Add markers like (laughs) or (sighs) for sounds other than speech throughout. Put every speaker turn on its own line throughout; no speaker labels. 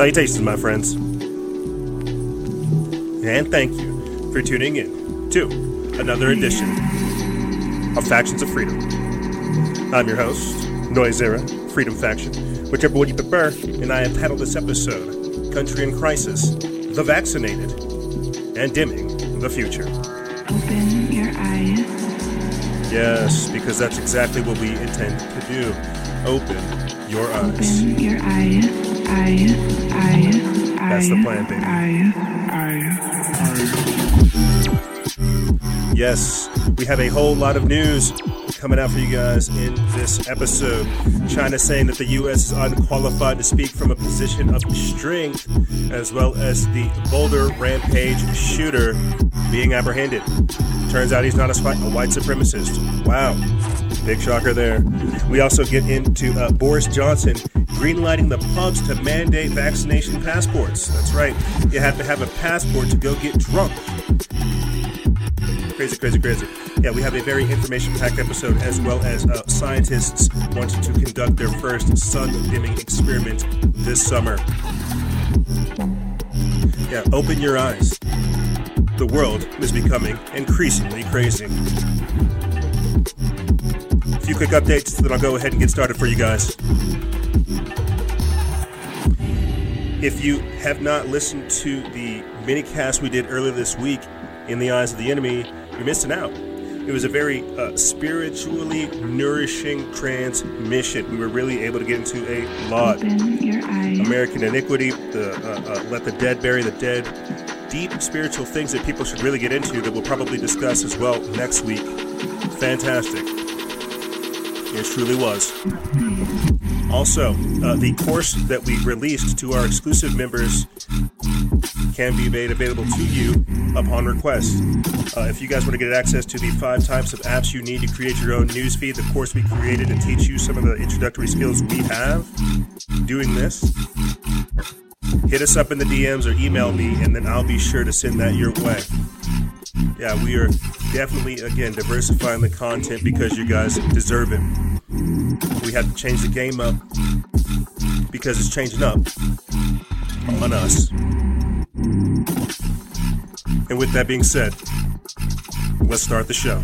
Salutations, my friends. And thank you for tuning in to another edition of Factions of Freedom. I'm your host, Noisera, Freedom Faction, whichever one you prefer, and I have titled this episode Country in Crisis, The Vaccinated, and Dimming the Future.
Open your eyes.
Yes, because that's exactly what we intend to do. Open your eyes.
Open your eyes.
That's the plan, baby. Yes, we have a whole lot of news coming out for you guys in this episode. China saying that the U.S. is unqualified to speak from a position of strength, as well as the Boulder Rampage shooter being apprehended. Turns out he's not a white supremacist. Wow. Big shocker there. We also get into uh, Boris Johnson greenlighting the pubs to mandate vaccination passports. That's right. You have to have a passport to go get drunk. Crazy, crazy, crazy. Yeah, we have a very information packed episode as well as uh, scientists wanting to conduct their first sun dimming experiment this summer. Yeah, open your eyes. The world is becoming increasingly crazy. Few quick updates, then I'll go ahead and get started for you guys. If you have not listened to the mini cast we did earlier this week, In the Eyes of the Enemy, you're missing out. It was a very uh, spiritually nourishing transmission. We were really able to get into a lot. American Iniquity, the uh, uh, Let the Dead Bury the Dead, deep spiritual things that people should really get into that we'll probably discuss as well next week. Fantastic. It truly was. Also, uh, the course that we released to our exclusive members can be made available to you upon request. Uh, if you guys want to get access to the five types of apps you need to create your own newsfeed, the course we created to teach you some of the introductory skills we have doing this, hit us up in the DMs or email me, and then I'll be sure to send that your way. Yeah, we are definitely, again, diversifying the content because you guys deserve it. We have to change the game up because it's changing up on us. And with that being said, let's start the show.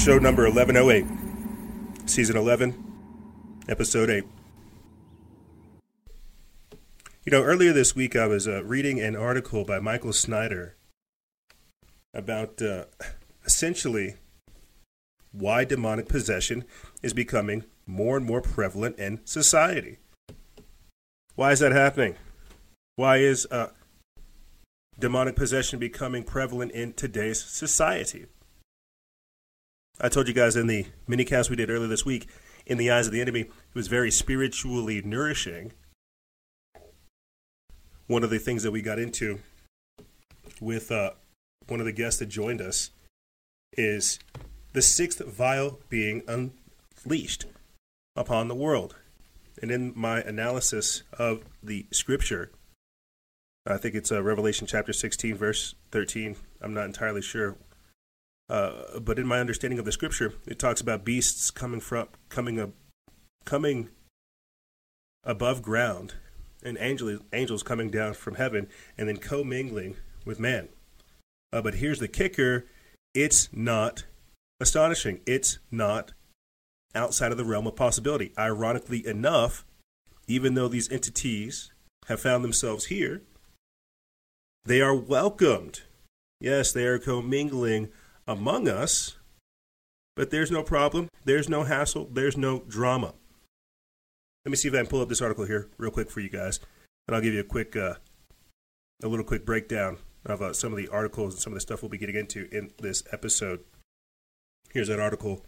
Show number 1108, season 11, episode 8. You know, earlier this week I was uh, reading an article by Michael Snyder about uh, essentially why demonic possession is becoming more and more prevalent in society. Why is that happening? Why is uh, demonic possession becoming prevalent in today's society? I told you guys in the minicast we did earlier this week, In the Eyes of the Enemy, it was very spiritually nourishing. One of the things that we got into with uh, one of the guests that joined us is the sixth vial being unleashed upon the world. And in my analysis of the scripture, I think it's uh, Revelation chapter 16, verse 13. I'm not entirely sure. Uh, but in my understanding of the scripture, it talks about beasts coming from coming up, coming above ground, and angels angels coming down from heaven, and then commingling with man. Uh, but here's the kicker: it's not astonishing. It's not outside of the realm of possibility. Ironically enough, even though these entities have found themselves here, they are welcomed. Yes, they are commingling among us, but there's no problem. There's no hassle. There's no drama. Let me see if I can pull up this article here real quick for you guys, and I'll give you a quick, uh, a little quick breakdown of uh, some of the articles and some of the stuff we'll be getting into in this episode. Here's that article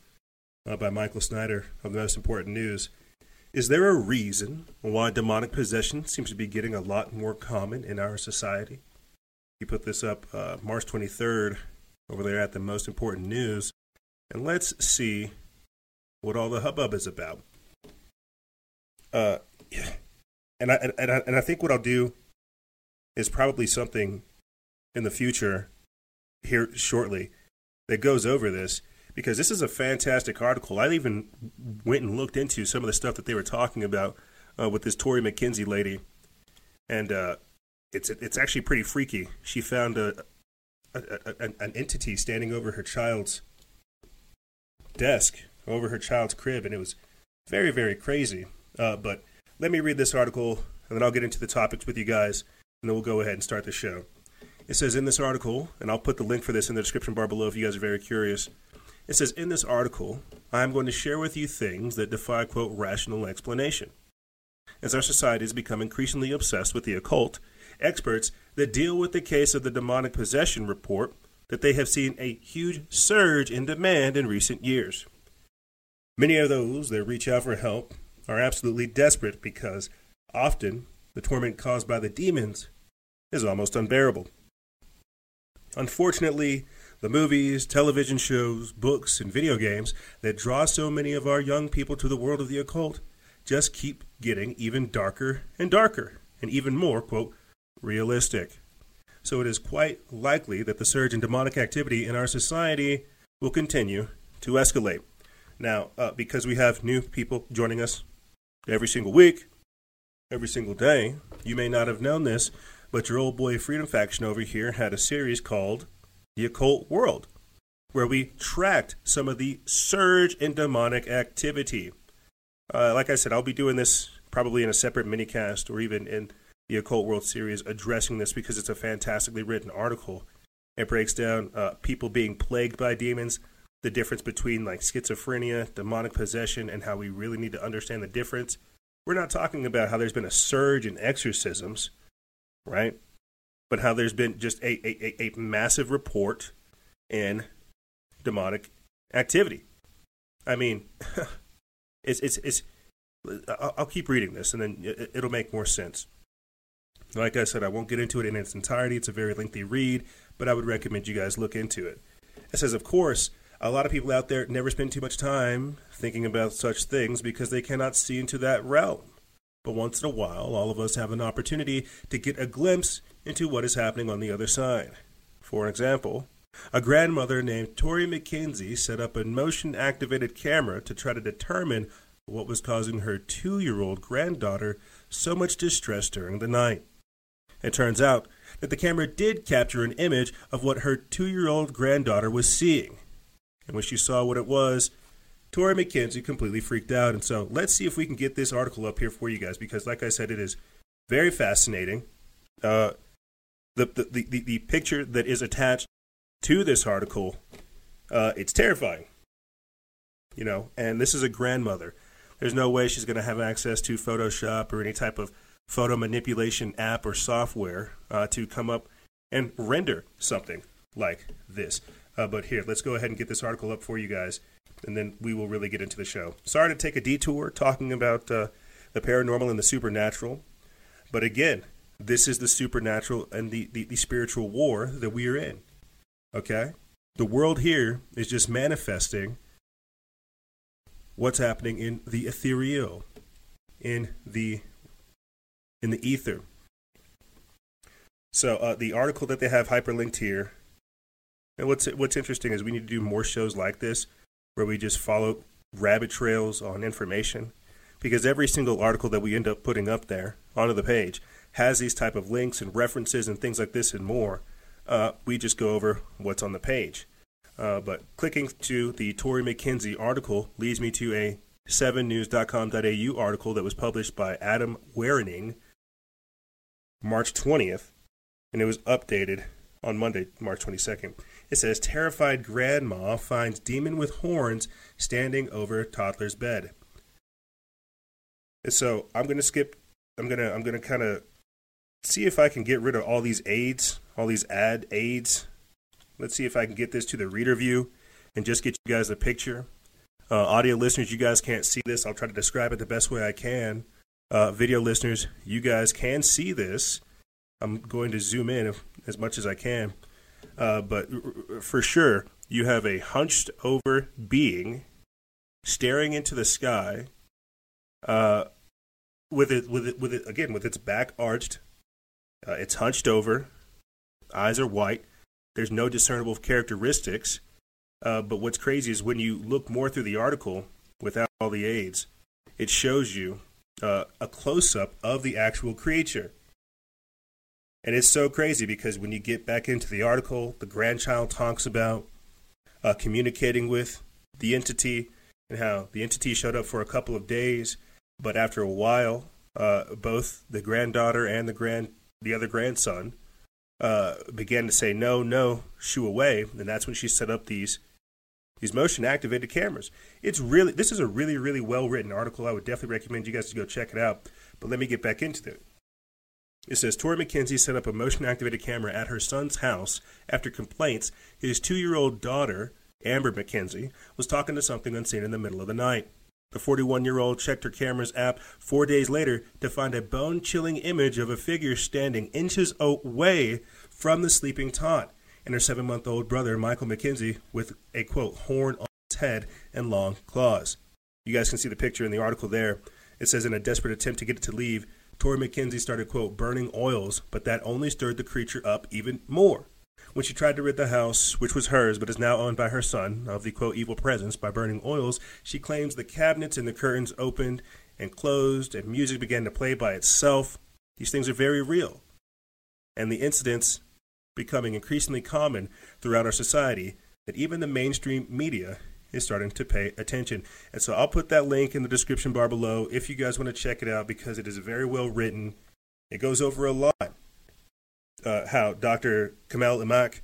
uh, by Michael Snyder of the Most Important News. Is there a reason why demonic possession seems to be getting a lot more common in our society? He put this up uh, March 23rd over there at the Most Important News. And let's see what all the hubbub is about. Uh, and I and I, and I think what I'll do is probably something in the future here shortly that goes over this because this is a fantastic article. I even went and looked into some of the stuff that they were talking about uh, with this Tori McKenzie lady, and uh, it's it's actually pretty freaky. She found a, a, a, an entity standing over her child's desk, over her child's crib, and it was very very crazy. Uh, but let me read this article, and then I'll get into the topics with you guys, and then we'll go ahead and start the show. It says in this article, and I'll put the link for this in the description bar below if you guys are very curious. It says in this article, I am going to share with you things that defy, quote, rational explanation. As our society has become increasingly obsessed with the occult, experts that deal with the case of the demonic possession report that they have seen a huge surge in demand in recent years. Many of those that reach out for help are absolutely desperate because often the torment caused by the demons is almost unbearable. Unfortunately, the movies, television shows, books, and video games that draw so many of our young people to the world of the occult just keep getting even darker and darker, and even more, quote, realistic. So it is quite likely that the surge in demonic activity in our society will continue to escalate. Now, uh, because we have new people joining us every single week, every single day, you may not have known this, but your old boy Freedom Faction over here had a series called The Occult World, where we tracked some of the surge in demonic activity. Uh, like I said, I'll be doing this probably in a separate minicast or even in the Occult World series addressing this because it's a fantastically written article. It breaks down uh, people being plagued by demons, the difference between like schizophrenia, demonic possession, and how we really need to understand the difference. We're not talking about how there's been a surge in exorcisms, right? But how there's been just a, a, a massive report in demonic activity. I mean, (laughs) it's, it's, it's, I'll keep reading this and then it'll make more sense. Like I said, I won't get into it in its entirety. It's a very lengthy read, but I would recommend you guys look into it. It says, of course, a lot of people out there never spend too much time thinking about such things because they cannot see into that realm. But once in a while, all of us have an opportunity to get a glimpse into what is happening on the other side. For example, a grandmother named Tori McKenzie set up a motion activated camera to try to determine what was causing her two year old granddaughter so much distress during the night. It turns out that the camera did capture an image of what her two year old granddaughter was seeing. And when she saw what it was, Tori McKenzie completely freaked out. And so let's see if we can get this article up here for you guys because, like I said, it is very fascinating. Uh, the, the, the, the picture that is attached to this article, uh, it's terrifying. You know, and this is a grandmother. There's no way she's going to have access to Photoshop or any type of photo manipulation app or software uh, to come up and render something like this. Uh, but here, let's go ahead and get this article up for you guys, and then we will really get into the show. Sorry to take a detour talking about uh, the paranormal and the supernatural, but again, this is the supernatural and the, the, the spiritual war that we are in. Okay? The world here is just manifesting what's happening in the ethereal, in the in the ether. So uh, the article that they have hyperlinked here, and what's what's interesting is we need to do more shows like this where we just follow rabbit trails on information, because every single article that we end up putting up there onto the page has these type of links and references and things like this and more. Uh, we just go over what's on the page. Uh, but clicking to the Tori McKenzie article leads me to a 7news.com.au article that was published by Adam Werning March 20th, and it was updated on Monday, March 22nd. It says terrified grandma finds demon with horns standing over toddler's bed. And so I'm gonna skip. I'm gonna I'm gonna kind of see if I can get rid of all these aids, all these ad aids. Let's see if I can get this to the reader view and just get you guys a picture. Uh, audio listeners, you guys can't see this. I'll try to describe it the best way I can uh, video listeners, you guys can see this. I'm going to zoom in as much as I can. Uh, but for sure, you have a hunched over being staring into the sky, uh, with it with it with it again with its back arched, uh, it's hunched over, eyes are white. There's no discernible characteristics. Uh, but what's crazy is when you look more through the article without all the aids, it shows you uh, a close up of the actual creature. And it's so crazy because when you get back into the article, the grandchild talks about uh, communicating with the entity and how the entity showed up for a couple of days, but after a while, uh, both the granddaughter and the grand the other grandson uh, began to say no, no, shoo away, and that's when she set up these these motion activated cameras. It's really this is a really really well written article. I would definitely recommend you guys to go check it out. But let me get back into it. It says Tori McKenzie set up a motion activated camera at her son's house after complaints his two year old daughter, Amber McKenzie, was talking to something unseen in the middle of the night. The 41 year old checked her camera's app four days later to find a bone chilling image of a figure standing inches away from the sleeping tot and her seven month old brother, Michael McKenzie, with a quote, horn on his head and long claws. You guys can see the picture in the article there. It says, in a desperate attempt to get it to leave, Tori McKenzie started, quote, burning oils, but that only stirred the creature up even more. When she tried to rid the house, which was hers but is now owned by her son, of the, quote, evil presence by burning oils, she claims the cabinets and the curtains opened and closed and music began to play by itself. These things are very real. And the incidents becoming increasingly common throughout our society that even the mainstream media is starting to pay attention. And so I'll put that link in the description bar below if you guys want to check it out because it is very well written. It goes over a lot. Uh, how Dr. Kamal Imak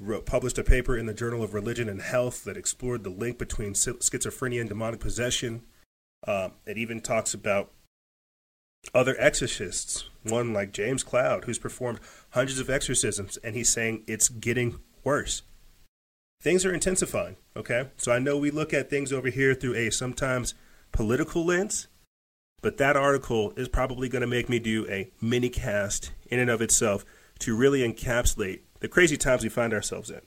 wrote, published a paper in the Journal of Religion and Health that explored the link between schizophrenia and demonic possession. Uh, it even talks about other exorcists, one like James Cloud, who's performed hundreds of exorcisms, and he's saying it's getting worse things are intensifying. Okay, so I know we look at things over here through a sometimes political lens, but that article is probably going to make me do a mini cast in and of itself to really encapsulate the crazy times we find ourselves in.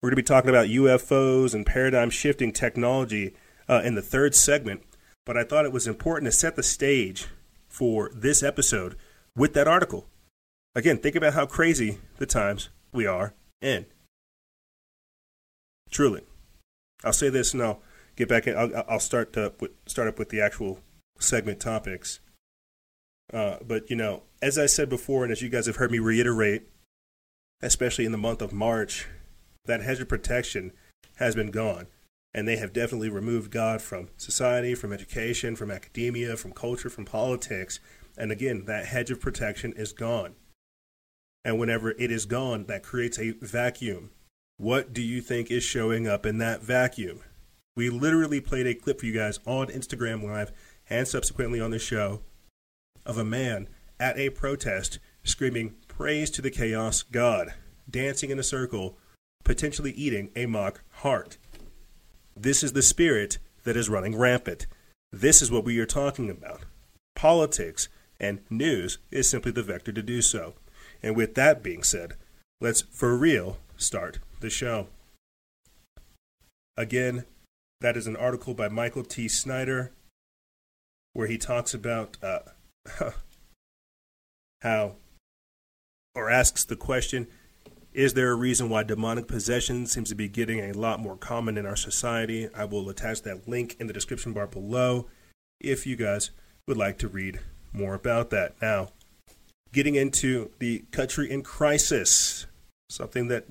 We're going to be talking about UFOs and paradigm shifting technology uh, in the third segment, but I thought it was important to set the stage for this episode with that article. Again, think about how crazy the times we are in. Truly, I'll say this and I'll get back in. I'll, I'll start to start up with the actual segment topics. Uh, but you know, as I said before, and as you guys have heard me reiterate, especially in the month of March, that hedge of protection has been gone. And they have definitely removed God from society, from education, from academia, from culture, from politics. And again, that hedge of protection is gone. And whenever it is gone, that creates a vacuum what do you think is showing up in that vacuum? We literally played a clip for you guys on Instagram Live and subsequently on the show of a man at a protest screaming praise to the chaos god, dancing in a circle, potentially eating a mock heart. This is the spirit that is running rampant. This is what we are talking about. Politics and news is simply the vector to do so. And with that being said, let's for real start the show. Again, that is an article by Michael T. Snyder where he talks about uh, (laughs) how, or asks the question, is there a reason why demonic possession seems to be getting a lot more common in our society? I will attach that link in the description bar below if you guys would like to read more about that. Now, getting into the country in crisis, something that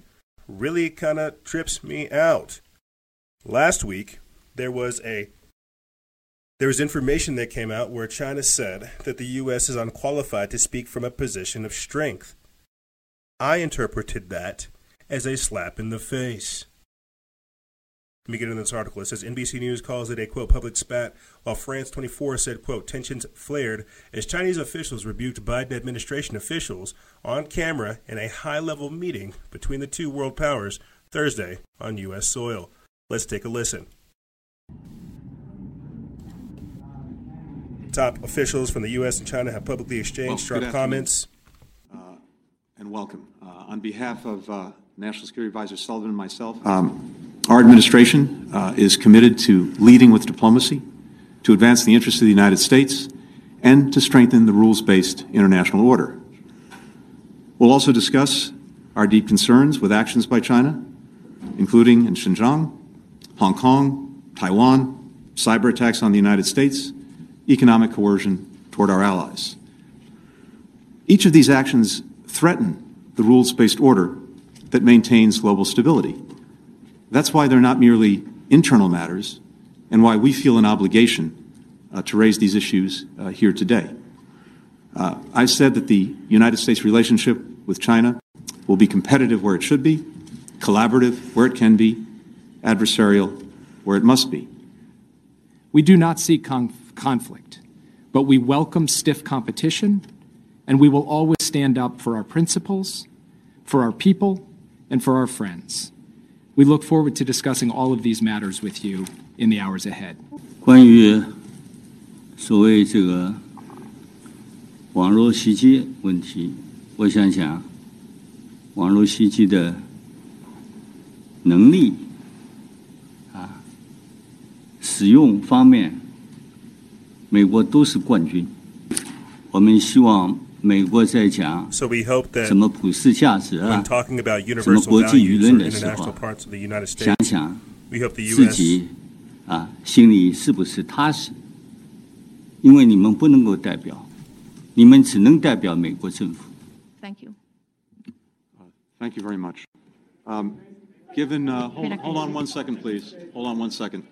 really kind of trips me out. Last week, there was a there was information that came out where China said that the U.S. is unqualified to speak from a position of strength. I interpreted that as a slap in the face. Let me get into this article. It says NBC News calls it a quote public spat, while France 24 said quote tensions flared as Chinese officials rebuked Biden administration officials on camera in a high-level meeting between the two world powers Thursday on U.S. soil. Let's take a listen. Top officials from the U.S. and China have publicly exchanged well, sharp comments.
And welcome. Uh, on behalf of uh, National Security Advisor Sullivan and myself, um, our administration uh, is committed to leading with diplomacy to advance the interests of the United States and to strengthen the rules based international order. We'll also discuss our deep concerns with actions by China, including in Xinjiang, Hong Kong, Taiwan, cyber attacks on the United States, economic coercion toward our allies. Each of these actions threaten the rules based order that maintains global stability. That's why they're not merely internal matters and why we feel an obligation uh, to raise these issues uh, here today. Uh, I've said that the United States relationship with China will be competitive where it should be, collaborative where it can be, adversarial where it must be.
We do not seek conf- conflict, but we welcome stiff competition, and we will always stand up for our principles, for our people, and for our friends. We look forward to discussing all of these matters with you in the hours ahead.
关于所谓这个网络袭击问题，我想想，网络袭击的能力啊，使用方面，美国都是冠军。我们希望 美国在讲
So we hope that
什么普世价值啊什么国际舆论的时候
international，parts of the United
想想
we hope the
自己啊心里是不是踏实？因为你们不能够代表，你们只能代表美国政府。
Thank you.
Thank you very much. Um, given, uh, hold, hold on one second, please. Hold on one second.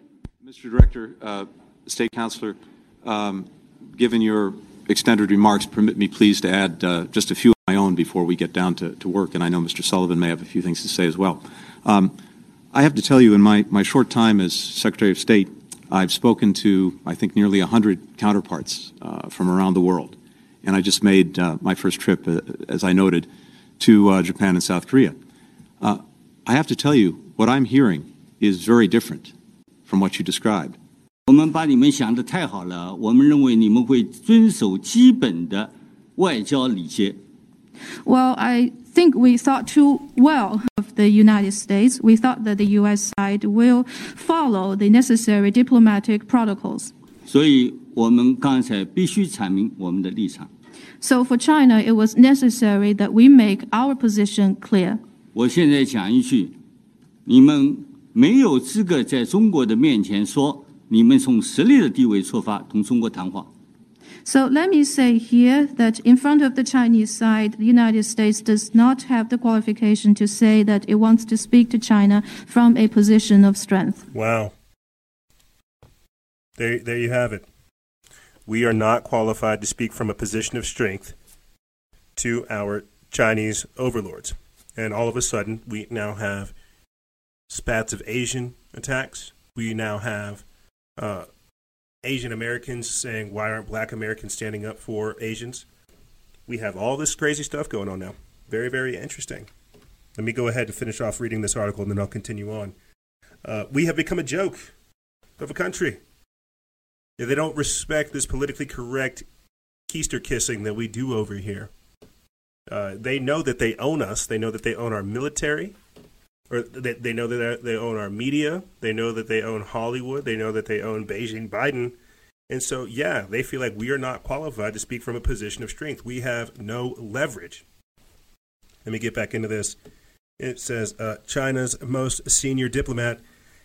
Mr. Director, uh, State Counselor, um, given your extended remarks, permit me please to add uh, just a few of my own before we get down to, to work, and I know Mr. Sullivan may have a few things to say as well. Um, I have to tell you, in my, my short time as Secretary of State, I've spoken to, I think, nearly 100 counterparts uh, from around the world. And I just made uh, my first trip, uh, as I noted, to uh, Japan and South Korea. Uh, I have to tell you, what I'm hearing is very different from what you described.
我们把你们想的太好了，我们认为你们会遵守基本的外交礼节。
Well, I think we thought too well of the United States. We thought that the U.S. side will follow the necessary diplomatic protocols.
所以我们刚才必须阐明我们的立场。
So for China, it was necessary that we make our position clear.
我现在讲一句，你们没有资格在中国的面前说 你们从实力的地位出发同中国谈话。
So let me say here that in front of the Chinese side, the United States does not have the qualification to say that it wants to speak to China from a position of strength.
Wow. There, there you have it. We are not qualified to speak from a position of strength to our Chinese overlords. And all of a sudden, we now have spats of Asian attacks. We now have uh, Asian Americans saying, why aren't black Americans standing up for Asians? We have all this crazy stuff going on now. Very, very interesting. Let me go ahead and finish off reading this article and then I'll continue on. Uh, we have become a joke of a country. They don't respect this politically correct keister kissing that we do over here. Uh, they know that they own us. They know that they own our military, or they, they know that they own our media. They know that they own Hollywood. They know that they own Beijing Biden. And so, yeah, they feel like we are not qualified to speak from a position of strength. We have no leverage. Let me get back into this. It says uh, China's most senior diplomat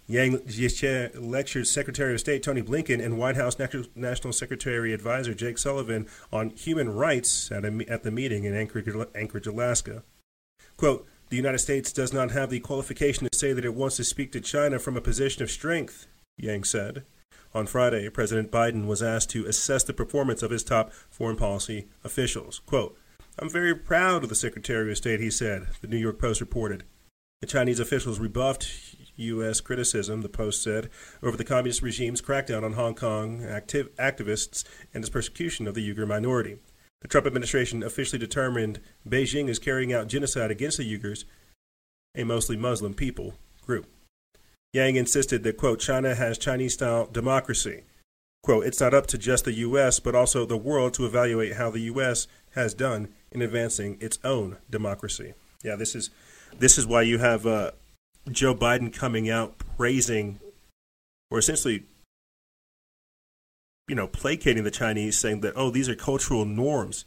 Yang Jiechi lectured Secretary of State Tony Blinken and White House National Secretary Advisor Jake Sullivan on human rights at, a, at the meeting in Anchorage, Anchorage, Alaska. Quote, the United States does not have the qualification to say that it wants to speak to China from a position of strength, Yang said. On Friday, President Biden was asked to assess the performance of his top foreign policy officials. Quote, I'm very proud of the Secretary of State, he said, the New York Post reported. The Chinese officials rebuffed U.S. criticism, the Post said, over the communist regime's crackdown on Hong Kong activ- activists and its persecution of the Uyghur minority. The Trump administration officially determined Beijing is carrying out genocide against the Uyghurs, a mostly Muslim people group. Yang insisted that, quote, China has Chinese style democracy. Quote, it's not up to just the U.S., but also the world to evaluate how the U.S. has done in advancing its own democracy. Yeah, this is this is why you have uh, Joe Biden coming out praising, or essentially you know, placating the Chinese, saying that, oh, these are cultural norms.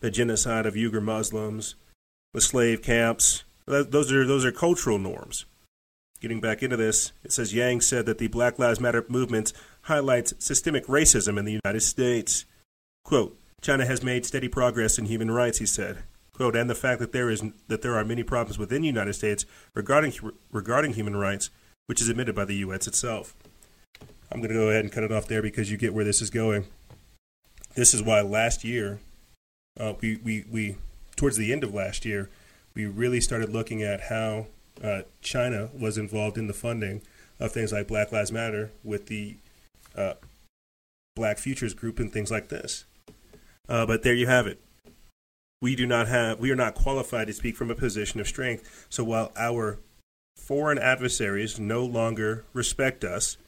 The genocide of Uyghur Muslims, the slave camps, those are, those are cultural norms. Getting back into this, it says Yang said that the Black Lives Matter movement highlights systemic racism in the United States. Quote, China has made steady progress in human rights, he said. Quote, and the fact that there is that there are many problems within the United States regarding regarding human rights, which is admitted by the U.S. itself. I'm going to go ahead and cut it off there because you get where this is going. This is why last year, uh, we, we, we, towards the end of last year, we really started looking at how uh, China was involved in the funding of things like Black Lives Matter with the uh, Black Futures Group and things like this. Uh, but there you have it. We do not have, we are not qualified to speak from a position of strength. So while our foreign adversaries no longer respect us,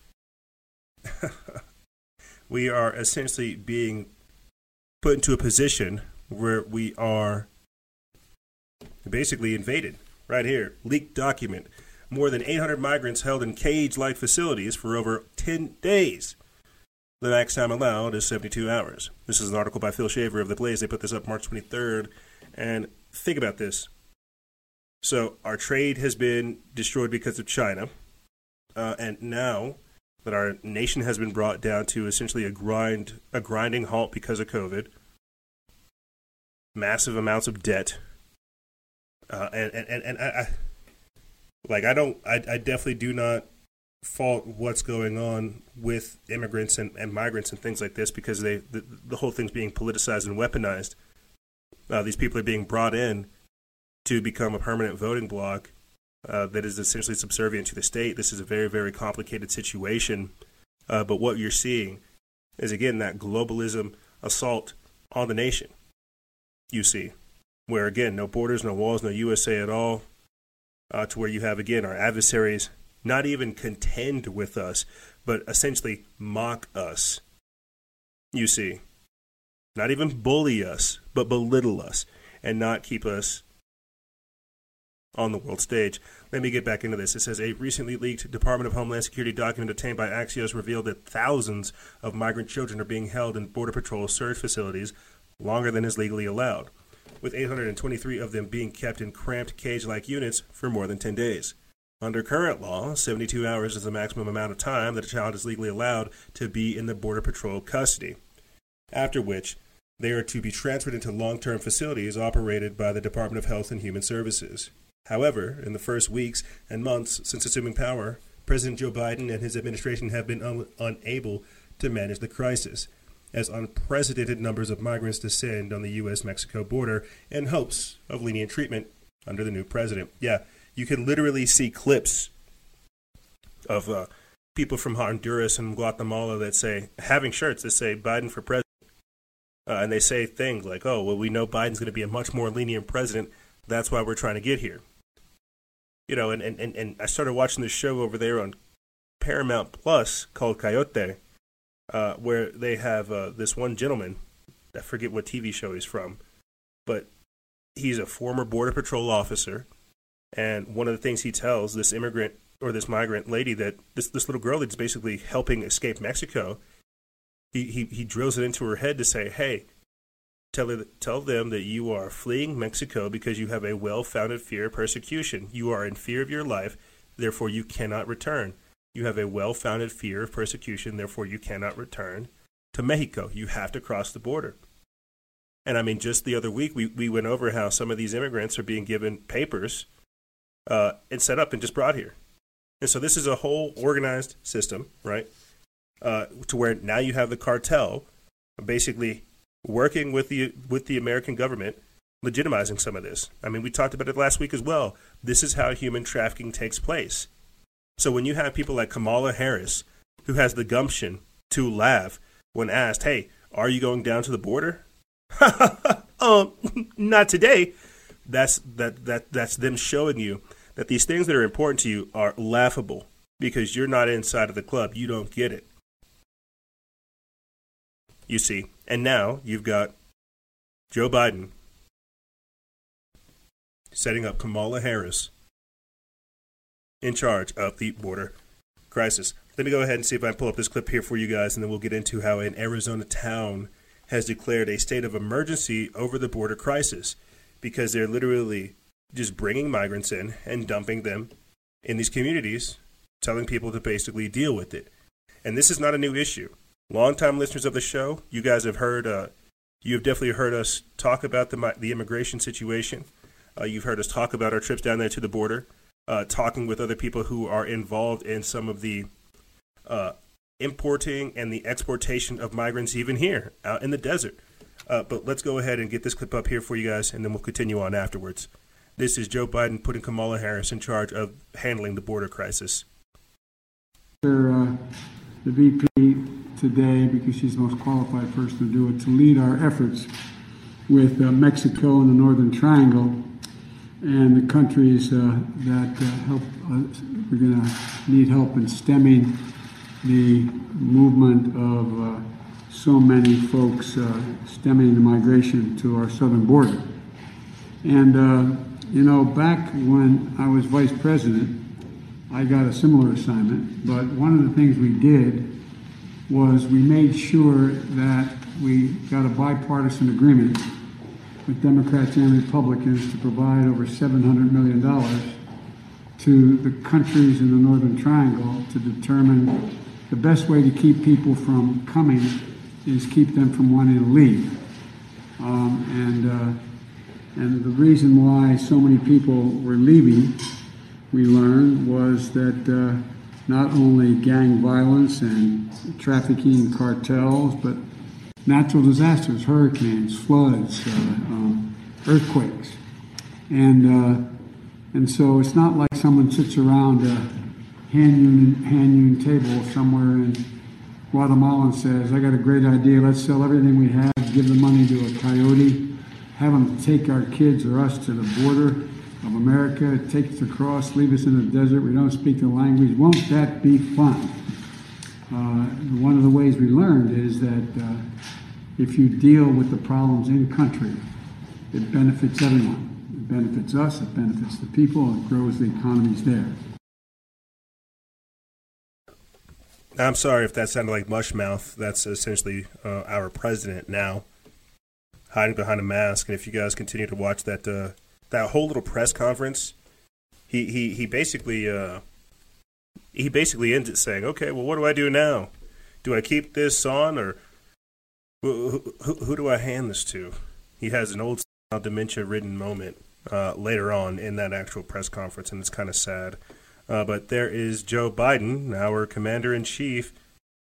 (laughs) we are essentially being put into a position where we are basically invaded. Right here, leaked document. More than 800 migrants held in cage like facilities for over 10 days. The max time allowed is 72 hours. This is an article by Phil Shiver of The Blaze. They put this up March 23rd. And think about this. So, our trade has been destroyed because of China. Uh, and now that our nation has been brought down to essentially a grind, a grinding halt because of COVID, massive amounts of debt, uh, and and and, and I, I, like I don't, I, I definitely do not fault what's going on with immigrants and, and migrants and things like this because they the, the whole thing's being politicized and weaponized. Uh, these people are being brought in to become a permanent voting bloc uh, that is essentially subservient to the state. This is a very, very complicated situation. Uh, but what you're seeing is, again, that globalism assault on the nation. You see, where, again, no borders, no walls, no USA at all, uh, to where you have, again, our adversaries not even contend with us, but essentially mock us. You see, not even bully us, but belittle us and not keep us on the world stage. Let me get back into this. It says a recently leaked Department of Homeland Security document obtained by Axios revealed that thousands of migrant children are being held in Border Patrol surge facilities longer than is legally allowed, with 823 of them being kept in cramped cage like units for more than 10 days. Under current law, 72 hours is the maximum amount of time that a child is legally allowed to be in the Border Patrol custody, after which they are to be transferred into long term facilities operated by the Department of Health and Human Services. However, in the first weeks and months since assuming power, President Joe Biden and his administration have been un- unable to manage the crisis, as unprecedented numbers of migrants descend on the U.S. Mexico border in hopes of lenient treatment under the new president. Yeah, you can literally see clips of uh, people from Honduras and Guatemala that say, having shirts that say Biden for president. Uh, and they say things like, oh, well, we know Biden's going to be a much more lenient president. That's why we're trying to get here you know, and, and, and I started watching this show over there on Paramount Plus called Coyote, uh, where they have uh, this one gentleman. I forget what TV show he's from, but he's a former Border Patrol officer. And one of the things he tells this immigrant or this migrant lady that this, this little girl that's basically helping escape Mexico, he, he, he drills it into her head to say, hey, Tell, tell them that you are fleeing Mexico because you have a well founded fear of persecution. You are in fear of your life, therefore you cannot return. You have a well founded fear of persecution, therefore you cannot return to Mexico. You have to cross the border. And I mean, just the other week, we, we went over how some of these immigrants are being given papers uh, and set up and just brought here. And so this is a whole organized system, right? Uh, to where now you have the cartel basically working with the with the American government, legitimizing some of this. I mean, we talked about it last week as well. This is how human trafficking takes place. So when you have people like Kamala Harris, who has the gumption to laugh when asked, "Hey, are you going down to the border?" (laughs) um, not today. That's that that that's them showing you that these things that are important to you are laughable because you're not inside of the club. You don't get it you see. And now you've got Joe Biden setting up Kamala Harris in charge of the Border crisis. Let me go ahead and see if I can pull up this clip here for you guys, and then we'll get into how an Arizona town has declared a state of emergency over the border crisis because they're literally just bringing migrants in and dumping them in these communities, telling people to basically deal with it. And this is not a new issue. Longtime listeners of the show, you guys have heard, uh, you have definitely heard us talk about the the immigration situation. Uh, you've heard us talk about our trips down there to the border, uh, talking with other people who are involved in some of the uh, importing and the exportation of migrants, even here out in the desert. Uh, but let's go ahead and get this clip up here for you guys, and then we'll continue on afterwards. This is Joe Biden putting Kamala Harris in charge of handling the border crisis.
Uh, the VP today, because she's the most qualified person to do it, to lead our efforts with uh, Mexico and the Northern Triangle and the countries uh, that uh, help. Uh, we're going to need help in stemming the movement of uh, so many folks uh, stemming the migration to our southern border. And, uh, you know, back when I was vice president, I got a similar assignment, but one of the things we did was we made sure that we got a bipartisan agreement with Democrats and Republicans to provide over $700 million to the countries in the Northern Triangle to determine the best way to keep people from coming is keep them from wanting to leave. Um, and, uh, and the reason why so many people were leaving, we learned, was that uh, not only gang violence and trafficking cartels, but natural disasters, hurricanes, floods, uh, um, earthquakes. And, uh, and so it's not like someone sits around hand union, hand union table somewhere in Guatemala and says, I got a great idea. Let's sell everything we have, give the money to a coyote, have them take our kids or us to the border of America, take us across, leave us in the desert. We don't speak the language. Won't that be fun? Uh, one of the ways we learned is that uh, if you deal with the problems in country, it benefits everyone. It benefits us, it benefits the people, it grows the economies there.
I'm sorry if that sounded like mushmouth. That's essentially uh, our president now, hiding behind a mask. And if you guys continue to watch that uh, that whole little press conference, he he he basically uh, he basically ends it saying, "Okay, well, what do I do now? Do I keep this on, or who, who, who do I hand this to?" He has an old dementia-ridden moment uh, later on in that actual press conference, and it's kind of sad. Uh, but there is Joe Biden, our commander in chief,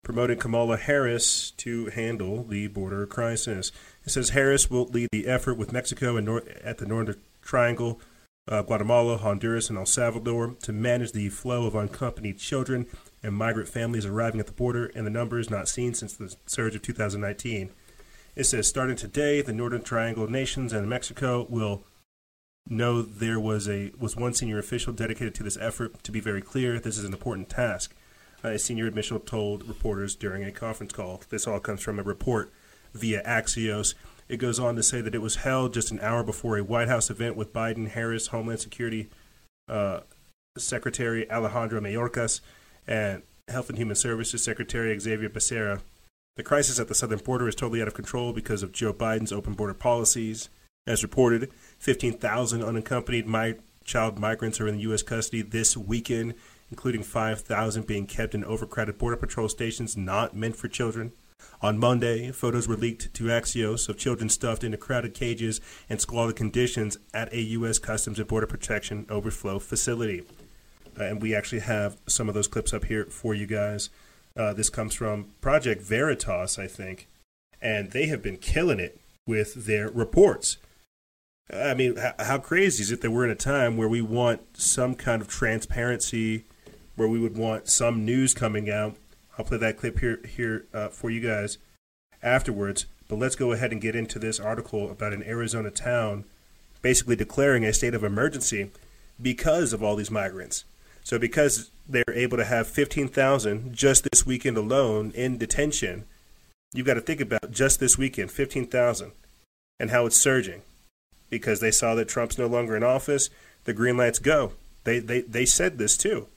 promoting Kamala Harris to handle the border crisis. It says Harris will lead the effort with Mexico and at the Northern Triangle, uh, Guatemala, Honduras, and El Salvador to manage the flow of unaccompanied children and migrant families arriving at the border and the numbers not seen since the surge of 2019. It says starting today, the Northern Triangle nations and Mexico will know there was a was one senior official dedicated to this effort. To be very clear, this is an important task. Uh, a senior official told reporters during a conference call. This all comes from a report via Axios. It goes on to say that it was held just an hour before a White House event with Biden, Harris, Homeland Security uh, Secretary Alejandro Mayorkas, and Health and Human Services Secretary Xavier Becerra. The crisis at the southern border is totally out of control because of Joe Biden's open border policies. As reported, 15,000 unaccompanied mi- child migrants are in U.S. custody this weekend, including 5,000 being kept in overcrowded Border Patrol stations not meant for children. On Monday, photos were leaked to Axios of children stuffed into crowded cages and squalid conditions at a U.S. Customs and Border Protection overflow facility. Uh, and we actually have some of those clips up here for you guys. Uh, this comes from Project Veritas, I think, and they have been killing it with their reports. I mean, how crazy is it that we're in a time where we want some kind of transparency, where we would want some news coming out? I'll play that clip here here uh, for you guys afterwards. But let's go ahead and get into this article about an Arizona town basically declaring a state of emergency because of all these migrants. So because they're able to have 15,000 just this weekend alone in detention, you've got to think about just this weekend, 15,000, and how it's surging because they saw that Trump's no longer in office. The green lights go. They they they said this too.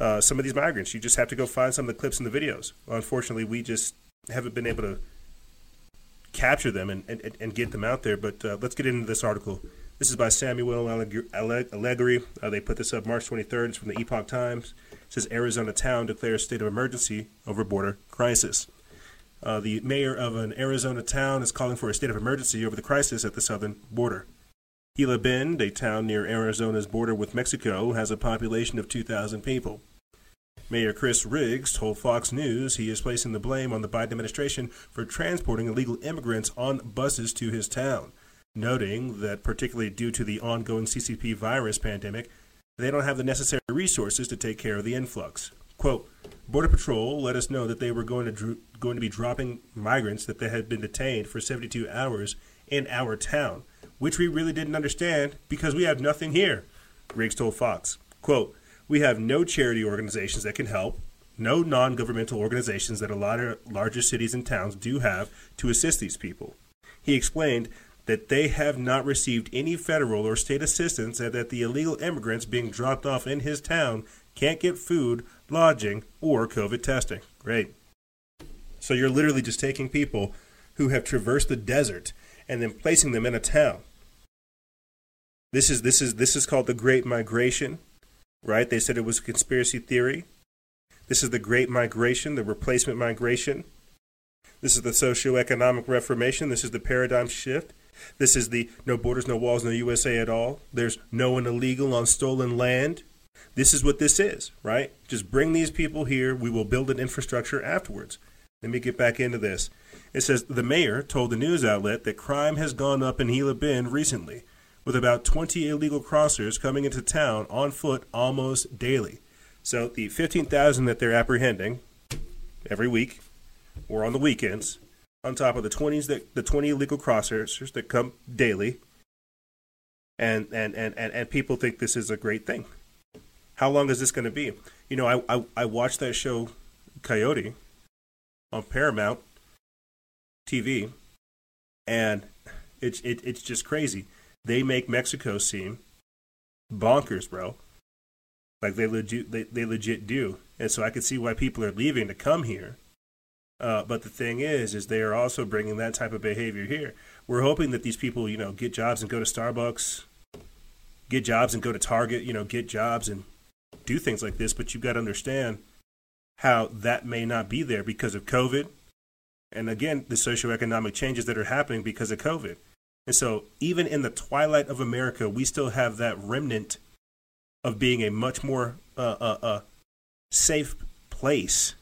Uh, some of these migrants. You just have to go find some of the clips and the videos. Unfortunately, we just haven't been able to capture them and, and, and get them out there. But uh, let's get into this article. This is by Samuel Allegri. Uh, they put this up March 23rd. It's from the Epoch Times. It says Arizona town declares state of emergency over border crisis. Uh, the mayor of an Arizona town is calling for a state of emergency over the crisis at the southern border. Gila Bend, a town near Arizona's border with Mexico, has a population of 2,000 people. Mayor Chris Riggs told Fox News he is placing the blame on the Biden administration for transporting illegal immigrants on buses to his town, noting that, particularly due to the ongoing CCP virus pandemic, they don't have the necessary resources to take care of the influx. Quote, Border Patrol let us know that they were going to, dr- going to be dropping migrants that they had been detained for 72 hours in our town which we really didn't understand because we have nothing here, Riggs told Fox. Quote, We have no charity organizations that can help, no non governmental organizations that a lot of larger cities and towns do have to assist these people. He explained that they have not received any federal or state assistance and that the illegal immigrants being dropped off in his town can't get food, lodging, or COVID testing. Great. So you're literally just taking people who have traversed the desert and then placing them in a town. This is this is this is called the Great Migration, right? They said it was a conspiracy theory. This is the Great Migration, the replacement migration. This is the socio-economic reformation. This is the paradigm shift. This is the no borders, no walls, no USA at all. There's no one illegal on stolen land. This is what this is, right? Just bring these people here. We will build an infrastructure afterwards. Let me get back into this. It says the mayor told the news outlet that crime has gone up in Gila Bend recently with about 20 illegal crossers coming into town on foot almost daily. So the 15,000 that they're apprehending every week or on the weekends, on top of the 20s that the 20 illegal crossers that come daily, and and and and, and people think this is a great thing. How long is this going to be? You know, I, I I watched that show Coyote on Paramount TV, and it's it, it's just crazy they make Mexico seem bonkers, bro. Like they legit, they, they legit do, and so I can see why people are leaving to come here. Uh, but the thing is, is they are also bringing that type of behavior here. We're hoping that these people, you know, get jobs and go to Starbucks, get jobs and go to Target, you know, get jobs and do things like this. But you've got to understand how that may not be there because of COVID, and again, the socioeconomic changes that are happening because of COVID. And so, even in the twilight of America, we still have that remnant of being a much more uh, uh, uh, safe place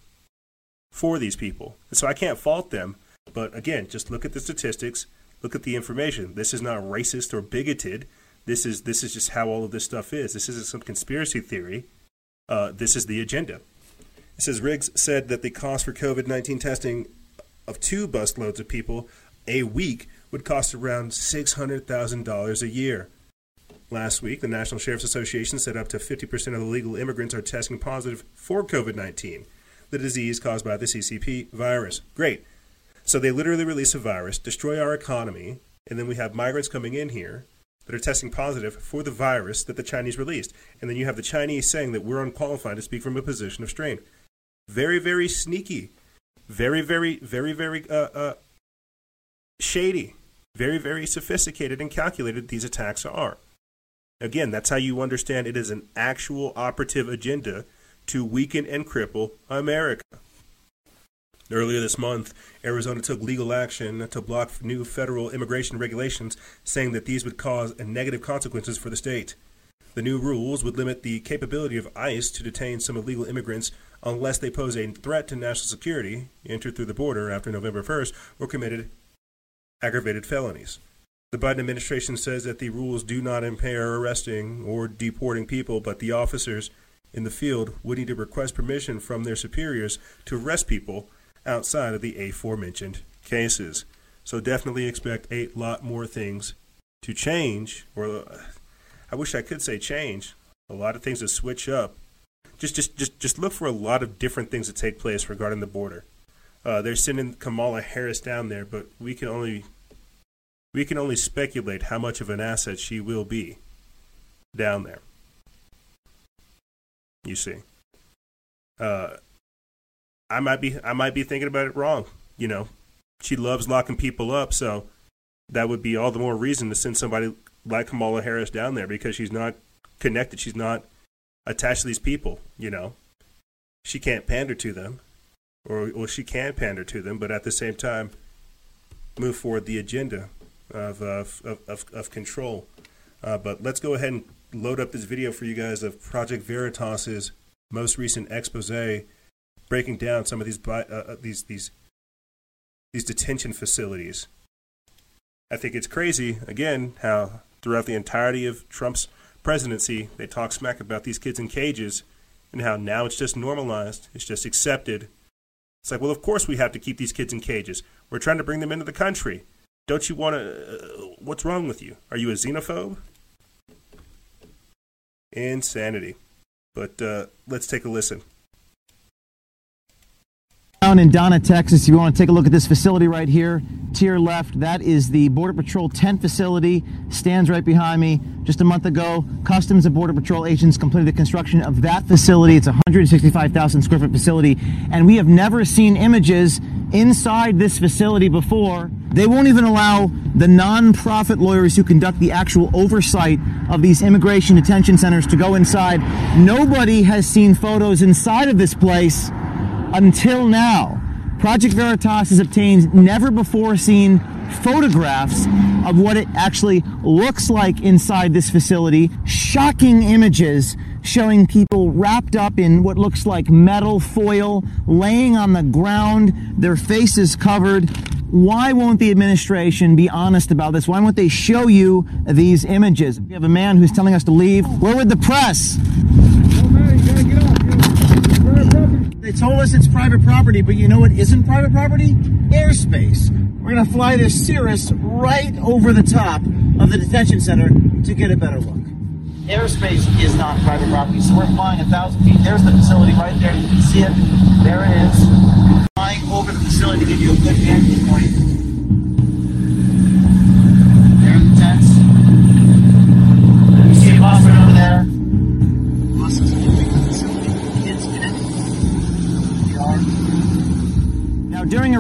for these people. And so, I can't fault them. But again, just look at the statistics, look at the information. This is not racist or bigoted. This is this is just how all of this stuff is. This isn't some conspiracy theory. Uh, this is the agenda. It says Riggs said that the cost for COVID 19 testing of two busloads of people a week would cost around $600,000 a year. Last week, the National Sheriff's Association said up to 50% of the legal immigrants are testing positive for COVID 19, the disease caused by the CCP virus. Great. So they literally release a virus, destroy our economy, and then we have migrants coming in here that are testing positive for the virus that the Chinese released. And then you have the Chinese saying that we're unqualified to speak from a position of strength. Very, very sneaky. Very, very, very, very uh, uh, shady very, very sophisticated and calculated these attacks are. Again, that's how you understand it is an actual operative agenda to weaken and cripple America. Earlier this month, Arizona took legal action to block new federal immigration regulations, saying that these would cause negative consequences for the state. The new rules would limit the capability of ICE to detain some illegal immigrants unless they pose a threat to national security, entered through the border after November 1st, or committed aggravated felonies. The Biden administration says that the rules do not impair arresting or deporting people, but the officers in the field would need to request permission from their superiors to arrest people outside of the aforementioned cases. So definitely expect a lot more things to change, or uh, I wish I could say change. A lot of things to switch up. Just, just, just, just look for a lot of different things to take place regarding the border. Uh, they're sending Kamala Harris down there, but we can only we can only speculate how much of an asset she will be down there. You see. uh, I might be I might be thinking about it wrong. You know, she loves locking people up, so that would be all the more reason to send somebody like Kamala Harris down there because she's not connected. She's not attached to these people. You know, she can't pander to them, or well, she can pander to them, but at the same time, move forward the agenda of of of, of control. Uh, but let's go ahead and load up this video for you guys of Project Veritas's most recent expose, breaking down some of these uh, uh, these these these detention facilities. I think it's crazy again how throughout the entirety of Trump's presidency they talk smack about these kids in cages and how now it's just normalized, it's just accepted. It's like, well, of course we have to keep these kids in cages. We're trying to bring them into the country. Don't you want to? Uh, what's wrong with you? Are you a xenophobe? Insanity. But uh, let's take a listen.
Down in Donna, Texas, if you want to take a look at this facility right here, to your left, that is the Border Patrol tent facility, stands right behind me. Just a month ago, Customs and Border Patrol agents completed the construction of that facility. It's a 165,000 square foot facility, and we have never seen images inside this facility before. They won't even allow the nonprofit lawyers who conduct the actual oversight of these immigration detention centers to go inside. Nobody has seen photos inside of this place until now. Project Veritas has obtained never before seen photographs of what it actually looks like inside this facility. Shocking images showing people wrapped up in what looks like metal foil, laying on the ground, their faces covered. Why won't the administration be honest about this? Why won't they show you these images? We have a man who's telling us to leave. Where would the press? They told us it's private property, but you know what isn't private property? Airspace. We're going to fly this Cirrus right over the top of the detention center to get a better look. Airspace is not private property, so we're flying a thousand feet. There's the facility right there. You can see it. There it is. Flying over the facility to give you a good vantage point.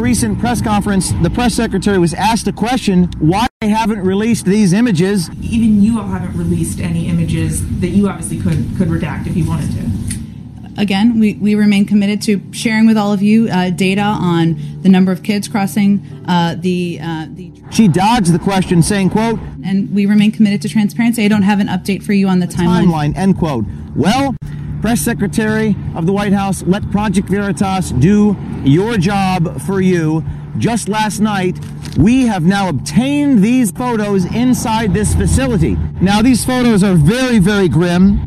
Recent press conference, the press secretary was asked a question why they haven't released these images.
even you all haven't released any images that you obviously could could redact if you wanted to.
Again, we, we remain committed to sharing with all of you uh, data on the number of kids crossing uh, the uh, the
She dodged the question, saying, quote,
and we remain committed to transparency. I don't have an update for you on the timeline.
timeline, end quote. Well, press secretary of the White House, let Project Veritas do your job for you. Just last night, we have now obtained these photos inside this facility. Now, these photos are very, very grim.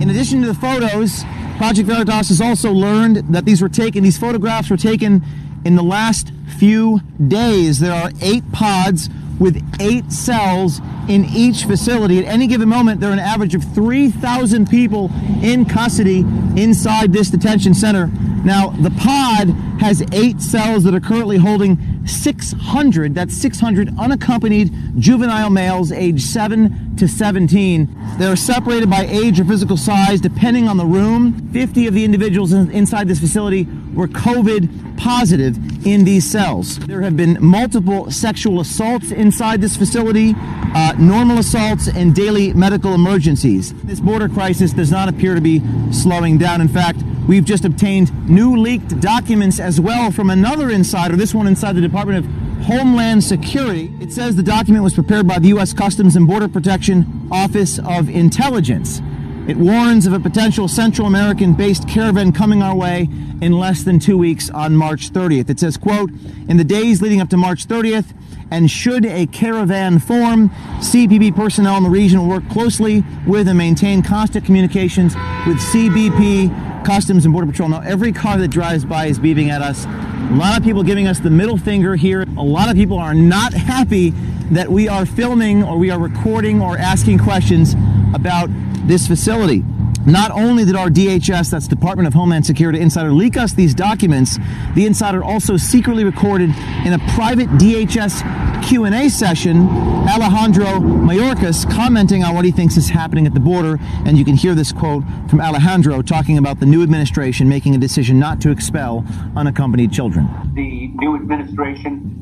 In addition to the photos, Project Veritas has also learned that these were taken, these photographs were taken in the last few days. There are eight pods with eight cells in each facility. At any given moment, there are an average of 3,000 people in custody inside this detention center. Now, the pod has eight cells that are currently holding 600, that's 600 unaccompanied juvenile males aged 7 to 17. They're separated by age or physical size depending on the room. 50 of the individuals in- inside this facility were COVID positive in these cells. There have been multiple sexual assaults inside this facility, uh, normal assaults, and daily medical emergencies. This border crisis does not appear to be slowing down. In fact, we've just obtained new leaked documents as well from another insider, this one inside the Department of Homeland Security. It says the document was prepared by the U.S. Customs and Border Protection Office of Intelligence. It warns of a potential Central American based caravan coming our way in less than two weeks on March 30th. It says, quote, in the days leading up to March 30th, and should a caravan form, CBP personnel in the region will work closely with and maintain constant communications with CBP, Customs, and Border Patrol. Now, every car that drives by is beeping at us. A lot of people giving us the middle finger here. A lot of people are not happy that we are filming or we are recording or asking questions about this facility. Not only did our DHS, that's Department of Homeland Security insider, leak us these documents, the insider also secretly recorded in a private DHS Q&A session, Alejandro Mayorkas commenting on what he thinks is happening at the border, and you can hear this quote from Alejandro talking about the new administration making a decision not to expel unaccompanied children.
The new administration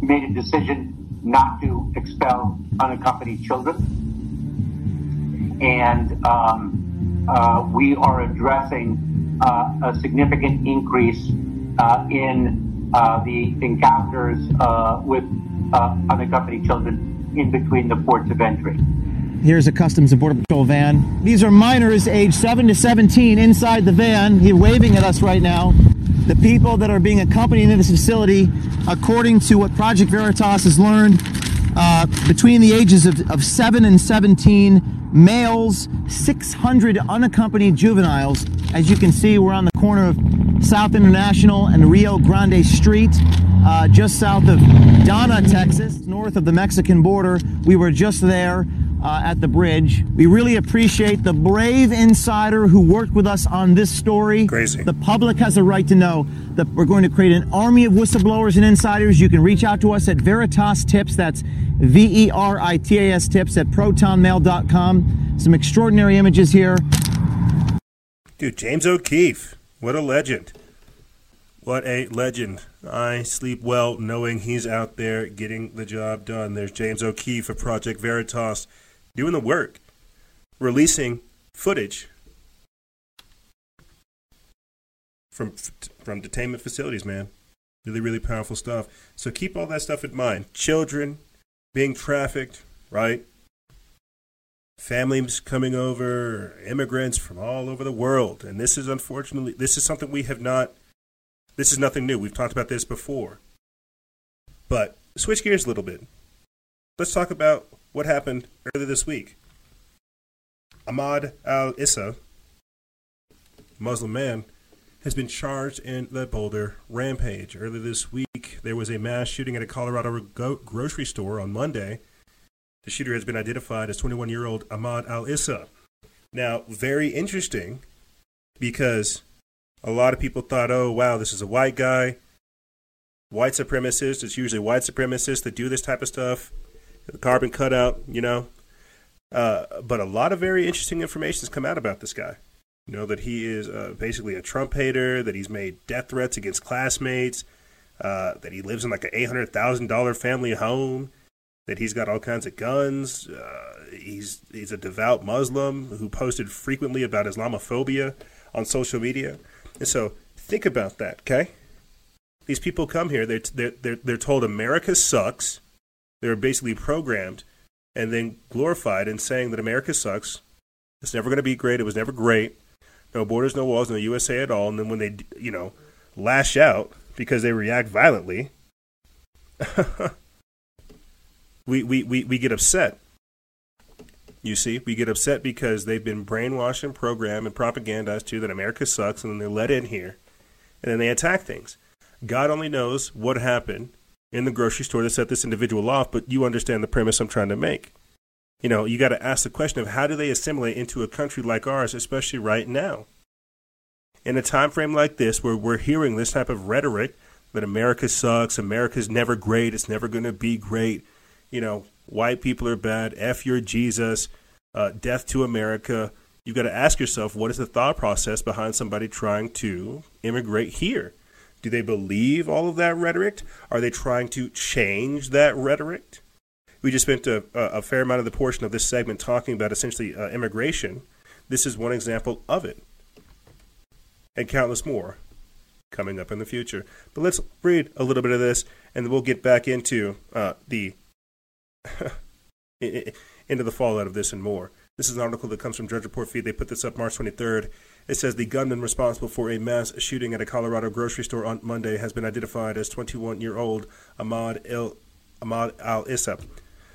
made a decision not to expel unaccompanied children, and um, uh, we are addressing uh, a significant increase uh, in uh, the encounters uh, with unaccompanied children in between the ports of entry.
Here's a Customs and Border Patrol van. These are minors aged 7 to 17 inside the van. He's waving at us right now. The people that are being accompanied into this facility, according to what Project Veritas has learned, uh, between the ages of, of 7 and 17, males, 600 unaccompanied juveniles. As you can see, we're on the corner of South International and Rio Grande Street, uh, just south of Donna, Texas, north of the Mexican border. We were just there uh, at the bridge. We really appreciate the brave insider who worked with us on this story.
Crazy.
The public has a right to know that we're going to create an army of whistleblowers and insiders. You can reach out to us at Veritas Tips. That's V E R I T A S Tips at protonmail.com. Some extraordinary images here.
Dude, James O'Keefe. What a legend. What a legend. I sleep well knowing he's out there getting the job done. There's James O'Keefe of Project Veritas doing the work, releasing footage from from detainment facilities, man. Really, really powerful stuff. So keep all that stuff in mind. Children being trafficked, right? Families coming over, immigrants from all over the world. And this is unfortunately, this is something we have not, this is nothing new. We've talked about this before. But switch gears a little bit. Let's talk about what happened earlier this week. Ahmad al Issa, Muslim man, has been charged in the Boulder rampage. Earlier this week, there was a mass shooting at a Colorado grocery store on Monday. The shooter has been identified as 21 year old Ahmad al Issa. Now, very interesting because a lot of people thought, oh, wow, this is a white guy, white supremacist. It's usually white supremacists that do this type of stuff. Carbon cutout, you know. Uh, but a lot of very interesting information has come out about this guy. You know, that he is uh, basically a Trump hater, that he's made death threats against classmates, uh, that he lives in like an $800,000 family home, that he's got all kinds of guns. Uh, he's, he's a devout Muslim who posted frequently about Islamophobia on social media. And so think about that, okay? These people come here, they're, they're, they're, they're told America sucks. They're basically programmed and then glorified in saying that America sucks. It's never going to be great. It was never great. No borders, no walls, no USA at all. And then when they, you know, lash out because they react violently, (laughs) we, we, we, we get upset. You see, we get upset because they've been brainwashed and programmed and propagandized to that America sucks, and then they're let in here, and then they attack things. God only knows what happened in the grocery store to set this individual off, but you understand the premise I'm trying to make. You know, you got to ask the question of how do they assimilate into a country like ours, especially right now? In a time frame like this, where we're hearing this type of rhetoric that America sucks, America's never great, it's never going to be great, you know, white people are bad, F your Jesus, uh, death to America. You've got to ask yourself what is the thought process behind somebody trying to immigrate here? Do they believe all of that rhetoric? Are they trying to change that rhetoric? We just spent a, a fair amount of the portion of this segment talking about essentially uh, immigration. This is one example of it, and countless more coming up in the future. But let's read a little bit of this, and we'll get back into uh, the (laughs) into the fallout of this and more. This is an article that comes from Judge Report Feed. They put this up March 23rd. It says the gunman responsible for a mass shooting at a Colorado grocery store on Monday has been identified as 21-year-old Ahmad Ahmad Al Issa.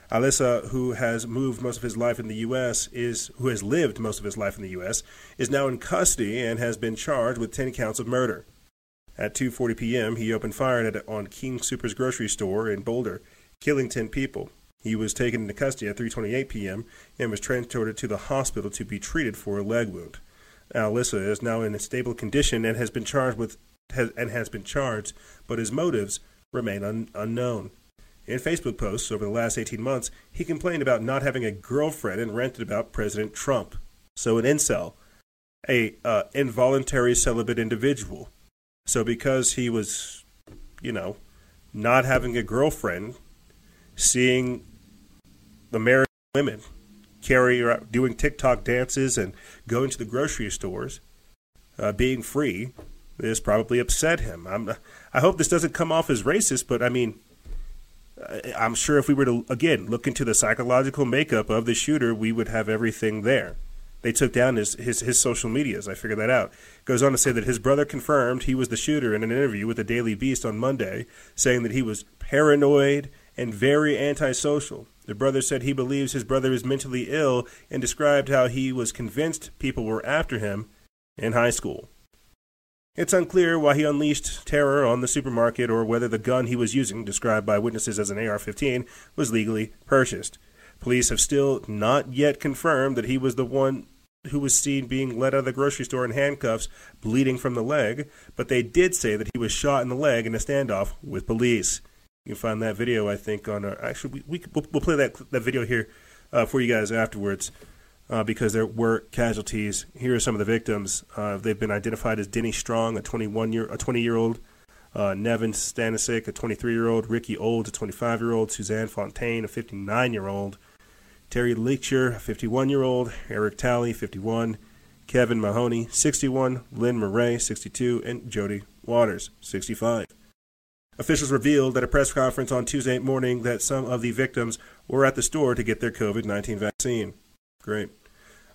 Al Issa, who has moved most of his life in the U.S., is who has lived most of his life in the U.S., is now in custody and has been charged with 10 counts of murder. At 2:40 p.m., he opened fire at, on King Soopers grocery store in Boulder, killing 10 people. He was taken into custody at 3:28 p.m. and was transported to the hospital to be treated for a leg wound. Al Issa is now in a stable condition and has been charged with has, and has been charged, but his motives remain un, unknown. In Facebook posts over the last 18 months, he complained about not having a girlfriend and ranted about President Trump. So an incel, a uh, involuntary celibate individual. So because he was, you know, not having a girlfriend, seeing the married women carry doing TikTok dances and going to the grocery stores, uh, being free, this probably upset him. I'm, I hope this doesn't come off as racist, but I mean, I'm sure if we were to again look into the psychological makeup of the shooter, we would have everything there. They took down his, his, his social medias. I figured that out. Goes on to say that his brother confirmed he was the shooter in an interview with the Daily Beast on Monday, saying that he was paranoid and very antisocial. The brother said he believes his brother is mentally ill and described how he was convinced people were after him in high school. It's unclear why he unleashed terror on the supermarket or whether the gun he was using, described by witnesses as an AR 15, was legally purchased. Police have still not yet confirmed that he was the one who was seen being led out of the grocery store in handcuffs, bleeding from the leg, but they did say that he was shot in the leg in a standoff with police. You can find that video, I think, on our. Actually, we, we will we'll play that that video here uh, for you guys afterwards, uh, because there were casualties. Here are some of the victims. Uh, they've been identified as Denny Strong, a 21 year, a 20 year old, uh, Neven Stanisic, a 23 year old, Rikki Old, a 25 year old, Suzanne Fontaine, a 59 year old, Terry Leacher, a 51 year old, Eric Talley, 51, Kevin Mahoney, 61, Lynn Murray, 62, and Jody Waters, 65. Officials revealed at a press conference on Tuesday morning that some of the victims were at the store to get their COVID 19 vaccine. Great.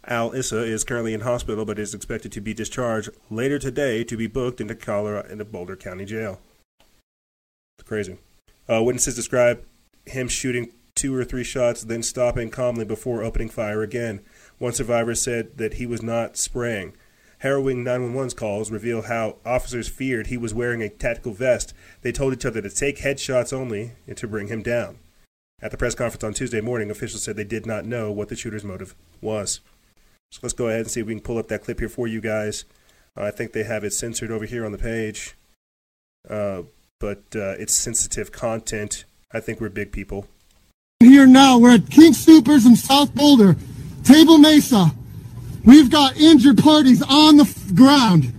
Al Issa is currently in hospital but is expected to be discharged later today to be booked into Colorado into Boulder County Jail. It's crazy. Uh, witnesses describe him shooting two or three shots, then stopping calmly before opening fire again. One survivor said that he was not spraying. Harrowing 911's calls reveal how officers feared he was wearing a tactical vest. They told each other to take headshots only and to bring him down. At the press conference on Tuesday morning, officials said they did not know what the shooter's motive was. So let's go ahead and see if we can pull up that clip here for you guys. I think they have it censored over here on the page, uh, but uh, it's sensitive content. I think we're big people.
Here now, we're at King Soopers in South Boulder, Table Mesa. We've got injured parties on the ground.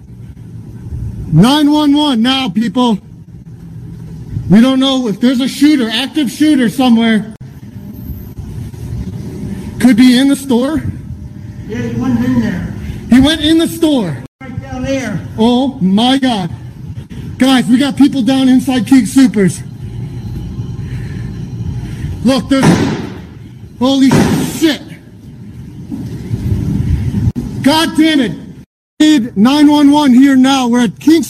911 now, people. We don't know if there's a shooter, active shooter somewhere. Could be in the store.
Yeah, he went in there.
He went in the store.
Right down there.
Oh my God. Guys, we got people down inside King Soopers. Look, there's. Holy shit. God damn it. Need 911 here now. We're at King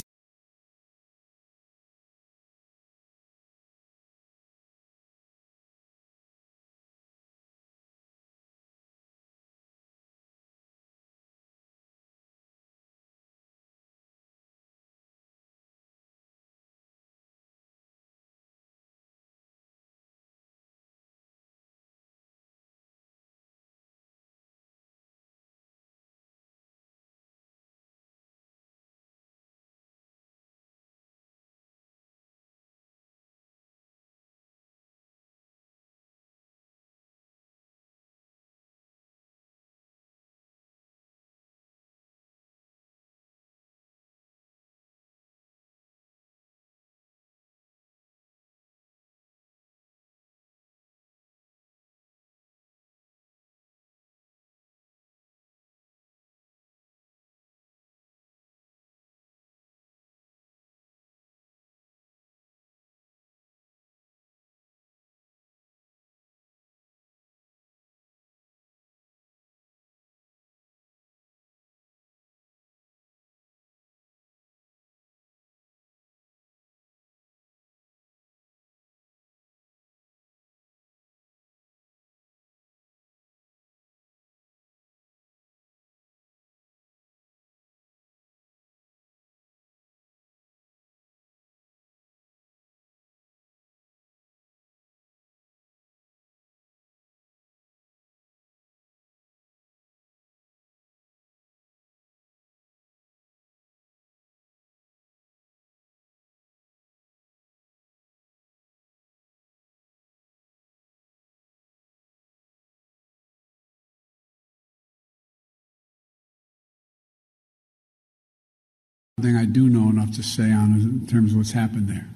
thing I do know enough to say on in terms of what's happened there.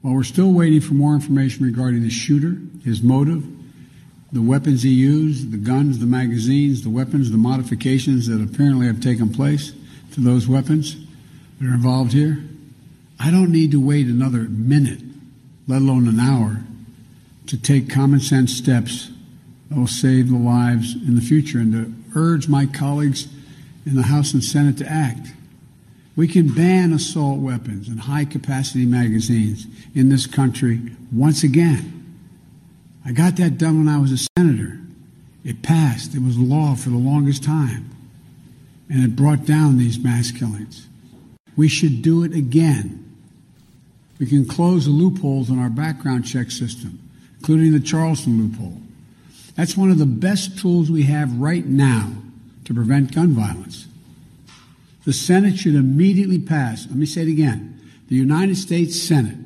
While we're still waiting for more information regarding the shooter, his motive, the weapons he used, the guns, the magazines, the weapons, the modifications that apparently have taken place to those weapons that are involved here, I don't need to wait another minute, let alone an hour, to take common sense steps that will save the lives in the future and to urge my colleagues in the House and Senate to act. We can ban assault weapons and high capacity magazines in this country once again. I got that done when I was a senator. It passed, it was law for the longest time, and it brought down these mass killings. We should do it again. We can close the loopholes in our background check system, including the Charleston loophole. That's one of the best tools we have right now to prevent gun violence. The Senate should immediately pass, let me say it again, the United States Senate,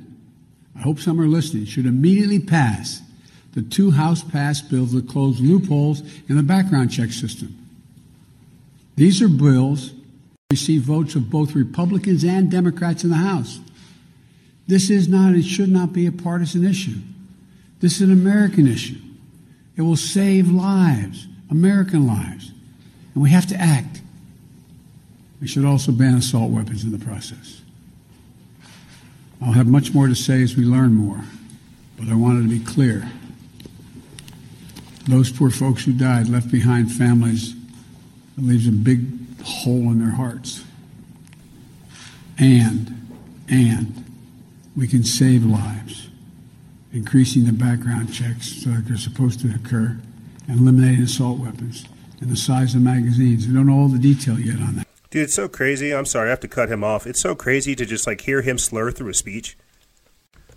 I hope some are listening, should immediately pass the two House passed bills that close loopholes in the background check system. These are bills that receive votes of both Republicans and Democrats in the House. This is not, it should not be a partisan issue. This is an American issue. It will save lives, American lives, and we have to act. We should also ban assault weapons in the process. I'll have much more to say as we learn more, but I wanted to be clear. Those poor folks who died left behind families that leaves a big hole in their hearts. And, and we can save lives, increasing the background checks so that they're supposed to occur, and eliminating assault weapons and the size of magazines. We don't know all the detail yet on that.
Dude, it's so crazy. I'm sorry, I have to cut him off. It's so crazy to just like hear him slur through a speech.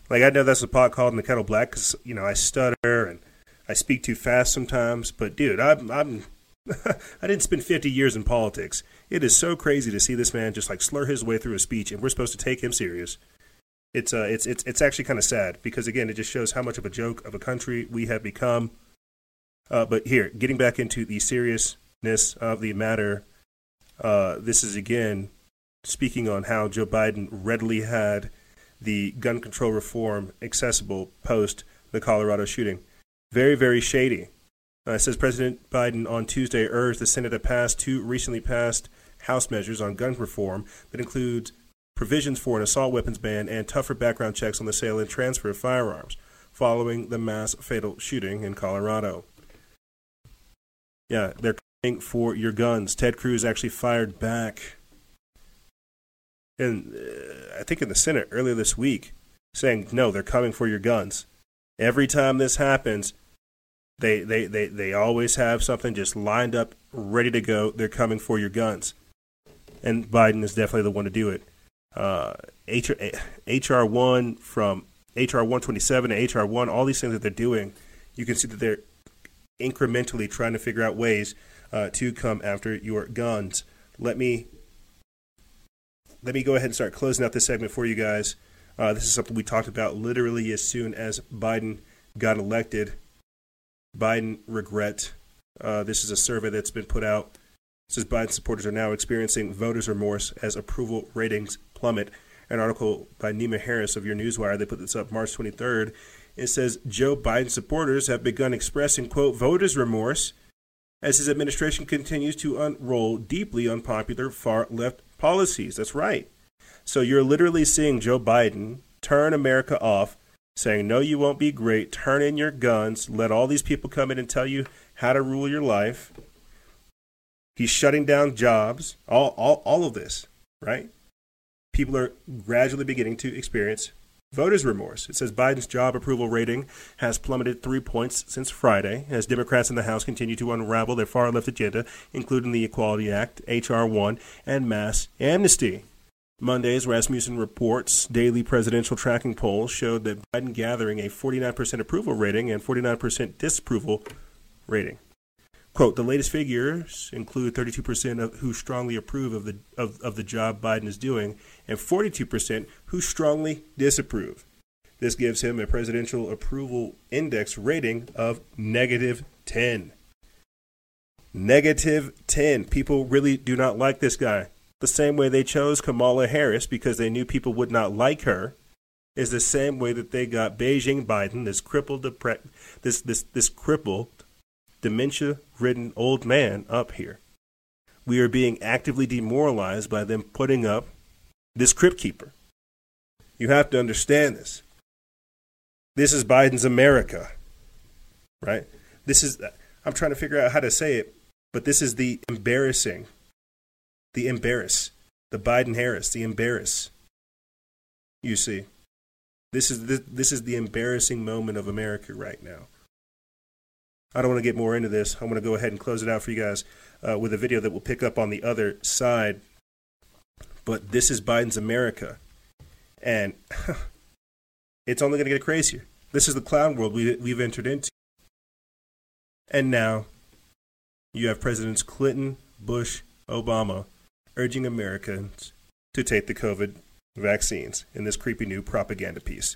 Like I know that's a pot called in the kettle black because you know I stutter and I speak too fast sometimes. But dude, I'm I'm (laughs) I didn't spend 50 years in politics. It is so crazy to see this man just like slur his way through a speech, and we're supposed to take him serious. It's uh, it's it's it's actually kind of sad because again, it just shows how much of a joke of a country we have become. Uh, but here, getting back into the seriousness of the matter, uh, this is again speaking on how Joe Biden readily had the gun control reform accessible post the Colorado shooting. Very, very shady. Uh, says President Biden on Tuesday urged the Senate to pass two recently passed House measures on gun reform that include provisions for an assault weapons ban and tougher background checks on the sale and transfer of firearms following the mass fatal shooting in Colorado. Yeah, they're for your guns. Ted Cruz actually fired back, and uh, I think in the Senate earlier this week, saying no, they're coming for your guns. Every time this happens, they they they they always have something just lined up, ready to go. They're coming for your guns, and Biden is definitely the one to do it. Uh, HR one from HR one twenty seven and HR one, all these things that they're doing, you can see that they're incrementally trying to figure out ways uh, to come after your guns. Let me let me go ahead and start closing out this segment for you guys. Uh, this is something we talked about literally as soon as Biden got elected. Biden regret. Uh, this is a survey that's been put out. It says Biden supporters are now experiencing voters' remorse as approval ratings plummet. An article by Niamh Harris of your Newswire. They put this up March 23rd. It says Joe Biden supporters have begun expressing quote voters' remorse as his administration continues to unroll deeply unpopular far left policies. That's right. So you're literally seeing Joe Biden turn America off, saying, No, you won't be great. Turn in your guns. Let all these people come in and tell you how to rule your life. He's shutting down jobs. All, all, all of this, right? People are gradually beginning to experience voters' remorse. It says Biden's job approval rating has plummeted three points since Friday as Democrats in the House continue to unravel their far left agenda, including the Equality Act, H.R. 1, and mass amnesty. Monday's Rasmussen Reports daily presidential tracking poll showed that Biden gathering a 49% approval rating and 49% disapproval rating. Quote, the latest figures include 32% of who strongly approve of the, of, of the job Biden is doing and 42% who strongly disapprove. This gives him a presidential approval index rating of negative 10. Negative 10. People really do not like this guy. the same way they chose Kamala Harris because they knew people would not like her, is the same way that they got Beijing Biden, this crippled, this this this crippled, dementia-ridden old man up here. We are being actively demoralized by them putting up this crypt keeper. You have to understand this. This is Biden's America, right? This is I'm trying to figure out how to say it, but this is the embarrassing, the embarrass, the Biden Harris, the embarrass. You see, this is the, this is the embarrassing moment of America right now. I don't want to get more into this. I want to go ahead and close it out for you guys uh, with a video that will pick up on the other side. But this is Biden's America, and (laughs) it's only going to get crazier. This is the clown world we, we've entered into. And now you have Presidents Clinton, Bush, Obama urging Americans to take the COVID vaccines in this creepy new propaganda piece.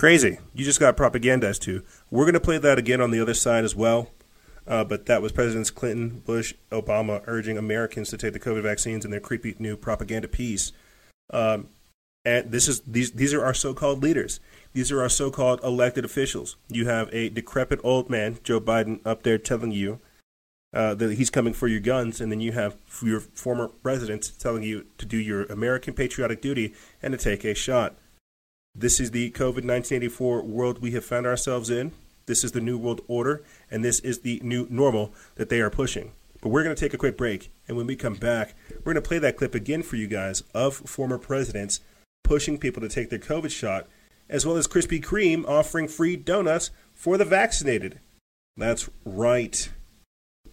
Crazy. You just got propagandized too. We're going to play that again on the other side as well. Uh, but that was Presidents Clinton, Bush, Obama urging Americans to take the COVID vaccines in their creepy new propaganda piece. Um, and this is these these are our so-called leaders. These are our so-called elected officials. You have a decrepit old man, Joe Biden, up there telling you uh, that he's coming for your guns, and then you have your former presidents telling you to do your American patriotic duty and to take a shot. This is the COVID 1984 world we have found ourselves in. This is the new world order, and this is the new normal that they are pushing. But we're going to take a quick break, and when we come back, we're going to play that clip again for you guys of former presidents pushing people to take their COVID shot, as well as Krispy Kreme offering free donuts for the vaccinated. That's right.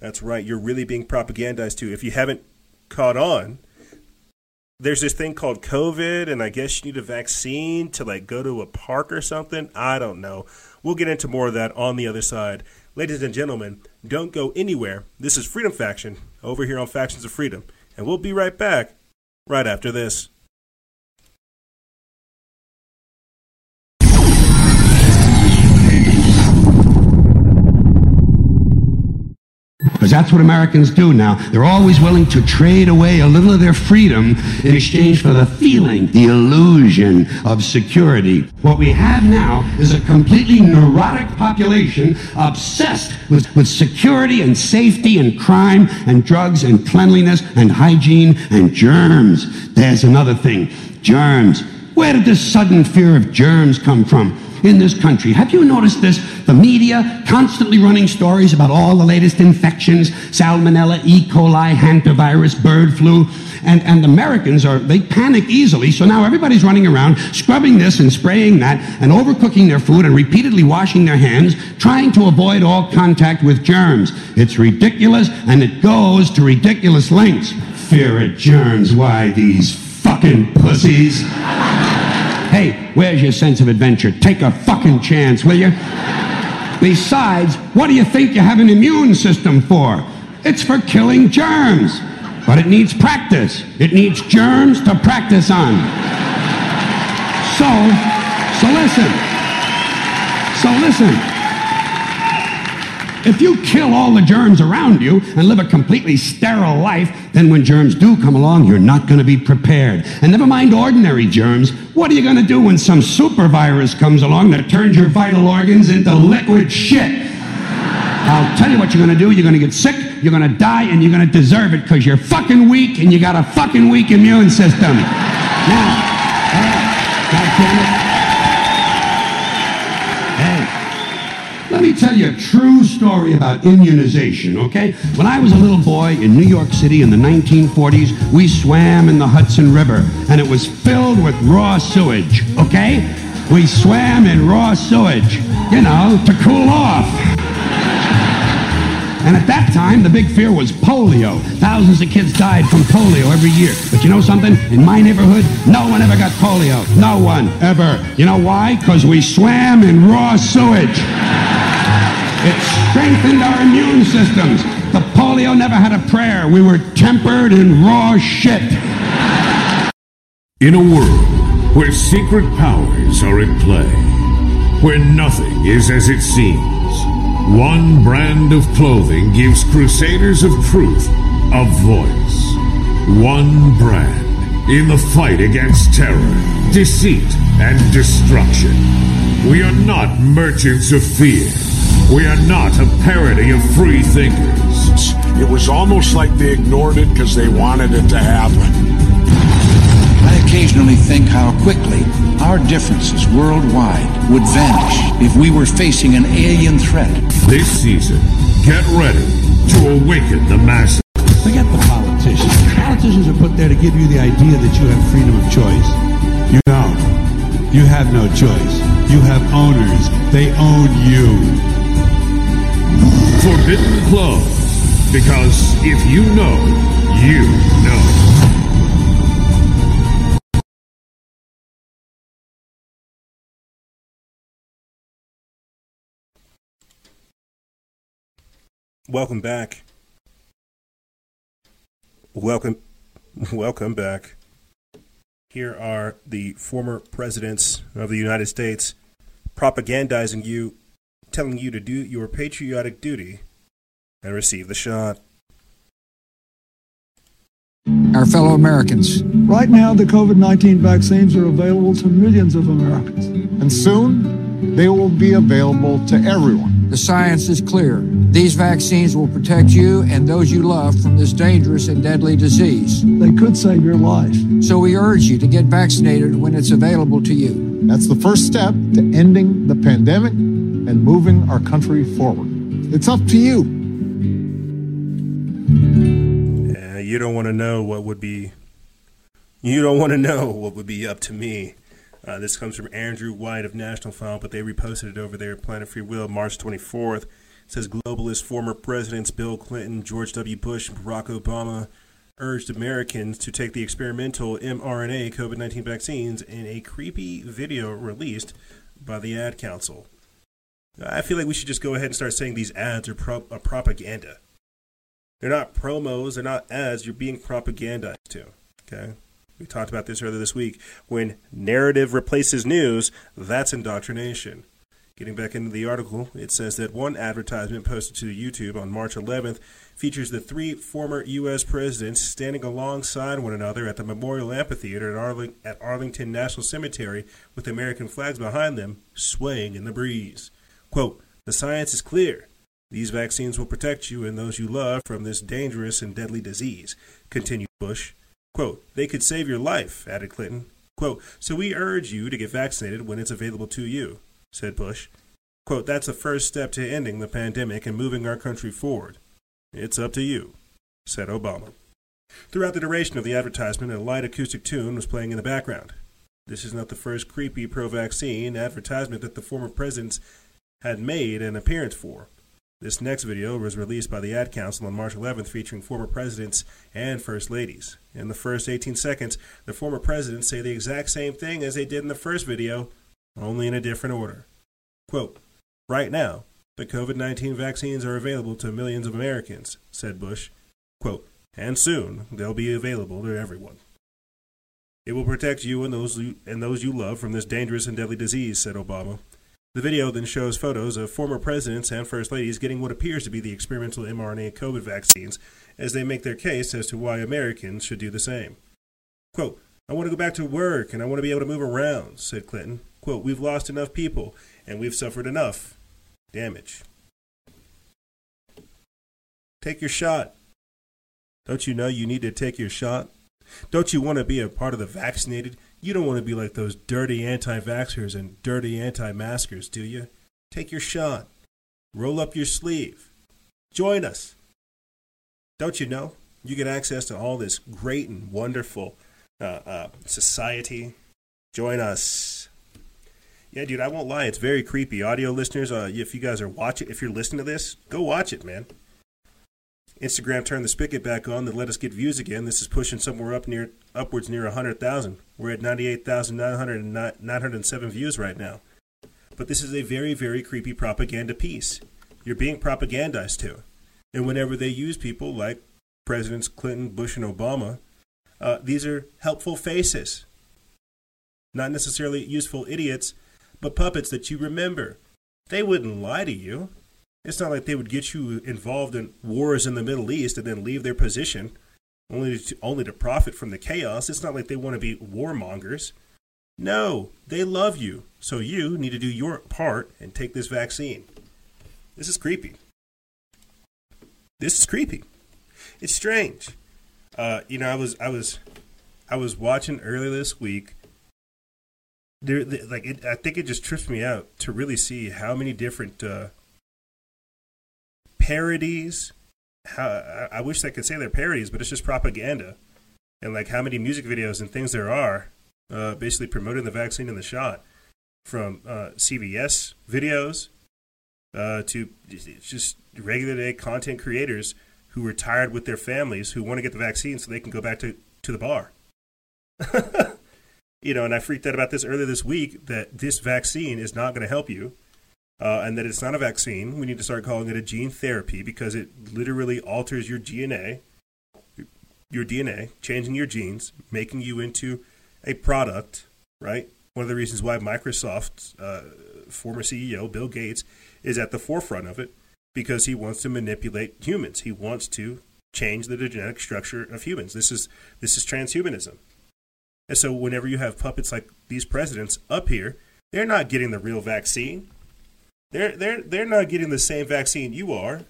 That's right. You're really being propagandized too. If you haven't caught on, there's this thing called COVID, and I guess you need a vaccine to like go to a park or something. I don't know. We'll get into more of that on the other side. Ladies and gentlemen, don't go anywhere. This is Freedom Faction over here on Factions of Freedom, and we'll be right back right after this.
Because that's what Americans do now. They're always willing to trade away a little of their freedom in exchange for the feeling, the illusion of security. What we have now is a completely neurotic population obsessed with, with security and safety and crime and drugs and cleanliness and hygiene and germs. There's another thing germs. Where did this sudden fear of germs come from? In this country. Have you noticed this? The media constantly running stories about all the latest infections, salmonella, E. coli, hantavirus, bird flu. And, and Americans are, they panic easily, so now everybody's running around scrubbing this and spraying that and overcooking their food and repeatedly washing their hands, trying to avoid all contact with germs. It's ridiculous and it goes to ridiculous lengths. Fear of germs, why these fucking pussies? Hey, where's your sense of adventure? Take a fucking chance, will you? Besides, what do you think you have an immune system for? It's for killing germs. But it needs practice. It needs germs to practice on. So, so listen. So listen. If you kill all the germs around you and live a completely sterile life, then when germs do come along, you're not going to be prepared. And never mind ordinary germs, what are you going to do when some super virus comes along that turns your vital organs into liquid shit? I'll tell you what you're going to do. You're going to get sick, you're going to die, and you're going to deserve it because you're fucking weak and you got a fucking weak immune system. Now, uh, God damn it. Tell you a true story about immunization, okay? When I was a little boy in New York City in the 1940s, we swam in the Hudson River, and it was filled with raw sewage, okay? We swam in raw sewage, you know, to cool off. And at that time, the big fear was polio. Thousands of kids died from polio every year. But you know something? In my neighborhood, no one ever got polio. No one, ever. You know why? Because we swam in raw sewage. It strengthened our immune systems. The polio never had a prayer. We were tempered in raw shit.
In a world where secret powers are at play, where nothing is as it seems, one brand of clothing gives crusaders of truth a voice. One brand in the fight against terror, deceit, and destruction. We are not merchants of fear. We are not a parody of free thinkers.
It was almost like they ignored it because they wanted it to happen.
I occasionally think how quickly our differences worldwide would vanish if we were facing an alien threat.
This season, get ready to awaken the masses.
Forget the politicians. Politicians are put there to give you the idea that you have freedom of choice. You don't. You have no choice. You have owners. They own you.
Forbidden Clothes. Because if you know, you know.
Welcome back. Welcome, welcome back. Here are the former presidents of the United States propagandizing you, telling you to do your patriotic duty and receive the shot.
Our fellow Americans.
Right now, the COVID 19 vaccines are available to millions of Americans.
And soon, they will be available to everyone.
The science is clear. These vaccines will protect you and those you love from this dangerous and deadly disease.
They could save your life.
So we urge you to get vaccinated when it's available to you.
That's the first step to ending the pandemic and moving our country forward. It's up to you.
You don't want to know what would be. You don't want to know what would be up to me. Uh, this comes from Andrew White of National File, but they reposted it over there Planet Free Will, March 24th. It says globalist former presidents Bill Clinton, George W. Bush, and Barack Obama urged Americans to take the experimental mRNA COVID 19 vaccines in a creepy video released by the Ad Council. I feel like we should just go ahead and start saying these ads are, pro- are propaganda. They're not promos, they're not ads, you're being propagandized to. Okay? We talked about this earlier this week. When narrative replaces news, that's indoctrination. Getting back into the article, it says that one advertisement posted to YouTube on March 11th features the three former U.S. presidents standing alongside one another at the Memorial Amphitheater at, Arling- at Arlington National Cemetery with American flags behind them, swaying in the breeze. Quote, The science is clear. These vaccines will protect you and those you love from this dangerous and deadly disease, continued Bush. Quote, they could save your life, added Clinton. Quote, so we urge you to get vaccinated when it's available to you, said Bush. Quote, that's the first step to ending the pandemic and moving our country forward. It's up to you, said Obama. Throughout the duration of the advertisement, a light acoustic tune was playing in the background. This is not the first creepy pro vaccine advertisement that the former presidents had made an appearance for. This next video was released by the Ad Council on March 11th, featuring former presidents and first ladies. In the first 18 seconds, the former presidents say the exact same thing as they did in the first video, only in a different order. Quote, Right now, the COVID 19 vaccines are available to millions of Americans, said Bush. Quote, and soon they'll be available to everyone. It will protect you and those you, and those you love from this dangerous and deadly disease, said Obama. The video then shows photos of former presidents and first ladies getting what appears to be the experimental mRNA COVID vaccines as they make their case as to why Americans should do the same. Quote, I want to go back to work and I want to be able to move around, said Clinton. Quote, we've lost enough people and we've suffered enough damage. Take your shot. Don't you know you need to take your shot? Don't you want to be a part of the vaccinated? You don't want to be like those dirty anti vaxxers and dirty anti maskers, do you? Take your shot. Roll up your sleeve. Join us. Don't you know? You get access to all this great and wonderful uh, uh, society. Join us. Yeah, dude, I won't lie. It's very creepy. Audio listeners, uh, if you guys are watching, if you're listening to this, go watch it, man. Instagram turned the spigot back on to let us get views again. This is pushing somewhere up near upwards near 100,000. We're at 98,907 views right now. But this is a very, very creepy propaganda piece. You're being propagandized to. And whenever they use people like Presidents Clinton, Bush, and Obama, uh, these are helpful faces. Not necessarily useful idiots, but puppets that you remember. They wouldn't lie to you. It's not like they would get you involved in wars in the Middle East and then leave their position only to, only to profit from the chaos. It's not like they want to be warmongers. No, they love you. So you need to do your part and take this vaccine. This is creepy. This is creepy. It's strange. Uh, you know, I was I was I was watching earlier this week. There, like it, I think it just trips me out to really see how many different uh, parodies. How I, wish I could say they're parodies, but it's just propaganda, and like how many music videos and things there are, uh, basically promoting the vaccine and the shot, from uh, CBS videos uh, to just regular day content creators who are tired with their families who want to get the vaccine so they can go back to, to the bar. (laughs) you know, and I freaked out about this earlier this week that this vaccine is not going to help you. Uh, and that it's not a vaccine. We need to start calling it a gene therapy because it literally alters your DNA, your DNA, changing your genes, making you into a product, right? One of the reasons why Microsoft's uh, former CEO, Bill Gates, is at the forefront of it because he wants to manipulate humans. He wants to change the genetic structure of humans. This is this is transhumanism. And so whenever you have puppets like these presidents up here, they're not getting the real vaccine. They're they're they're not getting the same vaccine you are.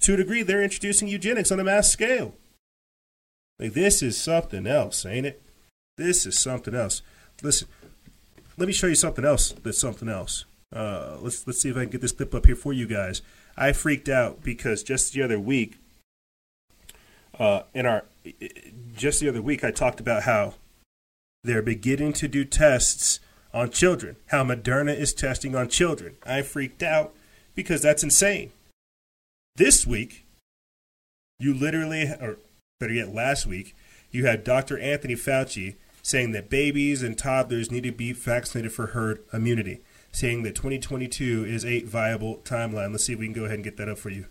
To a degree, they're introducing eugenics on a mass scale. Like this is something else, ain't it? This is something else. Listen, let me show you something else that's something else. Uh, let's let's see if I can get this clip up here for you guys. I freaked out because just the other week, uh, in our just the other week, I talked about how they're beginning to do tests on children. How Moderna is testing on children. I freaked out because that's insane. This week, you literally, or better yet, last week, you had Dr. Anthony Fauci saying that babies and toddlers need to be vaccinated for herd immunity saying that 2022 is a viable timeline. Let's see if we can go ahead and get that up for you.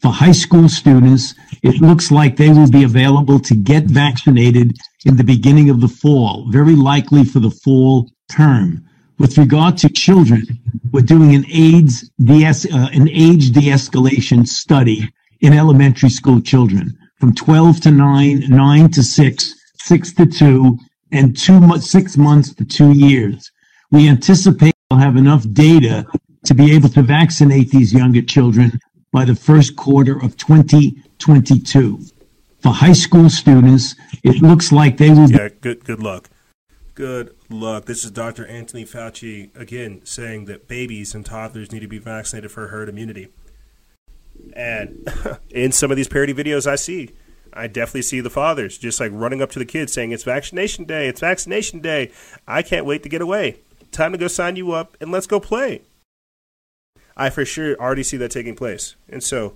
For high school students, it looks like they will be available to get vaccinated in the beginning of the fall, very likely for the fall term. With regard to children, we're doing an AIDS de- uh, an age de-escalation study in elementary school children from 12 to 9, 9 to 6, 6 to 2, and two six months to two years. We anticipate we'll have enough data to be able to vaccinate these younger children by the first quarter of 2022. For high school students, it looks like they will.
Yeah, good good luck. Good luck. This is Dr. Anthony Fauci again saying that babies and toddlers need to be vaccinated for herd immunity. And (laughs) in some of these parody videos I see, I definitely see the fathers just like running up to the kids saying, It's vaccination day, it's vaccination day. I can't wait to get away. Time to go sign you up and let's go play. I for sure already see that taking place. And so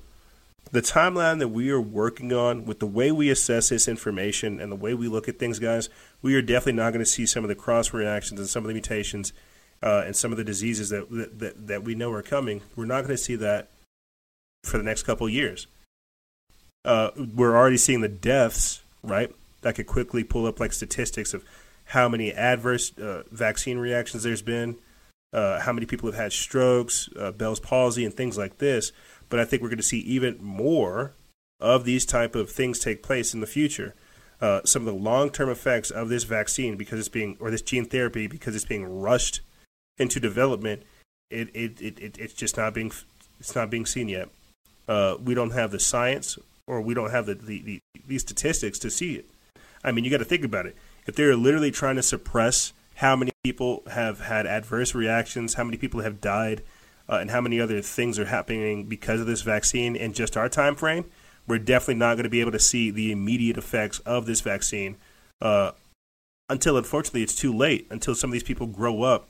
the timeline that we are working on with the way we assess this information and the way we look at things, guys, we are definitely not going to see some of the cross reactions and some of the mutations uh, and some of the diseases that, that, that we know are coming. We're not going to see that for the next couple years uh, we're already seeing the deaths, right? That could quickly pull up like statistics of how many adverse uh, vaccine reactions there's been, uh, how many people have had strokes, uh, Bell's palsy, and things like this. But I think we're going to see even more of these type of things take place in the future. Uh, some of the long-term effects of this vaccine because it's being or this gene therapy because it's being rushed into development. It, it, it, it it's just not being it's not being seen yet. Uh, we don't have the science or we don't have the, the, the these statistics to see it. I mean, you got to think about it. If they're literally trying to suppress how many people have had adverse reactions, how many people have died, uh, and how many other things are happening because of this vaccine in just our time frame, we're definitely not going to be able to see the immediate effects of this vaccine uh, until, unfortunately, it's too late. Until some of these people grow up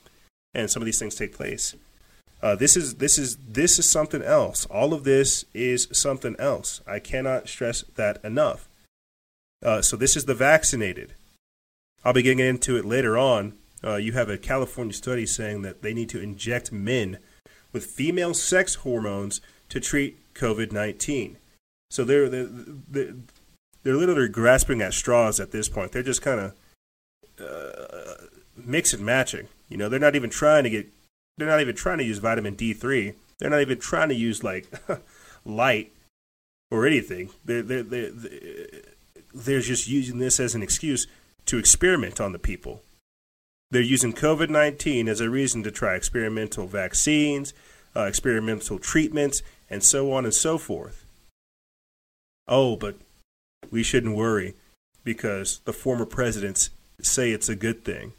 and some of these things take place. Uh, this is this is this is something else. All of this is something else. I cannot stress that enough. Uh, so this is the vaccinated. I'll be getting into it later on. Uh, you have a California study saying that they need to inject men with female sex hormones to treat COVID nineteen. So they're they're, they're literally grasping at straws at this point. They're just kind of uh, mix and matching. You know, they're not even trying to get. They're not even trying to use vitamin D three. They're not even trying to use like (laughs) light or anything. They're they're, they're they're just using this as an excuse to experiment on the people. They're using COVID 19 as a reason to try experimental vaccines, uh, experimental treatments, and so on and so forth. Oh, but we shouldn't worry because the former presidents say it's a good thing.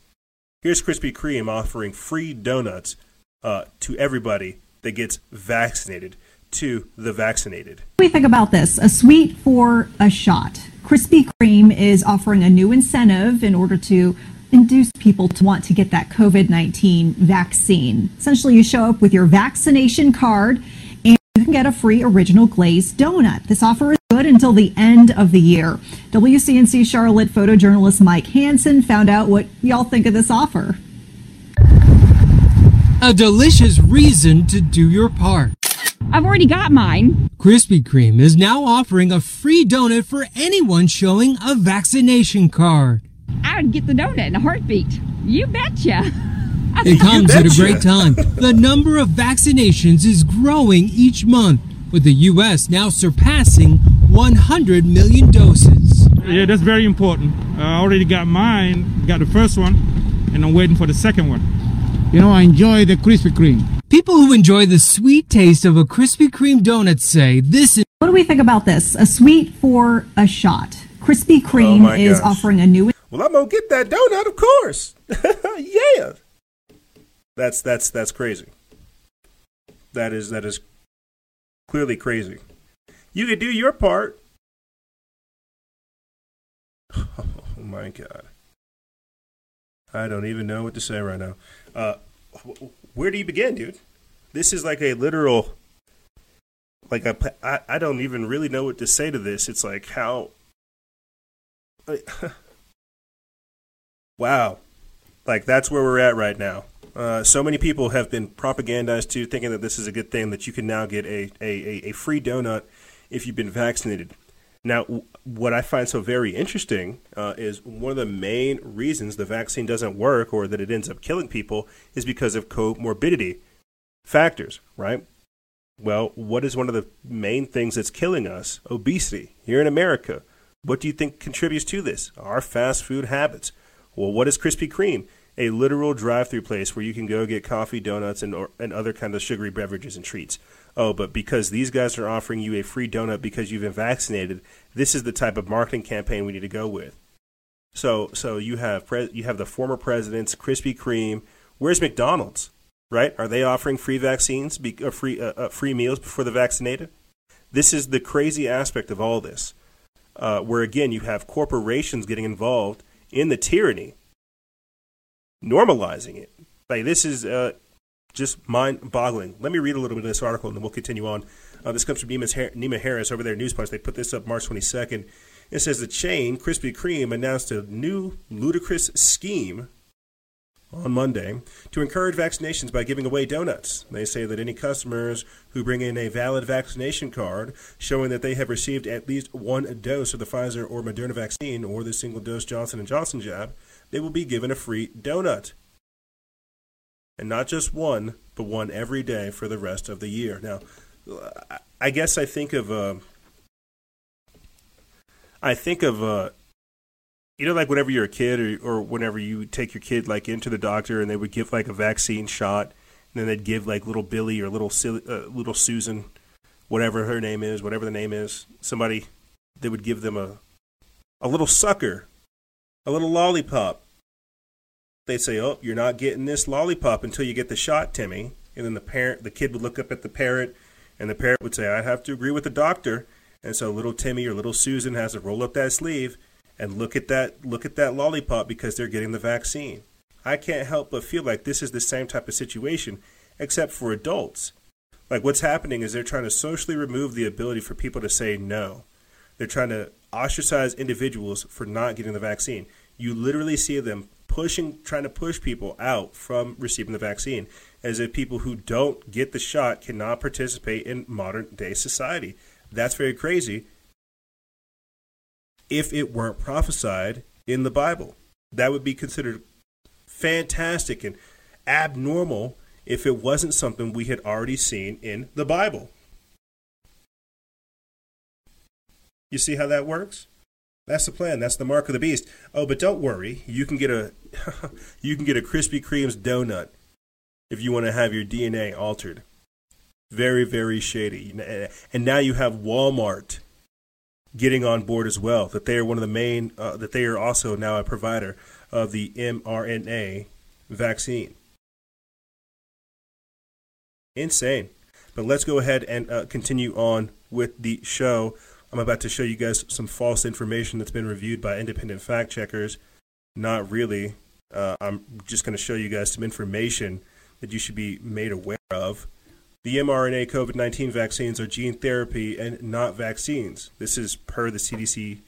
Here's Krispy Kreme offering free donuts uh, to everybody that gets vaccinated, to the vaccinated.
What do we think about this? A sweet for a shot. Krispy Kreme is offering a new incentive in order to induce people to want to get that COVID 19 vaccine. Essentially, you show up with your vaccination card and you can get a free original glazed donut. This offer is good until the end of the year. WCNC Charlotte photojournalist Mike Hansen found out what y'all think of this offer.
A delicious reason to do your part.
I've already got mine.
Krispy Kreme is now offering a free donut for anyone showing a vaccination card.
I would get the donut in a heartbeat. You betcha.
It comes at a great time. The number of vaccinations is growing each month, with the U.S. now surpassing 100 million doses.
Yeah, that's very important. Uh, I already got mine, got the first one, and I'm waiting for the second one.
You know, I enjoy the Krispy Kreme.
People who enjoy the sweet taste of a Krispy Kreme donut say this is.
What do we think about this? A sweet for a shot. Krispy
Oh
Kreme
my
is
gosh.
offering a new
Well, I'm gonna get that donut, of course. (laughs) yeah. That's that's that's crazy. That is that is clearly crazy. You could do your part. (laughs) Oh my god. I don't even know what to say right now. Uh, where do you begin, dude? This is like a literal, like I, I don't even really know what to say to this. It's like how. (laughs) wow, like that's where we're at right now. Uh, so many people have been propagandized to thinking that this is a good thing that you can now get a, a, a, free donut if you've been vaccinated. Now, what I find so very interesting uh, is one of the main reasons the vaccine doesn't work or that it ends up killing people is because of comorbidity factors, right? Well, what is one of the main things that's killing us? Obesity here in America. What do you think contributes to this? Our fast food habits. Well, what is Krispy Kreme? A literal drive-through place where you can go get coffee, donuts, and or, and other kind of sugary beverages and treats. Oh, but because these guys are offering you a free donut because you've been vaccinated, this is the type of marketing campaign we need to go with. So, so you have pre- you have the former presidents, Krispy Kreme. Where's McDonald's? Right? Are they offering free vaccines, be, uh, free uh, uh, free meals before the vaccinated? This is the crazy aspect of all this, uh, where again you have corporations getting involved in the tyranny, normalizing it. Like this is uh, just mind-boggling. Let me read a little bit of this article, and then we'll continue on. Uh, this comes from Niamh, Har- Niamh Harris over there News Punch. They put this up March 22nd. It says the chain Krispy Kreme announced a new ludicrous scheme on Monday to encourage vaccinations by giving away donuts. They say that any customers who bring in a valid vaccination card showing that they have received at least one dose of the Pfizer or Moderna vaccine or the single dose Johnson and Johnson jab, they will be given a free donut. And not just one, but one every day for the rest of the year. Now, I- I guess I think of uh, I think of uh, you know, like whenever you're a kid, or, or whenever you take your kid like into the doctor, and they would give like a vaccine shot, and then they'd give like little Billy or little uh, little Susan, whatever her name is, whatever the name is, somebody, they would give them a a little sucker, a little lollipop. They'd say, "Oh, you're not getting this lollipop until you get the shot, Timmy." And then the parent, the kid would look up at the parrot, and the parrot would say, "I have to agree with the doctor." And so little Timmy or little Susan has to roll up that sleeve and look at that look at that lollipop because they're getting the vaccine. I can't help but feel like this is the same type of situation. except for adults. Like what's happening is they're trying to socially remove the ability for people to say no. They're trying to ostracize individuals for not getting the vaccine. You literally see them pushing, trying to push people out from receiving the vaccine, as if people who don't get the shot cannot participate in modern day society. That's very crazy. If it weren't prophesied in the Bible, that would be considered fantastic and abnormal if it wasn't something we had already seen in the Bible. You see how that works? That's the plan. That's the mark of the beast. Oh, but don't worry. You can get a (laughs) you can get a Krispy Kreme's donut if you want to have your DNA altered. Very, very shady. And now you have Walmart getting on board as well. That they are one of the main. Uh, that they are also now a provider of the mRNA vaccine. Insane. But let's go ahead and uh, continue on with the show. I'm about to show you guys some false information that's been reviewed by independent fact checkers. Not really. Uh, I'm just going to show you guys some information that you should be made aware of. The mRNA COVID 19 vaccines are gene therapy and not vaccines. This is per the CDC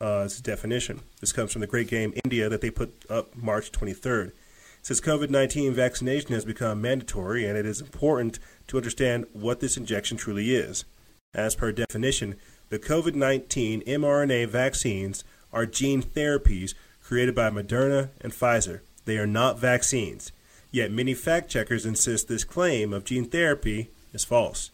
uh, definition. This comes from the Great Game India that they put up March 23rd. It says COVID 19 vaccination has become mandatory and it is important to understand what this injection truly is. As per definition, the COVID 19 mRNA vaccines are gene therapies created by Moderna and Pfizer. They are not vaccines. Yet many fact checkers insist this claim of gene therapy is false.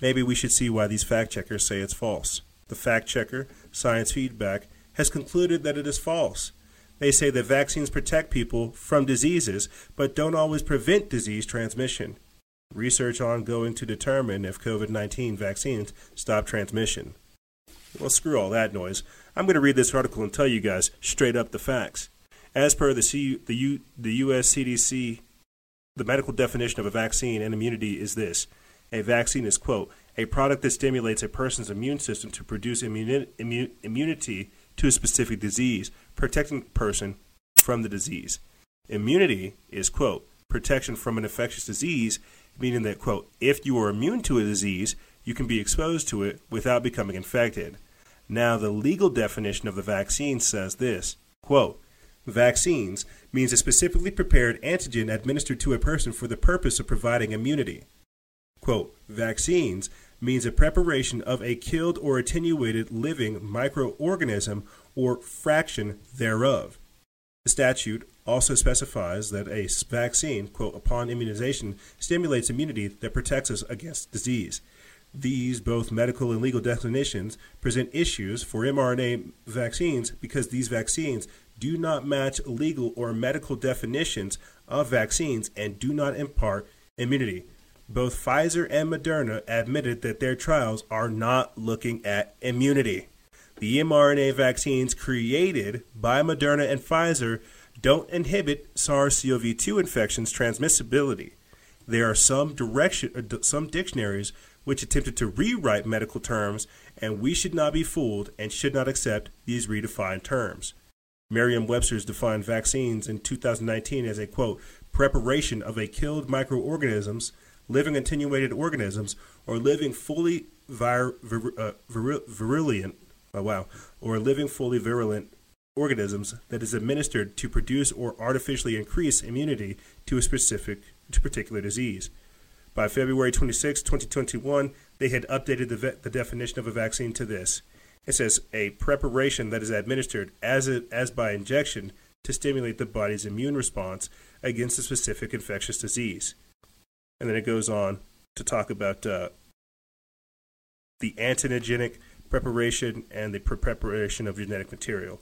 Maybe we should see why these fact checkers say it's false. The fact checker, Science Feedback, has concluded that it is false. They say that vaccines protect people from diseases, but don't always prevent disease transmission. Research ongoing to determine if COVID 19 vaccines stop transmission. Well, screw all that noise. I'm going to read this article and tell you guys straight up the facts. As per the, C, the, U, the US CDC, the medical definition of a vaccine and immunity is this a vaccine is, quote, a product that stimulates a person's immune system to produce immuni- immu- immunity to a specific disease, protecting the person from the disease. Immunity is, quote, protection from an infectious disease meaning that, quote, if you are immune to a disease, you can be exposed to it without becoming infected. Now, the legal definition of the vaccine says this, quote, vaccines means a specifically prepared antigen administered to a person for the purpose of providing immunity. Quote, vaccines means a preparation of a killed or attenuated living microorganism or fraction thereof. The statute also specifies that a vaccine, quote, upon immunization, stimulates immunity that protects us against disease. These, both medical and legal definitions, present issues for mRNA vaccines because these vaccines do not match legal or medical definitions of vaccines and do not impart immunity. Both Pfizer and Moderna admitted that their trials are not looking at immunity. The mRNA vaccines created by Moderna and Pfizer don't inhibit SARS-CoV-2 infection's transmissibility. There are some direction, uh, some dictionaries which attempted to rewrite medical terms, and we should not be fooled and should not accept these redefined terms. Merriam-Webster's defined vaccines in 2019 as a quote preparation of a killed microorganisms, living attenuated organisms, or living fully vir- vir- uh, vir- virulent. Oh, wow, or living fully virulent organisms that is administered to produce or artificially increase immunity to a specific to particular disease. By February 26, 2021, they had updated the, ve- the definition of a vaccine to this. It says a preparation that is administered as, a, as by injection to stimulate the body's immune response against a specific infectious disease. And then it goes on to talk about uh, the antigenic preparation and the preparation of genetic material.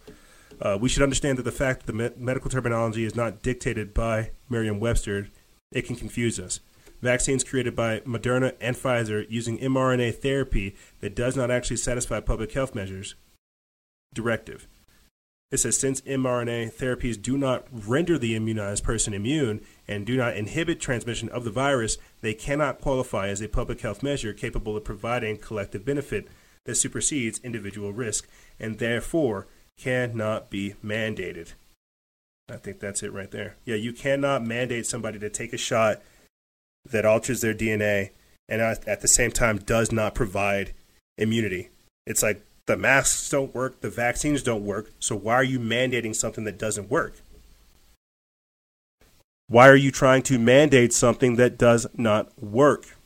Uh, we should understand that the fact that the me- medical terminology is not dictated by Merriam Webster, it can confuse us. Vaccines created by Moderna and Pfizer using mRNA therapy that does not actually satisfy public health measures. Directive. It says since mRNA therapies do not render the immunized person immune and do not inhibit transmission of the virus, they cannot qualify as a public health measure capable of providing collective benefit that supersedes individual risk, and therefore cannot be mandated. I think that's it right there. Yeah, you cannot mandate somebody to take a shot that alters their DNA and at the same time does not provide immunity. It's like the masks don't work, the vaccines don't work, so why are you mandating something that doesn't work? Why are you trying to mandate something that does not work?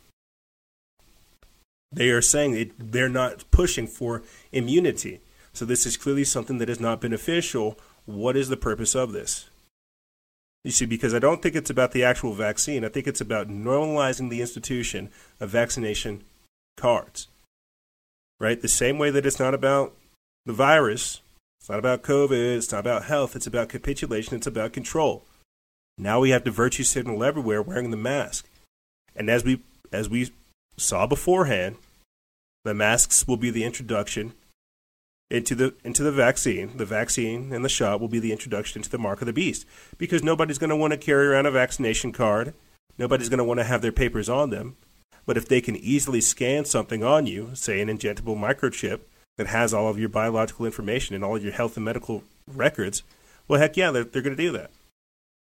They are saying it, they're not pushing for immunity. So this is clearly something that is not beneficial. What is the purpose of this? You see, because I don't think it's about the actual vaccine. I think it's about normalizing the institution of vaccination cards. Right? The same way that it's not about the virus, it's not about COVID, it's not about health, it's about capitulation, it's about control. Now we have to virtue signal everywhere wearing the mask. And as we as we saw beforehand, the masks will be the introduction into the into the vaccine. The vaccine and the shot will be the introduction to the mark of the beast because nobody's going to want to carry around a vaccination card. Nobody's going to want to have their papers on them. But if they can easily scan something on you, say an injectable microchip that has all of your biological information and all of your health and medical records, well, heck yeah, they're, they're going to do that.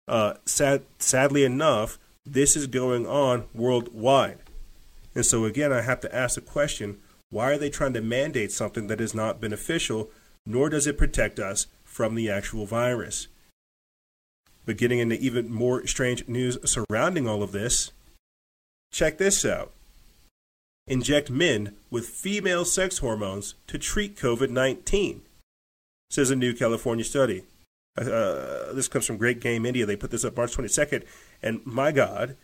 Uh, sad, sadly enough, this is going on worldwide. And so, again, I have to ask the question why are they trying to mandate something that is not beneficial, nor does it protect us from the actual virus? But getting into even more strange news surrounding all of this, check this out. Inject men with female sex hormones to treat COVID 19, says a new California study. Uh, this comes from Great Game India. They put this up March 22nd. And my God,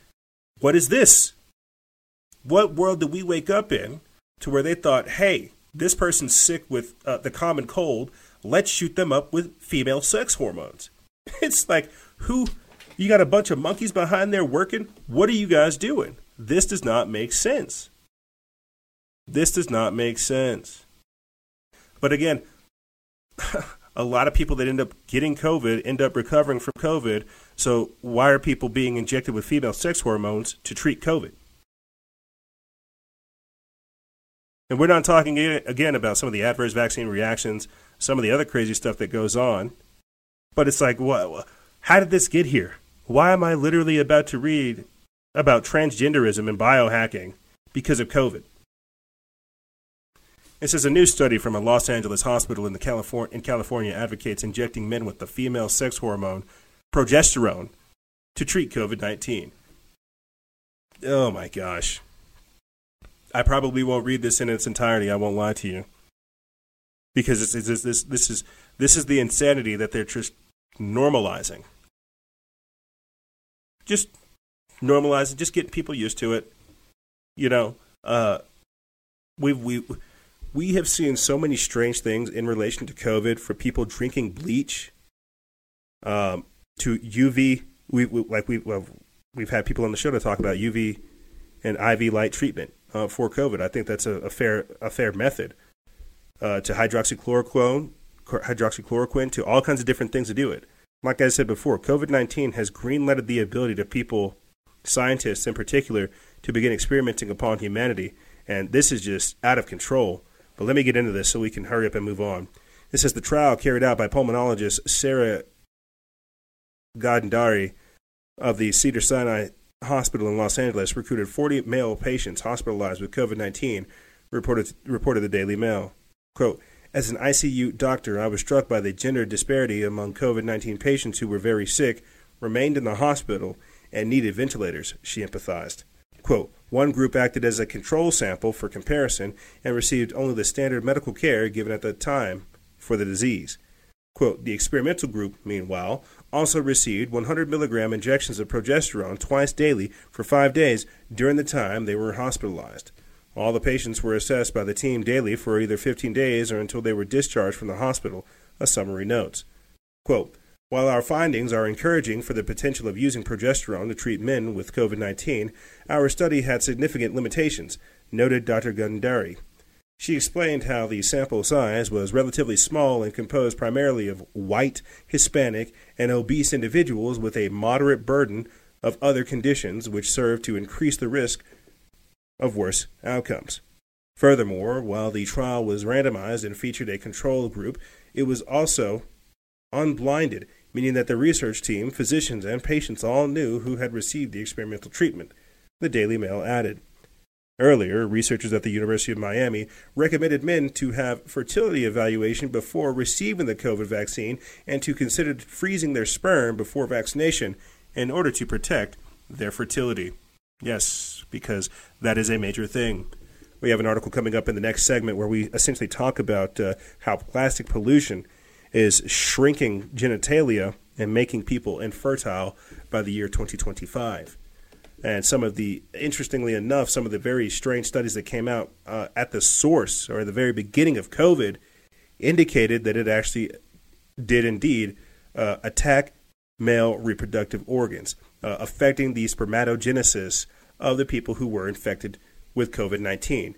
what is this? What world did we wake up in to where they thought, hey, this person's sick with uh, the common cold. Let's shoot them up with female sex hormones. (laughs) It's like, who? You got a bunch of monkeys behind there working? What are you guys doing? This does not make sense. This does not make sense. But again, (laughs) a lot of people that end up getting COVID end up recovering from COVID. So why are people being injected with female sex hormones to treat COVID? And we're not talking again about some of the adverse vaccine reactions, some of the other crazy stuff that goes on. But it's like, what? How did this get here? Why am I literally about to read about transgenderism and biohacking because of COVID? It says a new study from a Los Angeles hospital in, the California, in California advocates injecting men with the female sex hormone progesterone to treat COVID 19. Oh my gosh. I probably won't read this in its entirety. I won't lie to you, because it's, it's, this this is this is the insanity that they're just normalizing. Just normalizing, just getting people used to it. You know, uh, we we we have seen so many strange things in relation to COVID for people drinking bleach, um, to UV. We, we like we well, we've had people on the show to talk about UV and IV light treatment uh, for COVID. I think that's a, a fair a fair method uh, to hydroxychloroquine, hydroxychloroquine, to all kinds of different things to do it. Like I said before, COVID nineteen has greenlighted the ability to people, scientists in particular, to begin experimenting upon humanity, and this is just out of control. But let me get into this so we can hurry up and move on. This is the trial carried out by pulmonologist Sarah Gandari of the Cedar Sinai hospital in Los Angeles recruited 40 male patients hospitalized with COVID 19, reported, reported the Daily Mail. Quote, As an ICU doctor, I was struck by the gender disparity among COVID 19 patients who were very sick, remained in the hospital, and needed ventilators, she empathized. Quote, one group acted as a control sample for comparison and received only the standard medical care given at the time for the disease. Quote, the experimental group, meanwhile, also received 100 milligram injections of progesterone twice daily for five days during the time they were hospitalized. All the patients were assessed by the team daily for either 15 days or until they were discharged from the hospital, a summary notes. Quote, while our findings are encouraging for the potential of using progesterone to treat men with COVID 19, our study had significant limitations, noted Dr. Gundari. She explained how the sample size was relatively small and composed primarily of white, Hispanic, and obese individuals with a moderate burden of other conditions which served to increase the risk of worse outcomes. Furthermore, while the trial was randomized and featured a control group, it was also unblinded, meaning that the research team, physicians, and patients all knew who had received the experimental treatment. the Daily Mail added. Earlier, researchers at the University of Miami recommended men to have fertility evaluation before receiving the COVID vaccine and to consider freezing their sperm before vaccination in order to protect their fertility. Yes, because that is a major thing. We have an article coming up in the next segment where we essentially talk about uh, how plastic pollution is shrinking genitalia and making people infertile by the year 2025 and some of the interestingly enough some of the very strange studies that came out uh, at the source or the very beginning of covid indicated that it actually did indeed uh, attack male reproductive organs uh, affecting the spermatogenesis of the people who were infected with covid-19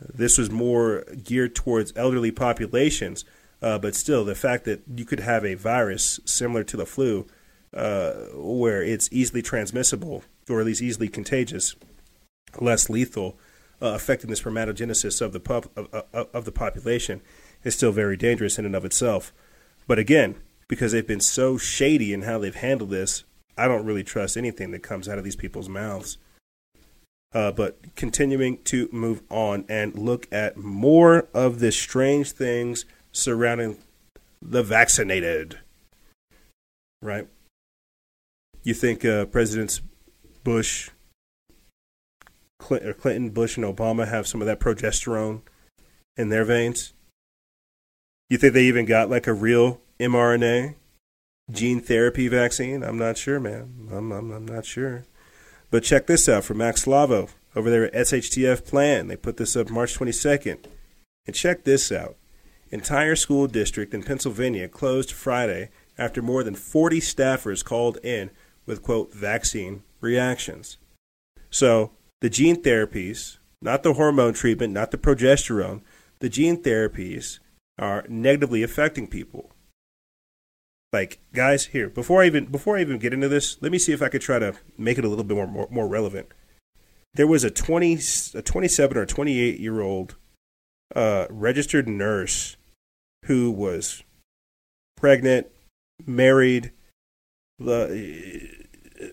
this was more geared towards elderly populations uh, but still the fact that you could have a virus similar to the flu uh, where it's easily transmissible or at least easily contagious, less lethal, uh, affecting the spermatogenesis of the pub, of, of, the population is still very dangerous in and of itself. But again, because they've been so shady in how they've handled this, I don't really trust anything that comes out of these people's mouths. Uh, but continuing to move on and look at more of the strange things surrounding the vaccinated. Right? You think uh, Presidents Bush, Clinton, Bush, and Obama have some of that progesterone in their veins? You think they even got like a real mRNA gene therapy vaccine? I'm not sure, man. I'm, I'm, I'm not sure. But check this out from Max Slavo over there at SHTF Plan. They put this up March 22nd. And check this out. Entire school district in Pennsylvania closed Friday after more than 40 staffers called in with, quote, vaccine reactions. So the gene therapies, not the hormone treatment, not the progesterone, the gene therapies are negatively affecting people. Like guys, here before I even before I even get into this, let me see if I could try to make it a little bit more more, more relevant. There was a twenty a twenty seven or twenty eight year old uh, registered nurse who was pregnant, married,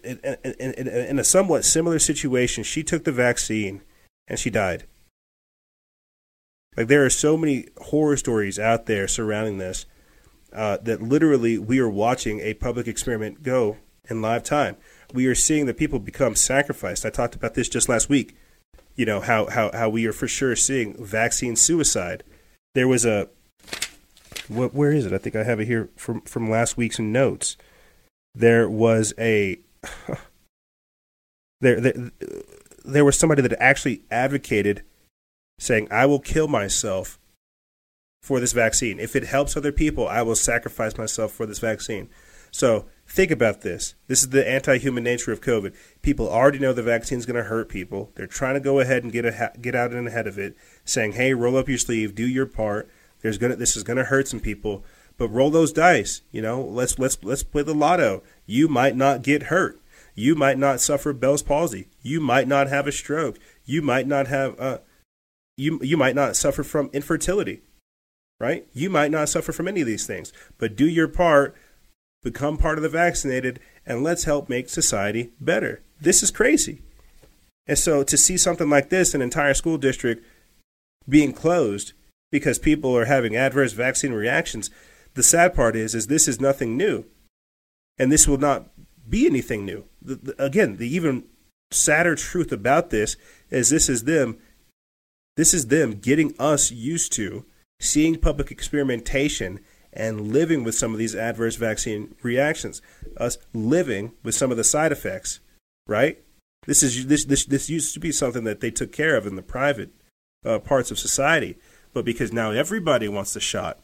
in, in, in, in a somewhat similar situation, she took the vaccine and she died. Like there are so many horror stories out there surrounding this uh, that literally we are watching a public experiment go in live time. We are seeing the people become sacrificed. I talked about this just last week. You know how how how we are for sure seeing vaccine suicide. There was a what, where is it? I think I have it here from from last week's notes. There was a (laughs) there, there, there was somebody that actually advocated saying, I will kill myself for this vaccine. If it helps other people, I will sacrifice myself for this vaccine. So think about this. This is the anti human nature of COVID. People already know the vaccine is going to hurt people. They're trying to go ahead and get, a, get out and ahead of it, saying, hey, roll up your sleeve, do your part. There's gonna, this is going to hurt some people. But roll those dice. You know, let's let's let's play the lotto. You might not get hurt. You might not suffer Bell's palsy. You might not have a stroke. You might not have uh, you you might not suffer from infertility. Right? You might not suffer from any of these things. But do your part, become part of the vaccinated, and let's help make society better. This is crazy. And so to see something like this, an entire school district being closed because people are having adverse vaccine reactions, the sad part is, is this is nothing new, and this will not be anything new. The, the, again, the even sadder truth about this is this is them. This is them getting us used to seeing public experimentation and living with some of these adverse vaccine reactions. Us living with some of the side effects, right? This is this this this used to be something that they took care of in the private uh, parts of society, but because now everybody wants the shot,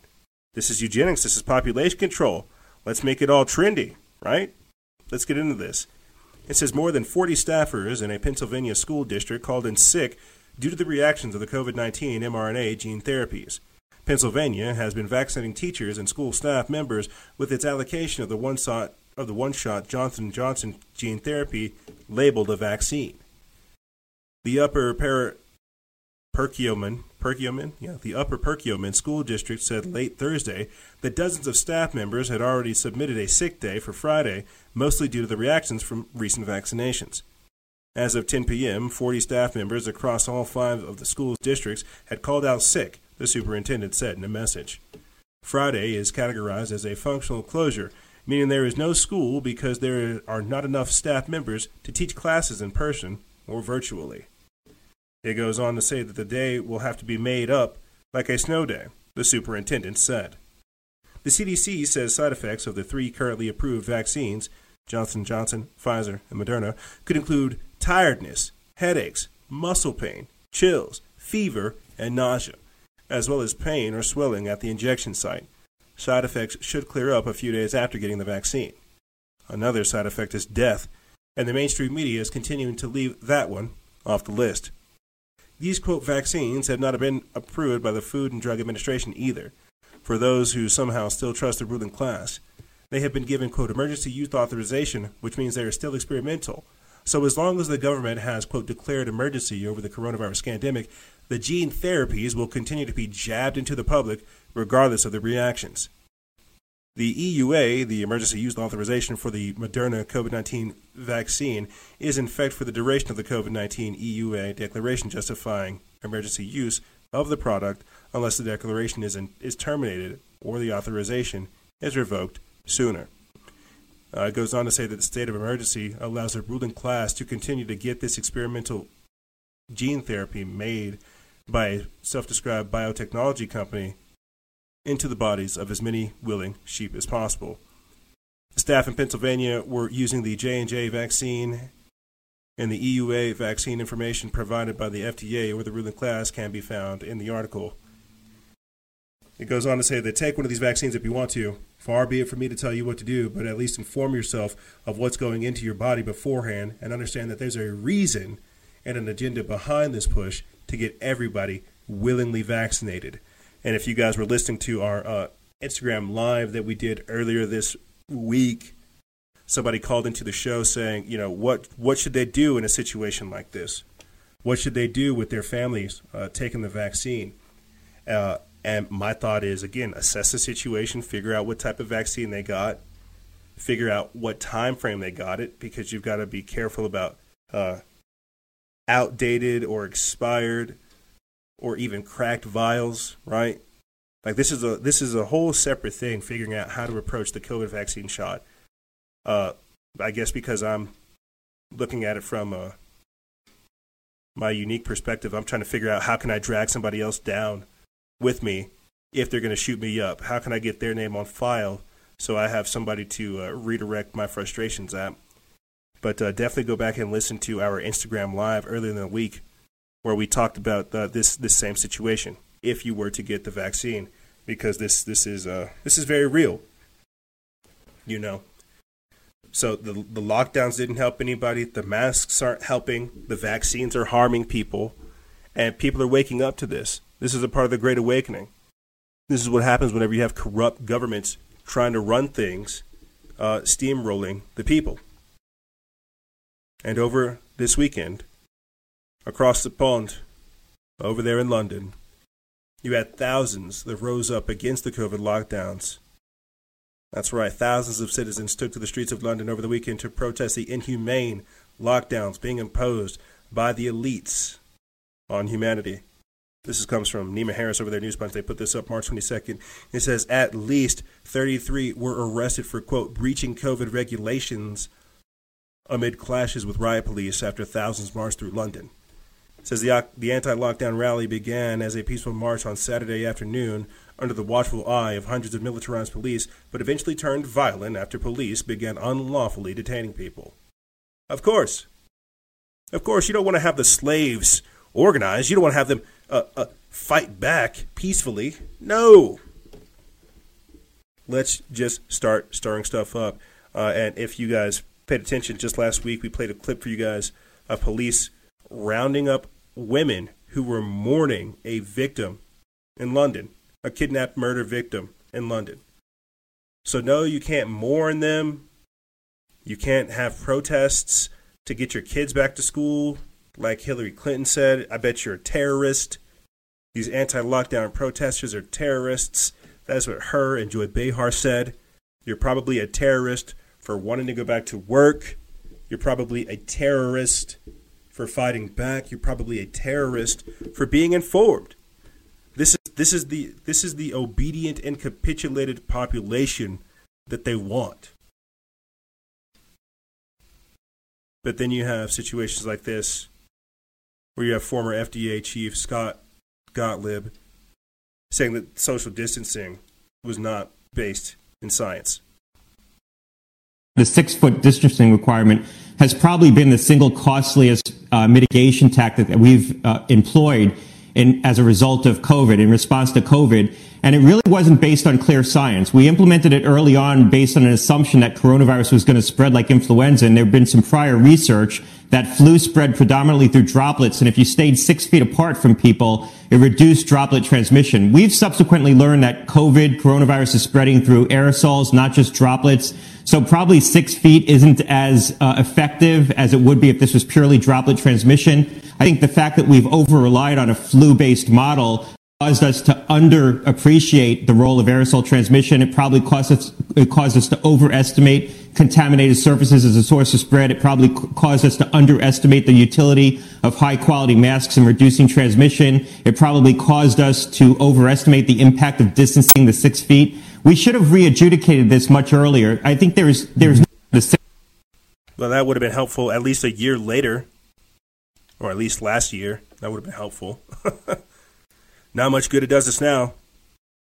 this is eugenics. This is population control. Let's make it all trendy, right? Let's get into this. It says more than 40 staffers in a Pennsylvania school district called in sick due to the reactions of the COVID 19 mRNA gene therapies. Pennsylvania has been vaccinating teachers and school staff members with its allocation of the one shot of the one shot Johnson Johnson gene therapy labeled a vaccine. The upper para- Perkiomen, Perkiomen, yeah, the Upper Perkiomen School District said late Thursday that dozens of staff members had already submitted a sick day for Friday, mostly due to the reactions from recent vaccinations. As of 10 p.m., 40 staff members across all five of the school's districts had called out sick, the superintendent said in a message. Friday is categorized as a functional closure, meaning there is no school because there are not enough staff members to teach classes in person or virtually. It goes on to say that the day will have to be made up like a snow day, the superintendent said. The CDC says side effects of the three currently approved vaccines, Johnson Johnson, Pfizer, and Moderna, could include tiredness, headaches, muscle pain, chills, fever, and nausea, as well as pain or swelling at the injection site. Side effects should clear up a few days after getting the vaccine. Another side effect is death, and the mainstream media is continuing to leave that one off the list. These quote vaccines have not been approved by the Food and Drug Administration either. For those who somehow still trust the ruling class, they have been given quote emergency use authorization, which means they are still experimental. So as long as the government has quote declared emergency over the coronavirus pandemic, the gene therapies will continue to be jabbed into the public regardless of the reactions. The EUA, the emergency use authorization for the Moderna COVID 19 vaccine, is in effect for the duration of the COVID 19 EUA declaration justifying emergency use of the product unless the declaration is, in, is terminated or the authorization is revoked sooner. Uh, it goes on to say that the state of emergency allows the ruling class to continue to get this experimental gene therapy made by a self described biotechnology company into the bodies of as many willing sheep as possible. Staff in Pennsylvania were using the J&J vaccine and the EUA vaccine information provided by the FDA or the ruling class can be found in the article. It goes on to say that take one of these vaccines if you want to. Far be it from me to tell you what to do, but at least inform yourself of what's going into your body beforehand and understand that there's a reason and an agenda behind this push to get everybody willingly vaccinated. And if you guys were listening to our uh, Instagram live that we did earlier this week, somebody called into the show saying, you know, what what should they do in a situation like this? What should they do with their families uh, taking the vaccine? Uh, and my thought is again, assess the situation, figure out what type of vaccine they got, figure out what time frame they got it, because you've got to be careful about uh, outdated or expired or even cracked vials, right? Like this is a this is a whole separate thing. Figuring out how to approach the COVID vaccine shot. Uh, I guess because I'm looking at it from uh, my unique perspective, I'm trying to figure out how can I drag somebody else down with me if they're going to shoot me up. How can I get their name on file so I have somebody to uh, redirect my frustrations at? But uh, definitely go back and listen to our Instagram live earlier in the week where we talked about uh, this this same situation if you were to get the vaccine because this this is uh this is very real you know? So the the lockdowns didn't help anybody the masks aren't helping the vaccines are harming people and people are waking up to this. This is a part of the great awakening. This is what happens whenever you have corrupt governments trying to run things uh, steamrolling the people. And over this weekend across the pond, over there in London, you had thousands that rose up against the COVID lockdowns. That's right, thousands of citizens took to the streets of London over the weekend to protest the inhumane lockdowns being imposed by the elites on humanity. This comes from Niamh Harris over their news. They put this up March 22nd. It says at least 33 were arrested for, quote, breaching COVID regulations amid clashes with riot police after thousands marched through London says the, the anti-lockdown rally began as a peaceful march on Saturday afternoon under the watchful eye of hundreds of militarized police, but eventually turned violent after police began unlawfully detaining people. Of course. Of course, you don't want to have the slaves organized. You don't want to have them uh, uh, fight back peacefully. No. Let's just start stirring stuff up. Uh, and if you guys paid attention, just last week we played a clip for you guys of police rounding up women who were mourning a victim in London, a kidnapped murder victim in London. So, no, you can't mourn them. You can't have protests to get your kids back to school, like Hillary Clinton said. I bet you're a terrorist. These anti lockdown protesters are terrorists. That's what her and Joy Behar said. You're probably a terrorist for wanting to go back to work. You're probably a terrorist for fighting back. You're probably a terrorist for being informed. This is this is the this is the obedient and capitulated population that they want. But then you have situations like this where you have former FDA chief Scott Gottlieb saying that social distancing was not based in science.
The six foot distancing requirement has probably been the single costliest uh, mitigation tactic that we've uh, employed in, as a result of COVID, in response to COVID. And it really wasn't based on clear science. We implemented it early on based on an assumption that coronavirus was going to spread like influenza. And there had been some prior research that flu spread predominantly through droplets. And if you stayed six feet apart from people, it reduced droplet transmission. We've subsequently learned that COVID, coronavirus is spreading through aerosols, not just droplets. So probably six feet isn't as uh, effective as it would be if this was purely droplet transmission. I think the fact that we've over relied on a flu based model caused us to underappreciate the role of aerosol transmission. It probably caused us, it caused us to overestimate contaminated surfaces as a source of spread. It probably caused us to underestimate the utility of high quality masks in reducing transmission. It probably caused us to overestimate the impact of distancing the six feet. We should have re-adjudicated this much earlier. I think there's there's the
well, that would have been helpful at least a year later, or at least last year. That would have been helpful. (laughs) Not much good it does us now.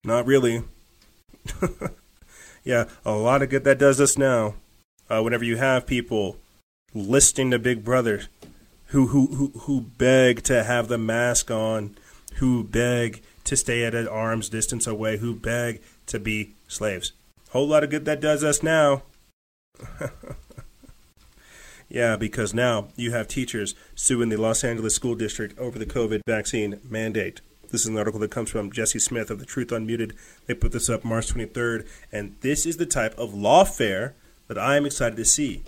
Not really. (laughs) yeah, a lot of good that does us now. Uh, whenever you have people listening to Big Brother, who who who who beg to have the mask on, who beg to stay at an arm's distance away, who beg to be slaves. Whole lot of good that does us now. (laughs) yeah, because now you have teachers suing the Los Angeles School District over the COVID vaccine mandate. This is an article that comes from Jesse Smith of the Truth Unmuted. They put this up March 23rd, and this is the type of lawfare that I am excited to see.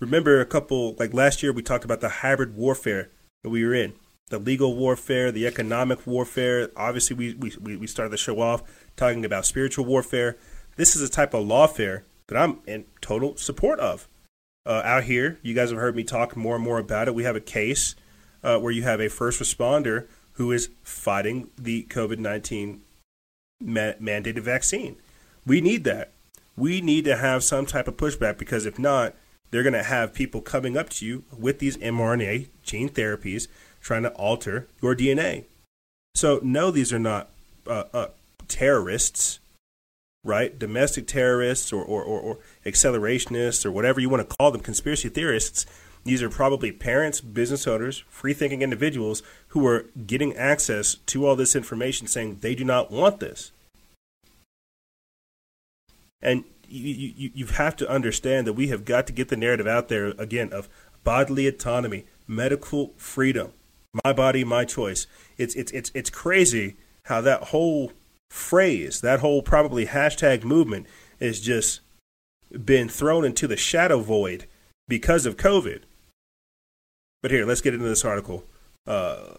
Remember, a couple, like last year, we talked about the hybrid warfare that we were in the legal warfare, the economic warfare. Obviously, we, we, we started the show off talking about spiritual warfare. This is a type of lawfare that I'm in total support of. Uh, out here, you guys have heard me talk more and more about it. We have a case uh, where you have a first responder who is fighting the COVID 19 ma- mandated vaccine. We need that. We need to have some type of pushback because if not, they're going to have people coming up to you with these mRNA gene therapies trying to alter your DNA. So, no, these are not uh, uh, terrorists, right? Domestic terrorists or, or, or, or accelerationists or whatever you want to call them, conspiracy theorists. These are probably parents, business owners, free thinking individuals who are getting access to all this information saying they do not want this. And you, you, you have to understand that we have got to get the narrative out there again of bodily autonomy, medical freedom, my body, my choice. It's it's it's it's crazy how that whole phrase, that whole probably hashtag movement, is just been thrown into the shadow void because of COVID. But here, let's get into this article. Uh,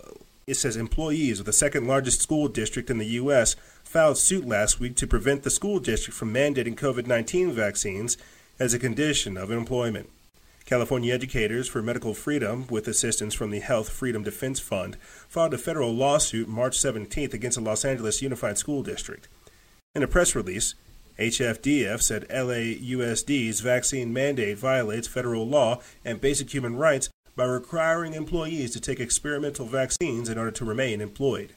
it says employees of the second largest school district in the U.S. filed suit last week to prevent the school district from mandating COVID 19 vaccines as a condition of employment. California Educators for Medical Freedom, with assistance from the Health Freedom Defense Fund, filed a federal lawsuit March 17th against the Los Angeles Unified School District. In a press release, HFDF said LAUSD's vaccine mandate violates federal law and basic human rights by requiring employees to take experimental vaccines in order to remain employed.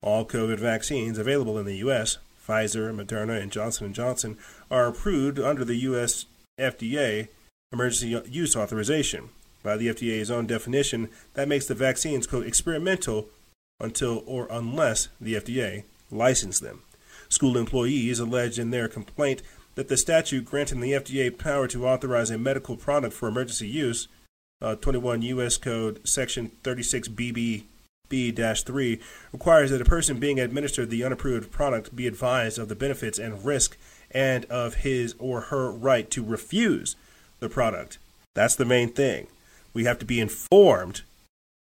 All COVID vaccines available in the U.S., Pfizer, Moderna, and Johnson & Johnson, are approved under the U.S. FDA emergency use authorization. By the FDA's own definition, that makes the vaccines, quote, experimental until or unless the FDA license them. School employees alleged in their complaint that the statute granting the FDA power to authorize a medical product for emergency use, uh, 21 U.S. Code Section 36 BB B-3 requires that a person being administered the unapproved product be advised of the benefits and risk and of his or her right to refuse the product. That's the main thing. We have to be informed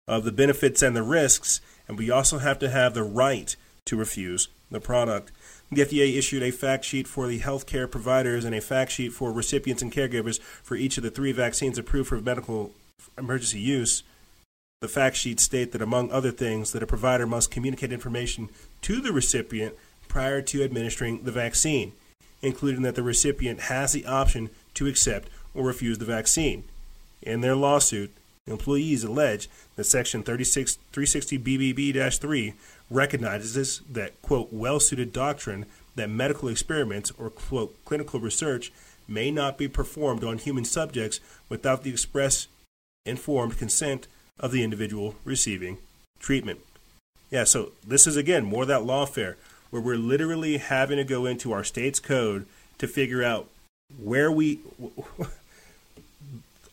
of the benefits and the risks, and we also have to have the right to refuse the product. The FDA issued a fact sheet for the healthcare providers and a fact sheet for recipients and caregivers for each of the three vaccines approved for medical emergency use, the fact sheets state that, among other things, that a provider must communicate information to the recipient prior to administering the vaccine, including that the recipient has the option to accept or refuse the vaccine. In their lawsuit, employees allege that Section 36, 360 BBB 3 recognizes that, quote, well suited doctrine that medical experiments or, quote, clinical research may not be performed on human subjects without the express informed consent of the individual receiving treatment. Yeah, so this is again more that lawfare where we're literally having to go into our state's code to figure out where we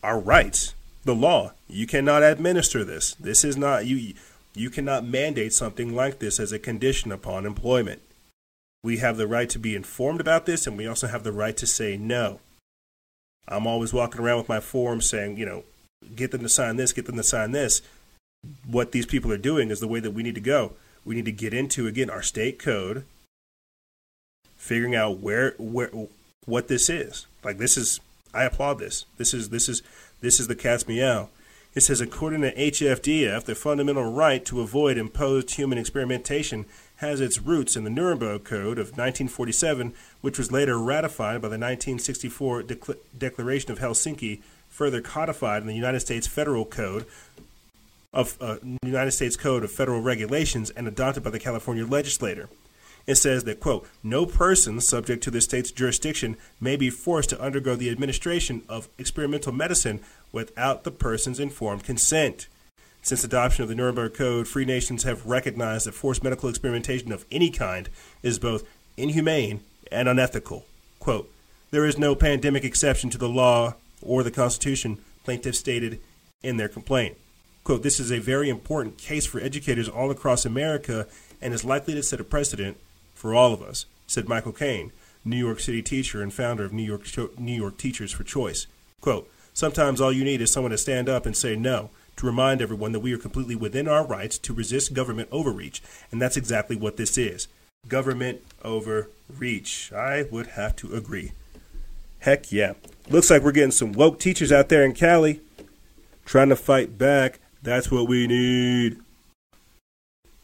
our rights, the law. You cannot administer this. This is not you you cannot mandate something like this as a condition upon employment. We have the right to be informed about this and we also have the right to say no. I'm always walking around with my form saying, you know, get them to sign this, get them to sign this. What these people are doing is the way that we need to go. We need to get into again our state code, figuring out where where what this is. Like this is I applaud this. This is this is this is the cat's meow. It says according to HFDF, the fundamental right to avoid imposed human experimentation has its roots in the Nuremberg Code of 1947, which was later ratified by the 1964 Declaration of Helsinki further codified in the United States Federal Code of uh, United States Code of Federal Regulations and adopted by the California legislature. It says that quote, no person subject to the state's jurisdiction may be forced to undergo the administration of experimental medicine without the person's informed consent. Since adoption of the Nuremberg Code, free nations have recognized that forced medical experimentation of any kind is both inhumane and unethical. Quote, there is no pandemic exception to the law or the Constitution, plaintiffs stated in their complaint. Quote, this is a very important case for educators all across America and is likely to set a precedent for all of us, said Michael Kane, New York City teacher and founder of New York, New York Teachers for Choice. Quote, sometimes all you need is someone to stand up and say no, to remind everyone that we are completely within our rights to resist government overreach, and that's exactly what this is. Government overreach. I would have to agree. Heck yeah. Looks like we're getting some woke teachers out there in Cali trying to fight back. That's what we need.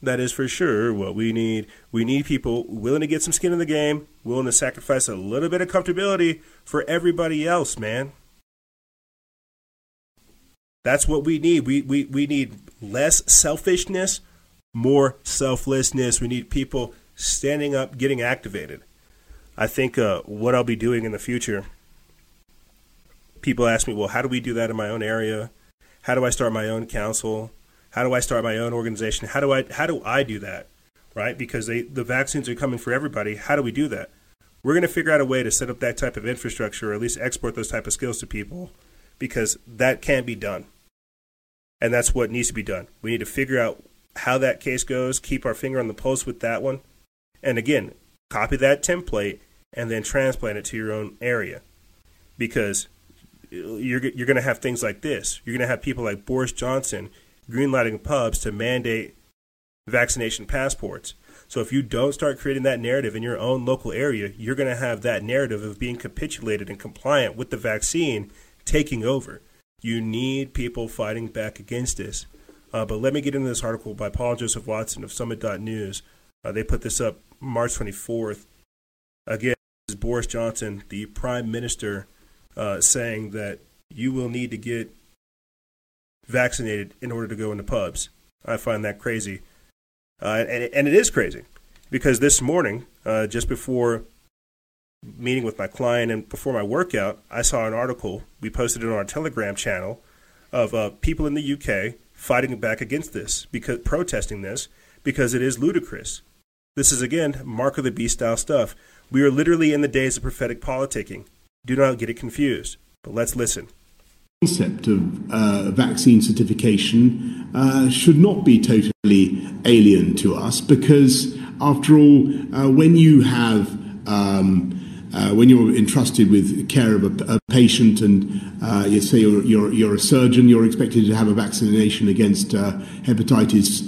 That is for sure what we need. We need people willing to get some skin in the game, willing to sacrifice a little bit of comfortability for everybody else, man. That's what we need. We, we, we need less selfishness, more selflessness. We need people standing up, getting activated. I think uh, what I'll be doing in the future people ask me, well, how do we do that in my own area? How do I start my own council? How do I start my own organization? How do I how do I do that? Right? Because they the vaccines are coming for everybody. How do we do that? We're going to figure out a way to set up that type of infrastructure, or at least export those type of skills to people, because that can be done, and that's what needs to be done. We need to figure out how that case goes, keep our finger on the pulse with that one, and again, copy that template and then transplant it to your own area, because you're you're going to have things like this. You're going to have people like Boris Johnson greenlighting pubs to mandate vaccination passports. So if you don't start creating that narrative in your own local area, you're going to have that narrative of being capitulated and compliant with the vaccine taking over. You need people fighting back against this. Uh, but let me get into this article by Paul Joseph Watson of Summit.news. Uh, they put this up March 24th. Again, this is Boris Johnson, the Prime Minister uh, saying that you will need to get vaccinated in order to go into pubs. I find that crazy. Uh, and, and it is crazy because this morning, uh, just before meeting with my client and before my workout, I saw an article. We posted it on our Telegram channel of uh, people in the UK fighting back against this, because protesting this because it is ludicrous. This is again mark of the beast style stuff. We are literally in the days of prophetic politicking. Do not get it confused. But let's listen.
Concept of uh, vaccine certification uh, should not be totally alien to us because, after all, uh, when you have um, uh, when you're entrusted with care of a, a patient and uh, you say you're, you're, you're, a surgeon, you're expected to have a vaccination against uh, hepatitis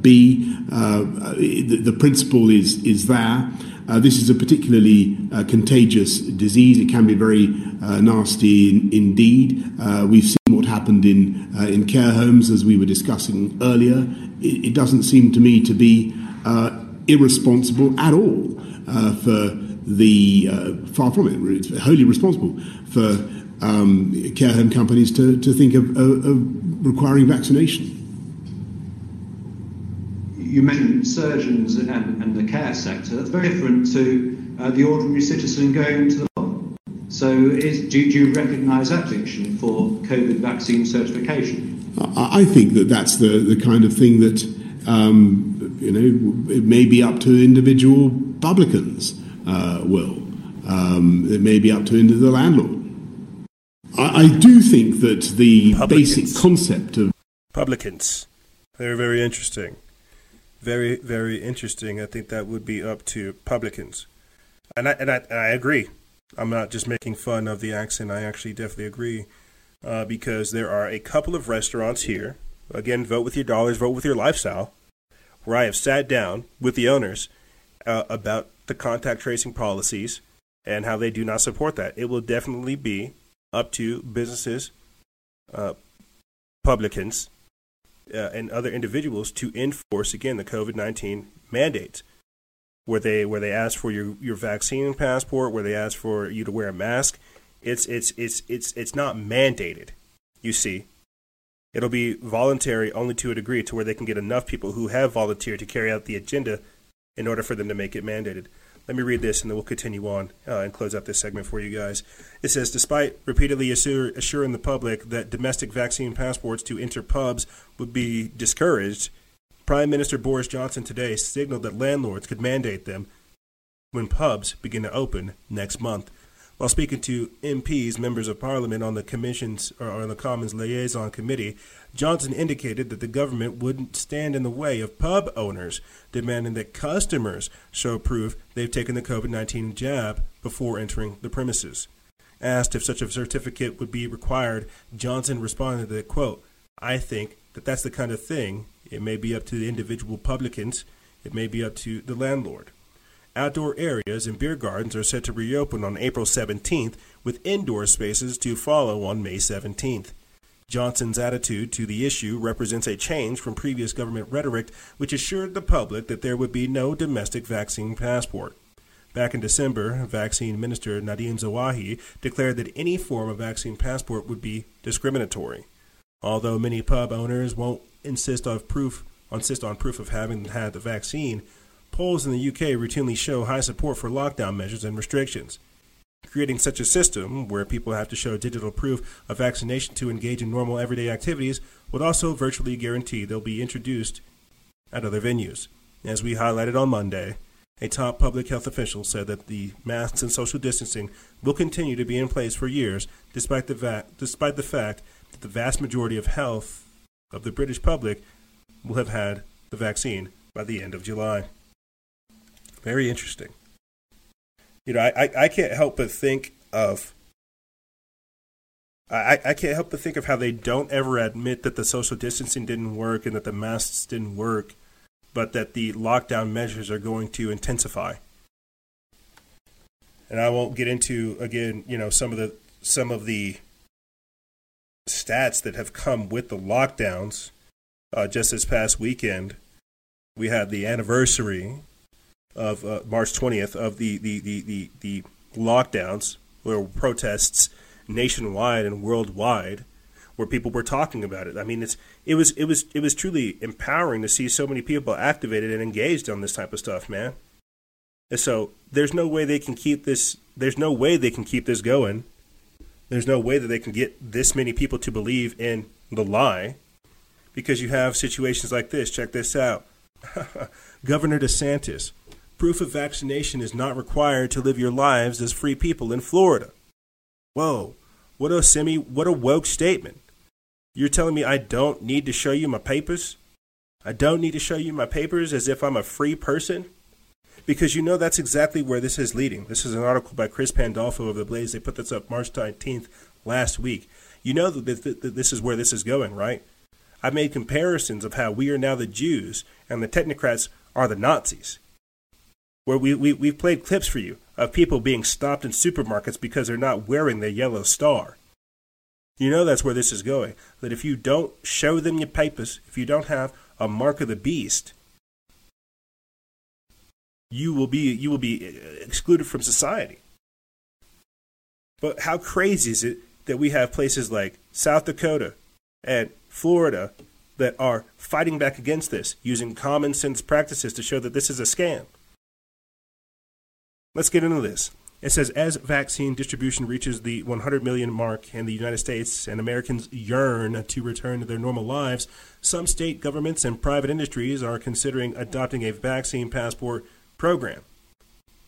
B. The, the, principle is, is there. Uh, this is a particularly uh, contagious disease. It can be very uh, nasty in, indeed. We've seen what happened in in care homes, as we were discussing earlier, it, it doesn't seem to me to be irresponsible at all for the far from it. It's wholly responsible for um, care home companies to, to think of, of, of requiring vaccination.
You mentioned surgeons and, and the care sector. That's very different to uh, the ordinary citizen going to the pub. so, is, do, do you recognise that distinction for COVID vaccine certification?
I think that that's the, the kind of thing that, um, you know, it may be up to individual publicans, uh, will. Um, it may be up to the landlord. I, I do think that the
Publicans.
basic concept of.
Publicans. Very, very interesting. Very, very interesting. I think that would be up to publicans. And I, and I, and I agree. I'm not just making fun of the accent. I actually definitely agree uh, because there are a couple of restaurants here. Again, vote with your dollars, vote with your lifestyle. Where I have sat down with the owners uh, about the contact tracing policies and how they do not support that. It will definitely be up to businesses, uh, publicans, uh, and other individuals to enforce again the COVID nineteen mandates where they where they ask for your, your vaccine passport, where they ask for you to wear a mask. It's it's it's it's it's not mandated. You see, it'll be voluntary only to a degree, to where they can get enough people who have volunteered to carry out the agenda in order for them to make it mandated. Let me read this, and then we'll continue on uh, and close out this segment for you guys. It says, despite repeatedly assur- assuring the public that domestic vaccine passports to enter pubs would be discouraged, Prime Minister Boris Johnson today signaled that landlords could mandate them when pubs begin to open next month. While speaking to MPs, members of parliament, on the commission's or on the Commons liaison committee, Johnson indicated that the government wouldn't stand in the way of pub owners demanding that customers show proof they've taken the COVID 19 jab before entering the premises. Asked if such a certificate would be required, Johnson responded that, quote, I think that that's the kind of thing it may be up to the individual publicans. It may be up to the landlord. Outdoor areas and beer gardens are set to reopen on April 17th, with indoor spaces to follow on May 17th. Johnson's attitude to the issue represents a change from previous government rhetoric, which assured the public that there would be no domestic vaccine passport. Back in December, Vaccine Minister Nadhim Zahawi declared that any form of vaccine passport would be discriminatory. Although many pub owners won't insist on proof insist on proof of having had the vaccine, polls in the UK routinely show high support for lockdown measures and restrictions. Creating such a system, where people have to show digital proof of vaccination to engage in normal everyday activities, would also virtually guarantee they'll be introduced at other venues. As we highlighted on Monday, a top public health official said that the masks and social distancing will continue to be in place for years, despite the, va- despite the fact that the vast majority of health of the British public will have had the vaccine by the end of July. Very interesting. You know, I, I, I can't help but think of I, I can't help but think of how they don't ever admit that the social distancing didn't work and that the masks didn't work, but that the lockdown measures are going to intensify. And I won't get into again, you know, some of the some of the stats that have come with the lockdowns. Uh, just this past weekend, we had the anniversary of uh, March 20th of the, the, the, the, the lockdowns, where protests nationwide and worldwide, where people were talking about it. I mean, it's it was it was it was truly empowering to see so many people activated and engaged on this type of stuff, man. And so there's no way they can keep this. There's no way they can keep this going there's no way that they can get this many people to believe in the lie because you have situations like this. Check this out. (laughs) Governor DeSantis, proof of vaccination is not required to live your lives as free people in Florida. Whoa, what a semi, what a woke statement. You're telling me I don't need to show you my papers? I don't need to show you my papers as if I'm a free person? because you know that's exactly where this is leading. This is an article by Chris Pandolfo of The Blaze. They put this up March 19th last week. You know that this is where this is going, right? I've made comparisons of how we are now the Jews and the technocrats are the Nazis. Where we, we, we've played clips for you of people being stopped in supermarkets because they're not wearing their yellow star. You know that's where this is going. That if you don't show them your papers, if you don't have a mark of the beast, you will be you will be uh, excluded from society. But how crazy is it that we have places like South Dakota and Florida that are fighting back against this, using common sense practices to show that this is a scam? Let's get into this. It says as vaccine distribution reaches the 100 million mark in the United States and Americans yearn to return to their normal lives, some state governments and private industries are considering adopting a vaccine passport program.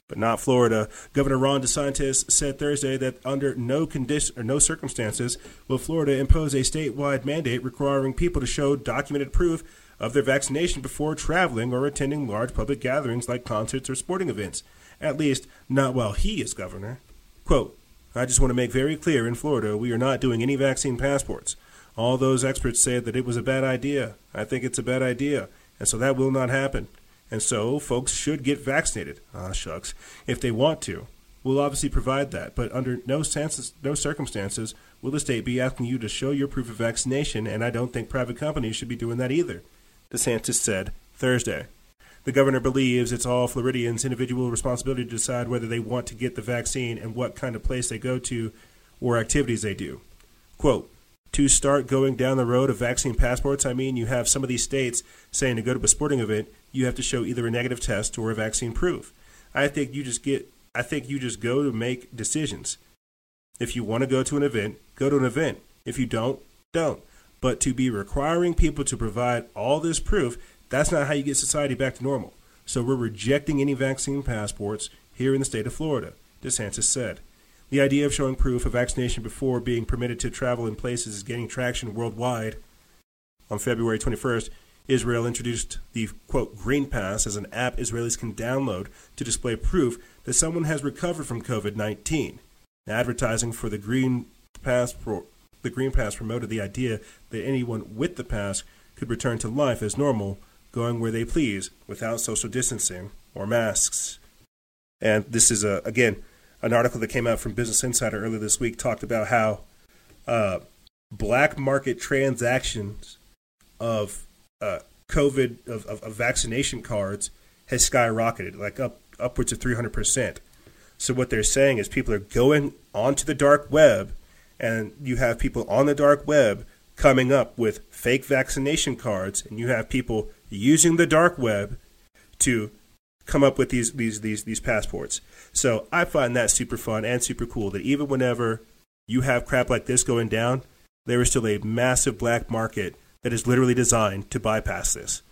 But not Florida. Governor Ron DeSantis said Thursday that under no condition or no circumstances will Florida impose a statewide mandate requiring people to show documented proof of their vaccination before traveling or attending large public gatherings like concerts or sporting events at least not while he is governor. Quote, I just want to make very clear in Florida, we are not doing any vaccine passports. All those experts said that it was a bad idea. I think it's a bad idea, and so that will not happen. And so folks should get vaccinated. Ah, shucks. If they want to. We'll obviously provide that, but under no, senses, no circumstances will the state be asking you to show your proof of vaccination, and I don't think private companies should be doing that either, DeSantis said Thursday. The governor believes it's all Floridians' individual responsibility to decide whether they want to get the vaccine and what kind of place they go to or activities they do. Quote, to start going down the road of vaccine passports, I mean, you have some of these states saying to go to a sporting event, you have to show either a negative test or a vaccine proof. I think you just get, I think you just go to make decisions. If you want to go to an event, go to an event. If you don't, don't. But to be requiring people to provide all this proof that's not how you get society back to normal. So we're rejecting any vaccine passports here in the state of Florida, DeSantis said. The idea of showing proof of vaccination before being permitted to travel in places is gaining traction worldwide. On February 21st, Israel introduced the quote Green Pass as an app Israelis can download to display proof that someone has recovered from COVID-19. Advertising for the Green Pass pro- the Green Pass promoted the idea that anyone with the pass could return to life as normal going where they please without social distancing or masks. And this is, a, again, an article that came out from Business Insider earlier this week talked about how uh, black market transactions of uh, COVID, of, of, of, vaccination cards, has skyrocketed, like up upwards of 300%. So what they're saying is people are going onto the dark web, and you have people on the dark web coming up with fake vaccination cards, and you have people using the dark web to come up with these these these these passports. So I find that super fun and super cool that even whenever you have crap like this going down, there is still a massive black market that is literally designed to bypass this.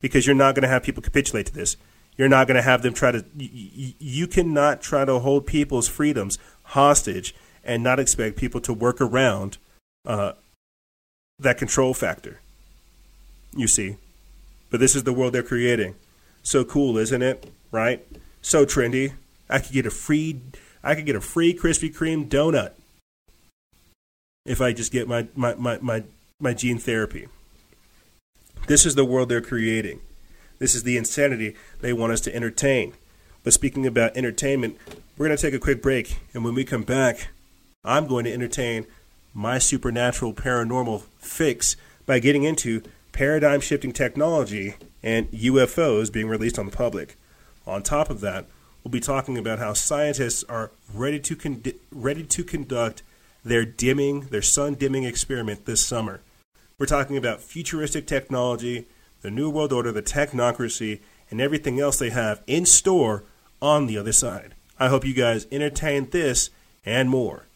Because you're not going to have people capitulate to this. You're not going to have them try to. You, you cannot try to hold people's freedoms hostage and not expect people to work around uh, that control factor. You see, but this is the world they're creating. So cool, isn't it? Right? So trendy. I could get a free I could get a free Krispy Kreme donut if I just get my, my, my, my, my gene therapy. This is the world they're creating. This is the insanity they want us to entertain. But speaking about entertainment, we're going to take a quick break. And when we come back, I'm going to entertain my supernatural paranormal fix by getting into paradigm shifting technology, and UFOs being released on the public. On top of that, we'll be talking about how scientists are ready to con- ready to conduct their dimming, their sun dimming experiment this summer. We're talking about futuristic technology, the new world order, the technocracy, and everything else they have in store on the other side. I hope you guys entertain this and more.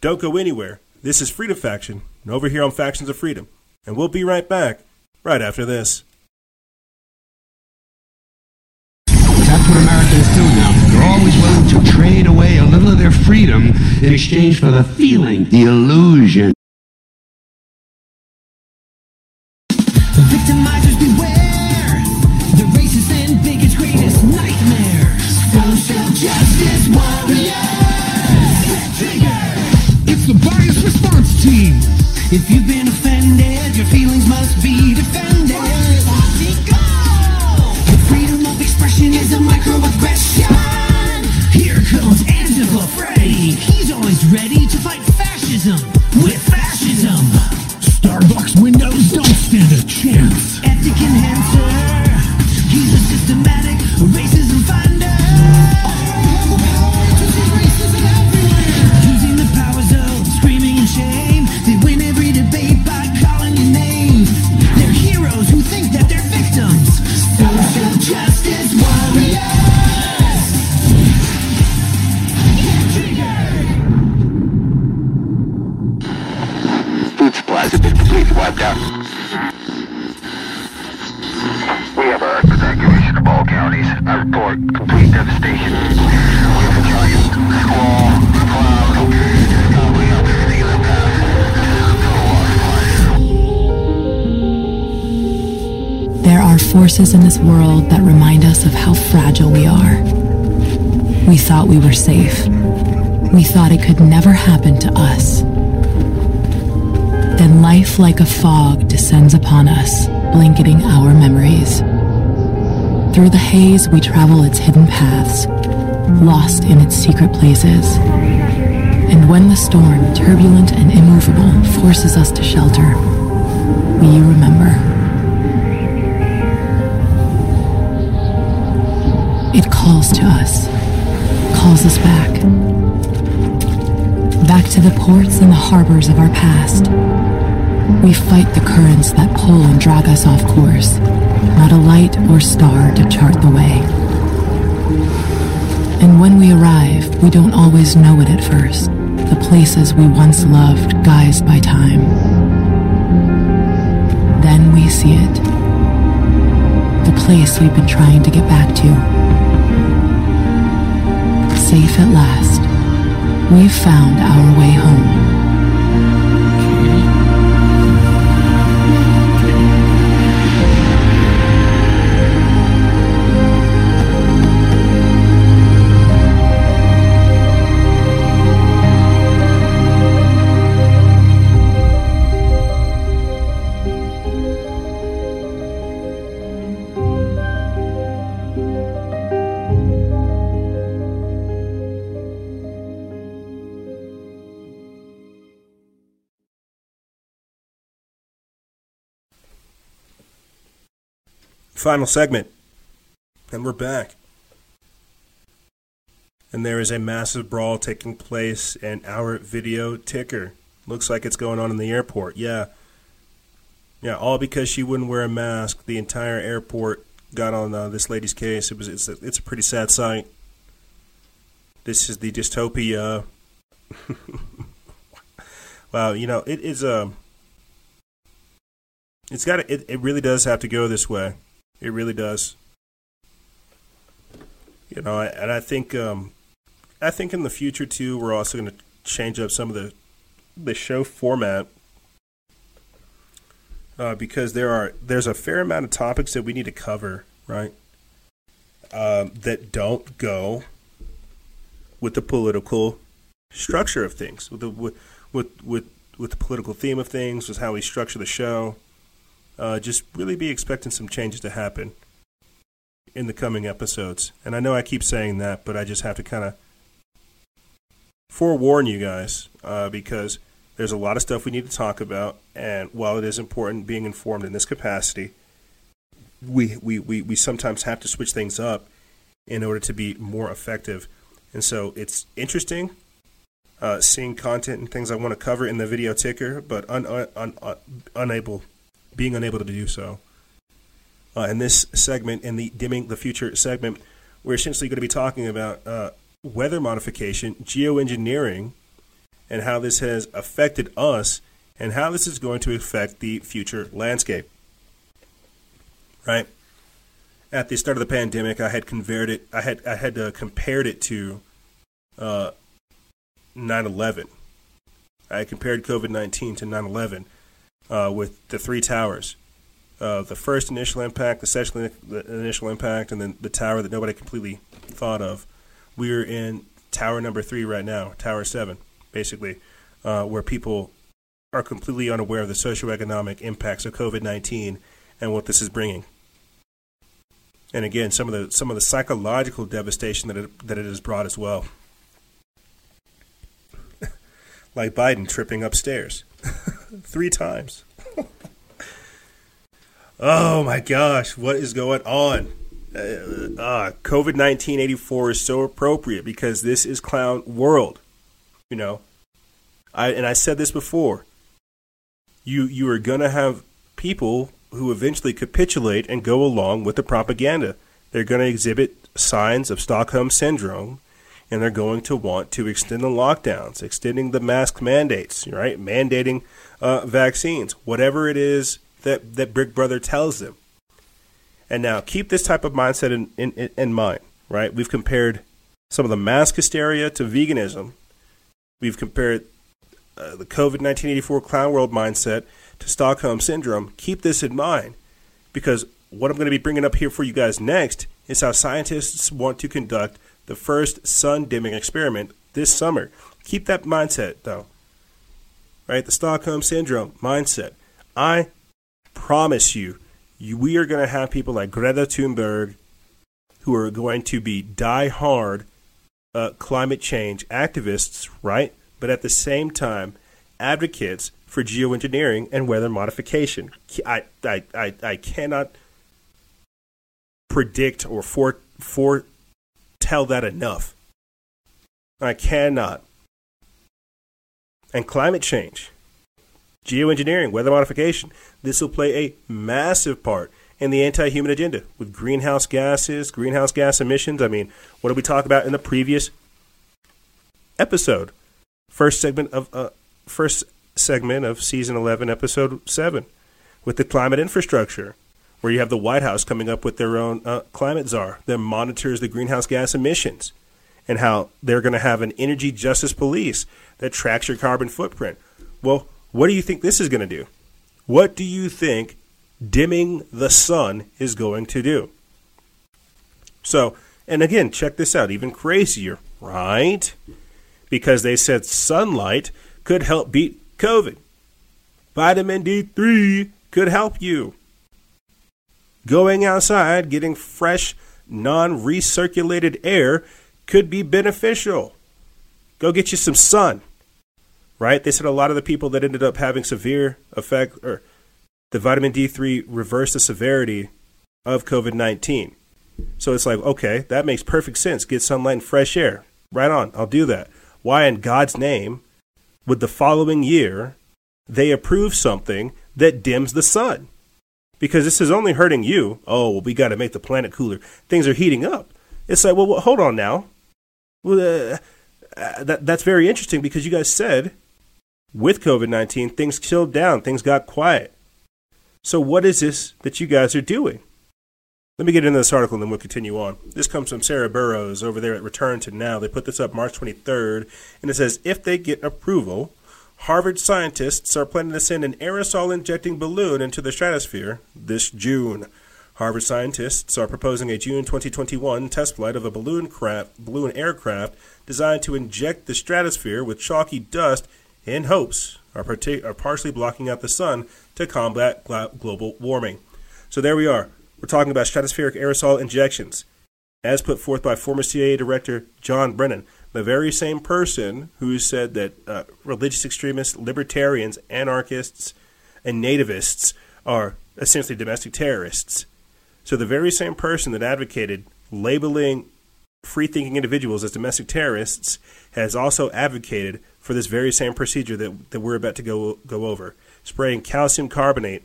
Don't go anywhere. This is Freedom Faction, and over here on Factions of Freedom and we'll be right back right after this.
That's what Americans do now. They're always willing to trade away a little of their freedom in exchange for the feeling, the illusion. Victimizers beware. The racist and biggest greatest nightmares. Social justice warriors.
It's the bias response team. If you've been offended, your feelings must be defended. The freedom of expression is a microaggression. Here comes Angela Freddy. He's always ready to fight system with fascism. Starbucks windows don't stand a chance. Ethic
Have been completely wiped out. We have our evacuation of all counties. I report complete devastation. We have a giant squall, cloud, coming up the path.
There are forces in this world that remind us of how fragile we are. We thought we were safe. We thought it could never happen to us. Then life, like a fog, descends upon us, blanketing our memories. Through the haze, we travel its hidden paths, lost in its secret places. And when the storm, turbulent and immovable, forces us to shelter, we remember. It calls to us, calls us back. Back to the ports and the harbors of our past. We fight the currents that pull and drag us off course, not a light or star to chart the way. And when we arrive, we don't always know it at first, the places we once loved guised by time. Then we see it, the place we've been trying to get back to. Safe at last, we've found our way home.
Final segment. And we're back. And there is a massive brawl taking place in our video ticker. Looks like it's going on in the airport. Yeah. Yeah, all because she wouldn't wear a mask. The entire airport got on uh, this lady's case. It was it's a, it's a pretty sad sight. This is the dystopia. (laughs) wow, you know, it is um it's got it it really does have to go this way. It really does. You know, and I think um, I think in the future too, we're also going to change up some of the the show format uh, because there are there's a fair amount of topics that we need to cover, right? Um, that don't go with the political structure of things, with the with with with, with the political theme of things, with how we structure the show uh, just really be expecting some changes to happen in the coming episodes. And I know I keep saying that, but I just have to kind of forewarn you guys uh, because there's a lot of stuff we need to talk about. And while it is important being informed in this capacity, we, we, we, we sometimes have to switch things up in order to be more effective. And so it's interesting uh, seeing content and things I want to cover in the video ticker, but un, un, un, unable being unable to do so. Uh, in this segment, in the Dimming the Future segment, we're essentially going to be talking about uh, weather modification, geoengineering, and how this has affected us and how this is going to affect the future landscape. Right? At the start of the pandemic, I had converted I had I had uh, compared it to uh, 9/11. I compared COVID-19 to 9/11 uh, with the three towers. Uh, the first initial impact, the second initial impact, and then the tower that nobody completely thought of. We're in tower number three right now, tower seven, basically, uh, where people are completely unaware of the socioeconomic impacts of COVID nineteen and what this is bringing. And again, some of the some of the psychological devastation that it, that it has brought as well. Like Biden tripping upstairs (laughs) three times. (laughs) oh my gosh, what is going on? Uh, uh, COVID 1984 is so appropriate because this is clown world. You know, I and I said this before. You you are gonna have people who eventually capitulate and go along with the propaganda. They're to exhibit signs of Stockholm syndrome, and they're going to want to extend the lockdowns, extending the mask mandates, right? Mandating uh, vaccines, whatever it is that that Big Brother tells them. And now keep this type of mindset in, in, in mind, right? We've compared some of the mask hysteria to veganism. We've compared uh, the COVID 1984 clown world mindset to Stockholm syndrome. Keep this in mind because what I'm going to be bringing up here for you guys next is how scientists want to conduct the first sun dimming experiment this summer. Keep that mindset though. Right? The Stockholm syndrome mindset. I promise you, you we are going to have people like Greta Thunberg who are going to be die-hard uh, climate change activists, right? But at the same time, advocates for geoengineering and weather modification. I, I, I, I cannot predict or fore, foretell that enough. I cannot. And climate change, geoengineering, weather modification, this will play a massive part in the anti human agenda with greenhouse gases, greenhouse gas emissions. I mean, what did we talk about in the previous episode? First segment of uh, first segment of season 11, episode 7, with the climate infrastructure, where you have the White House coming up with their own uh, climate czar that monitors the greenhouse gas emissions, and how they're going to have an energy justice police that tracks your carbon footprint. Well, what do you think this is going to do? What do you think dimming the sun is going to do? So, and again, check this out, even crazier, right? Because they said sunlight could help beat COVID. Vitamin D3 could help you. Going outside, getting fresh, non recirculated air could be beneficial. Go get you some sun. Right? They said a lot of the people that ended up having severe effect or the vitamin D3 reversed the severity of COVID 19. So it's like, okay, that makes perfect sense. Get sunlight and fresh air. Right on. I'll do that. Why in God's name would the following year they approve something that dims the sun? Because this is only hurting you. Oh, well, we got to make the planet cooler. Things are heating up. It's like, well, well hold on now. Well, uh, uh, that, that's very interesting because you guys said with COVID 19, things chilled down, things got quiet. So, what is this that you guys are doing? Let me get into this article and then we'll continue on. This comes from Sarah Burrows over there at Return to Now. They put this up March 23rd, and it says if they get approval, Harvard scientists are planning to send an aerosol injecting balloon into the stratosphere this June. Harvard scientists are proposing a June 2021 test flight of a balloon, craft, balloon aircraft designed to inject the stratosphere with chalky dust in hopes are partially blocking out the sun to combat gl- global warming. So there we are. We're talking about stratospheric aerosol injections, as put forth by former CIA Director John Brennan, the very same person who said that uh, religious extremists, libertarians, anarchists, and nativists are essentially domestic terrorists. So the very same person that advocated labeling free thinking individuals as domestic terrorists has also advocated for this very same procedure that, that we're about to go, go over spraying calcium carbonate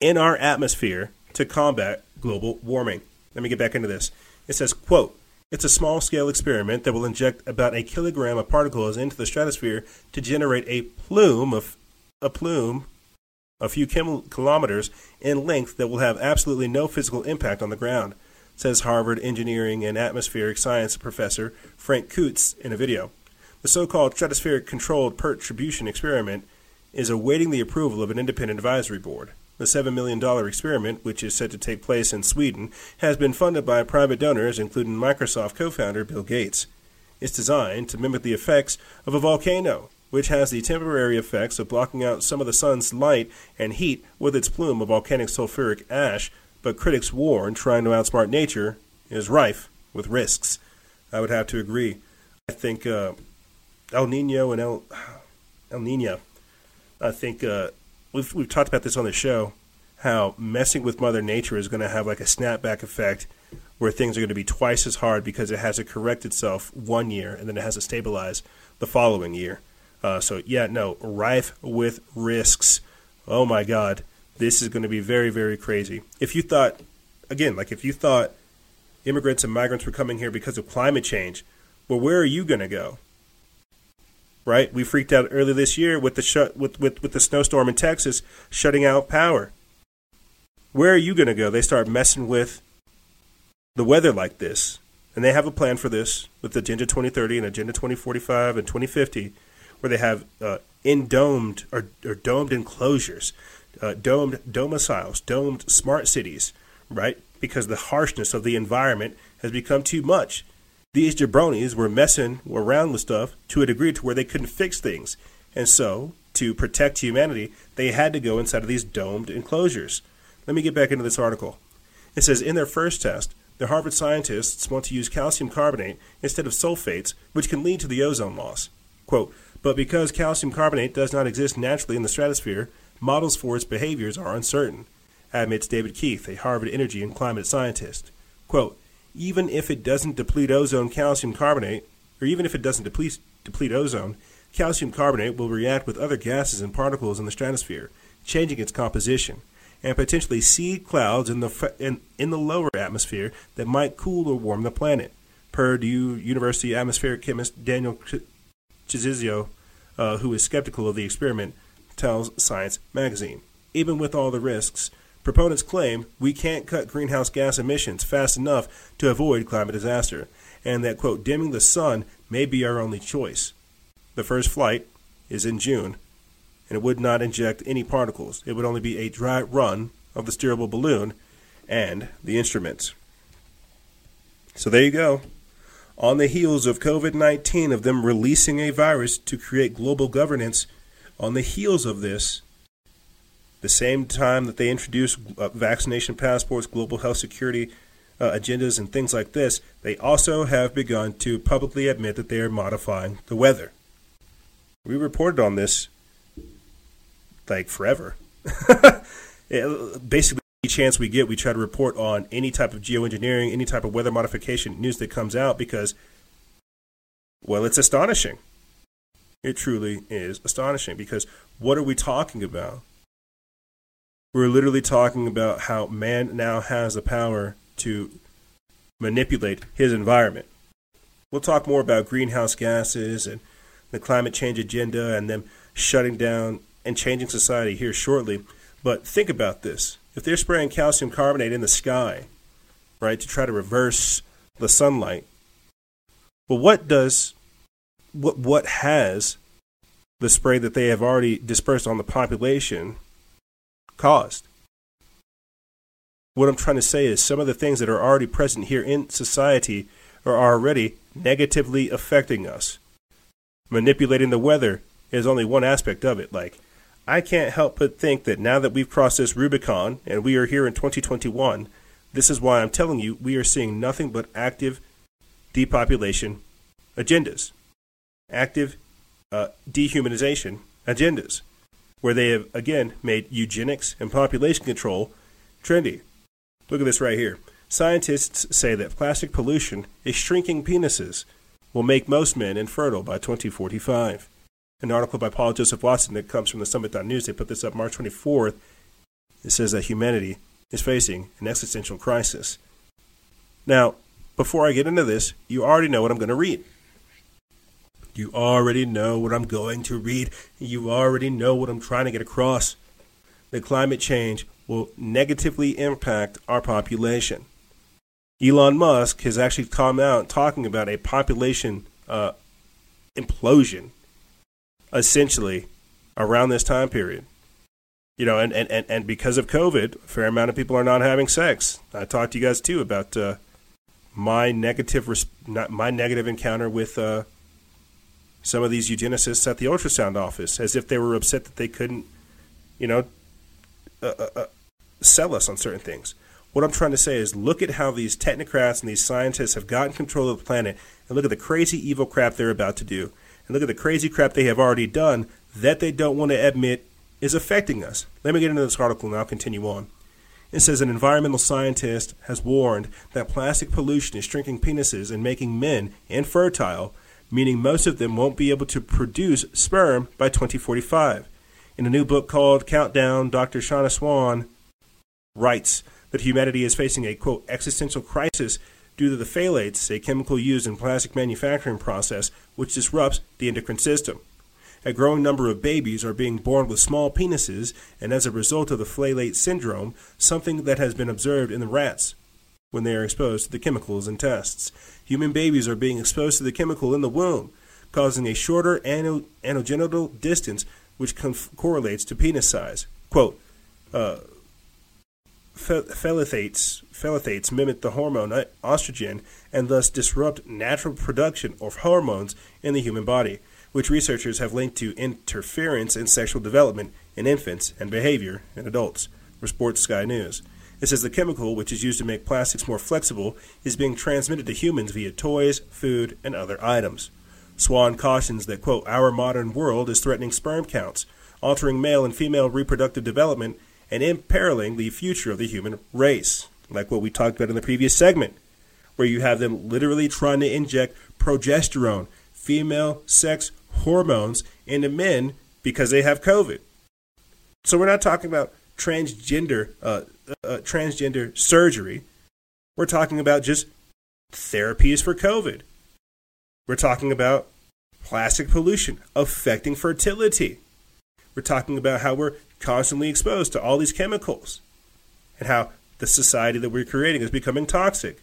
in our atmosphere to combat global warming. Let me get back into this. It says, quote, it's a small scale experiment that will inject about a kilogram of particles into the stratosphere to generate a plume of a plume a few kilometers in length that will have absolutely no physical impact on the ground, says Harvard engineering and atmospheric science professor Frank Keutsch in a video. The so called stratospheric controlled perturbation experiment is awaiting the approval of an independent advisory board. The $7 million experiment, which is set to take place in Sweden, has been funded by private donors, including Microsoft co founder Bill Gates. It's designed to mimic the effects of a volcano, which has the temporary effects of blocking out some of the sun's light and heat with its plume of volcanic sulfuric ash, but critics warn trying to outsmart nature is rife with risks. I would have to agree. I think uh, El Nino and El (sighs) El Nino. I think uh, we've we've talked about this on the show. How messing with Mother Nature is going to have like a snapback effect, where things are going to be twice as hard because it has to correct itself one year and then it has to stabilize the following year. Uh, so yeah, no, rife with risks. Oh my God, this is going to be very very crazy. If you thought, again, like if you thought immigrants and migrants were coming here because of climate change, well, where are you going to go? Right? We freaked out earlier this year with the shut with, with, with the snowstorm in Texas shutting out power. Where are you going to go? They start messing with the weather like this, and they have a plan for this with Agenda 2030 and Agenda 2045 and 2050, where they have uh, in domed or, or domed enclosures, uh, domed domiciles, domed smart cities, right? Because the harshness of the environment has become too much. These jabronis were messing around with stuff to a degree to where they couldn't fix things. And so, to protect humanity, they had to go inside of these domed enclosures. Let me get back into this article. It says in their first test, the Harvard scientists want to use calcium carbonate instead of sulfates, which can lead to the ozone loss. Quote, but because calcium carbonate does not exist naturally in the stratosphere, models for its behaviors are uncertain, admits David Keith, a Harvard energy and climate scientist. Quote, even if it doesn't deplete ozone calcium carbonate, or even if it doesn't deplete, deplete ozone, calcium carbonate will react with other gases and particles in the stratosphere, changing its composition, and potentially seed clouds in the, in, in the lower atmosphere that might cool or warm the planet. Purdue University atmospheric chemist Daniel Cziczo, uh, who is skeptical of the experiment, tells Science magazine. Even with all the risks, proponents claim we can't cut greenhouse gas emissions fast enough to avoid climate disaster, and that, quote, dimming the sun may be our only choice. The first flight is in June, and it would not inject any particles. It would only be a dry run of the steerable balloon and the instruments. So there you go. On the heels of COVID 19, of them releasing a virus to create global governance, on the heels of this, the same time that they introduce uh, vaccination passports, global health security uh, agendas, and things like this, they also have begun to publicly admit that they are modifying the weather. We reported on this like forever. (laughs) Basically, any chance we get, we try to report on any type of geoengineering, any type of weather modification news that comes out because, well, it's astonishing. It truly is astonishing because what are we talking about? We're literally talking about how man now has the power to manipulate his environment. We'll talk more about greenhouse gases and the climate change agenda and them shutting down and changing society here shortly. But think about this. If they're spraying calcium carbonate in the sky, right, to try to reverse the sunlight, well, what does, what, what has the spray that they have already dispersed on the population caused? What I'm trying to say is some of the things that are already present here in society are already negatively affecting us. Manipulating the weather is only one aspect of it. Like, I can't help but think that now that we've crossed this Rubicon and we are here in 2021, this is why I'm telling you we are seeing nothing but active depopulation agendas, active uh, dehumanization agendas, where they have again made eugenics and population control trendy. Look at this right here. Scientists say that plastic pollution is shrinking penises will make most men infertile by 2045. An article by Paul Joseph Watson that comes from the Summit.news, they put this up March 24th. It says that humanity is facing an existential crisis. Now, before I get into this, you already know what I'm going to read. You already know what I'm going to read. You already know what I'm trying to get across. The climate change will negatively impact our population. Elon Musk has actually come out talking about a population uh, implosion, essentially, around this time period. You know, and, and, and, and because of COVID, a fair amount of people are not having sex. I talked to you guys too about uh, my negative res- not my negative encounter with uh, some of these eugenicists at the ultrasound office, as if they were upset that they couldn't, you know, uh, uh, uh, sell us on certain things. What I'm trying to say is look at how these technocrats and these scientists have gotten control of the planet and look at the crazy evil crap they're about to do. And look at the crazy crap they have already done that they don't want to admit is affecting us. Let me get into this article and I'll continue on. It says an environmental scientist has warned that plastic pollution is shrinking penises and making men infertile, meaning most of them won't be able to produce sperm by 2045. In a new book called Countdown, Dr. Shauna Swan writes that humanity is facing a quote existential crisis due to the phthalates, a chemical used in plastic manufacturing process which disrupts the endocrine system. A growing number of babies are being born with small penises, and as a result of the phthalate syndrome, something that has been observed in the rats when they are exposed to the chemicals in tests. Human babies are being exposed to the chemical in the womb, causing a shorter ano- anogenital distance, which conf- correlates to penis size. Quote, uh, mimic the hormone uh, estrogen and thus disrupt natural production of hormones in the human body which researchers have linked to interference in sexual development in infants and behavior in adults, reports Sky News. It says the chemical, which is used to make plastics more flexible, is being transmitted to humans via toys, food, and other items. Swan cautions that, quote, our modern world is threatening sperm counts, altering male and female reproductive development, and imperiling the future of the human race, like what we talked about in the previous segment, where you have them literally trying to inject progesterone, female sex hormones into men because they have COVID. So we're not talking about transgender uh, uh, transgender surgery. We're talking about just therapies for COVID. We're talking about plastic pollution affecting fertility. We're talking about how we're constantly exposed to all these chemicals and how the society that we're creating is becoming toxic.